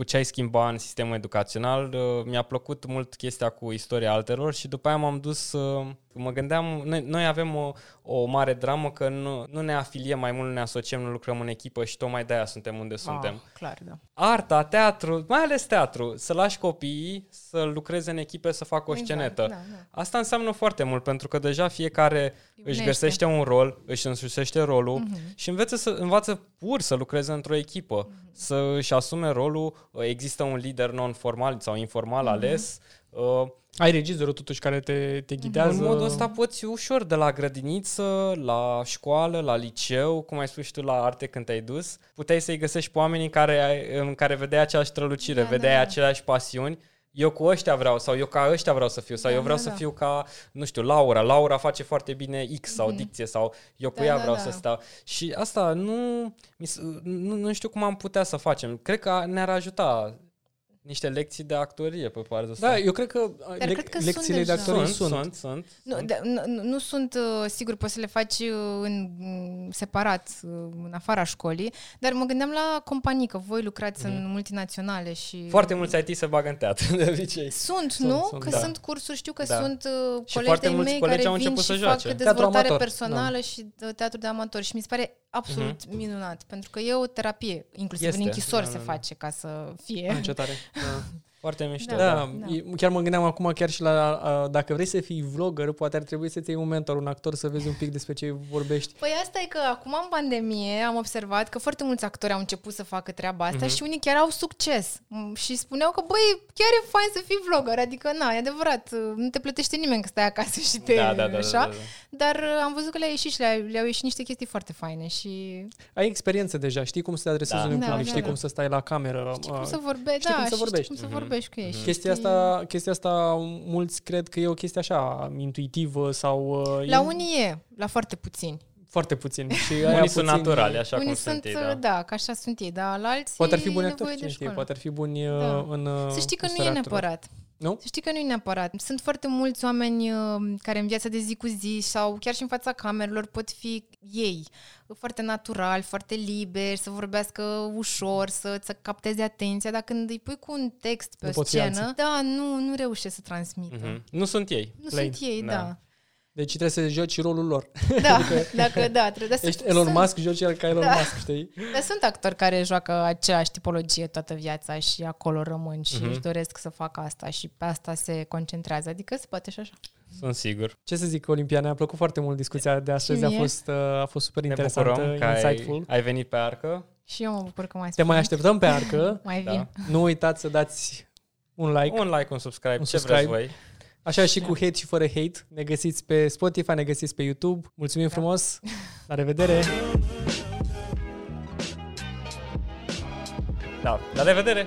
cu ce ai schimba în sistemul educațional. Uh, Mi-a plăcut mult chestia cu istoria altelor și după aia m-am dus... uh, Mă gândeam, noi, noi avem o, o mare dramă că nu, nu ne afiliem mai mult, nu ne asociem, nu lucrăm în echipă și tocmai de-aia suntem unde suntem. Ah, clar, da. Arta, teatru, mai ales teatru, să lași copiii să lucreze în echipe, să facă o Exact, scenetă. da, da. Asta înseamnă foarte mult, pentru că deja fiecare își Unește. găsește un rol, își însușește rolul Mhm. și înveță să, învață pur să lucreze într-o echipă, Mhm. să își asume rolul, există un lider non-formal sau informal Mhm. ales. Uh, Ai regizorul totuși care te, te ghidează. în modul ăsta poți ușor de la grădiniță, la școală, la liceu, cum ai spus și tu la arte când te-ai dus, puteai să-i găsești pe oamenii care, ai- în care vedeai aceeași strălucire, Da, vedeai da, da. aceleași pasiuni. Eu cu ăștia vreau sau eu ca ăștia vreau să fiu sau Da, eu vreau da, să da. fiu ca, nu știu, Laura. Laura face foarte bine X sau Mhm. dicție sau eu cu Da, ea da, vreau da. să stau. Și asta nu, mi s- nu, nu știu cum am putea să facem. Cred că ne-ar ajuta niște lecții de actorie pe partea asta. Da, eu cred că, Dar lec- cred că sunt lecțiile de deja. actorie sunt, sunt. sunt, sunt. Nu, sunt. da, nu, nu- nu sunt, uh, sigur, poți să le faci uh, în, mm, separat, uh, în afara școlii, dar mă gândeam la companii, că voi lucrați în multinaționale și... Mhm. Foarte mulți IT se bagă în teatru, de obicei. Sunt, Sunt, nu? sunt, că da. sunt cursuri, știu că Da. sunt uh, Și colegi foarte de-ai mulți mei colegi care au vin început și să fac joace. dezvoltare amator, personală și uh, teatru de amator și mi se pare absolut minunat, pentru că e o terapie, inclusiv Este. în închisori Da, se da, da. face ca să fie... Ah, Ce tare. Da. Foarte mișto. Da. Da, da. e- chiar mă gândeam acum chiar și la, a, dacă vrei să fii vlogger, poate ar trebui să-ți iei un mentor, un actor, să vezi un pic despre ce vorbești. Păi asta e că acum în pandemie am observat că foarte mulți actori au început să facă treaba asta Mhm. și unii chiar au succes Mm, și spuneau că băi, chiar e fain să fii vlogger, adică na, e adevărat, nu te plătește nimeni că stai acasă și te Da, da, da, da, așa, da, da. dar uh, am văzut că le-a ieșit și le-au, le-au ieșit niște chestii foarte faine și Ai experiență deja, știi cum să te adresezi Da. unui Da, public, da, știi da. cum să stai la cameră. știi cum a, să vorbești, știi da, cum să și vorbești. știi cum să Mhm. Vorbești cu ei. și Chestia știi- asta, chestia asta, mulți cred că e o chestie așa, intuitivă sau... uh, La e unii e, la foarte puțini. Foarte puțin. Și aia Unii sunt puțin- naturali, așa unii cum sunt, sunt ei, uh, da. da, că așa sunt ei, dar la alții Poate ar fi buni e actori, nevoie cine de știe, școală. poate ar fi buni uh, Da. în uh, Să știi că nu e starea actorilor. neapărat. Nu? Să știi că nu e neapărat. Sunt foarte mulți oameni uh, care în viața de zi cu zi sau chiar și în fața camerelor pot fi ei, foarte natural, foarte liberi, să vorbească ușor, să-ți capteze atenția, dar când îi pui cu un text pe Nu o pot fi scenă, alții. da, nu, nu reușește să transmită. Mhm. Nu sunt ei. Nu Plain. sunt ei, Da. da. Deci trebuie să joci rolul lor. Da, dacă da, trebuie să Ești Elon sunt, Musk, joci el ca Elon Da. Musk, știi? Dar sunt actori care joacă aceeași tipologie toată viața și acolo rămân și Mhm. își doresc să facă asta și pe asta se concentrează. Adică se poate și așa. Sunt sigur. Ce să zic, Olimpia, ne-a plăcut foarte mult discuția de astăzi, a mie. fost, uh, a fost super Ne interesantă, bucurăm că ai, insightful. ai venit pe arcă. Și eu mă bucur că mai Te spui. mai așteptăm pe arcă. Mai Da. vin. Nu uitați să dați un like. Un like, un subscribe, Un ce subscribe. vreți voi. Așa și cu hate și fără hate. Ne găsiți pe Spotify, ne găsiți pe YouTube. Mulțumim Da. frumos. La revedere! Da, la revedere!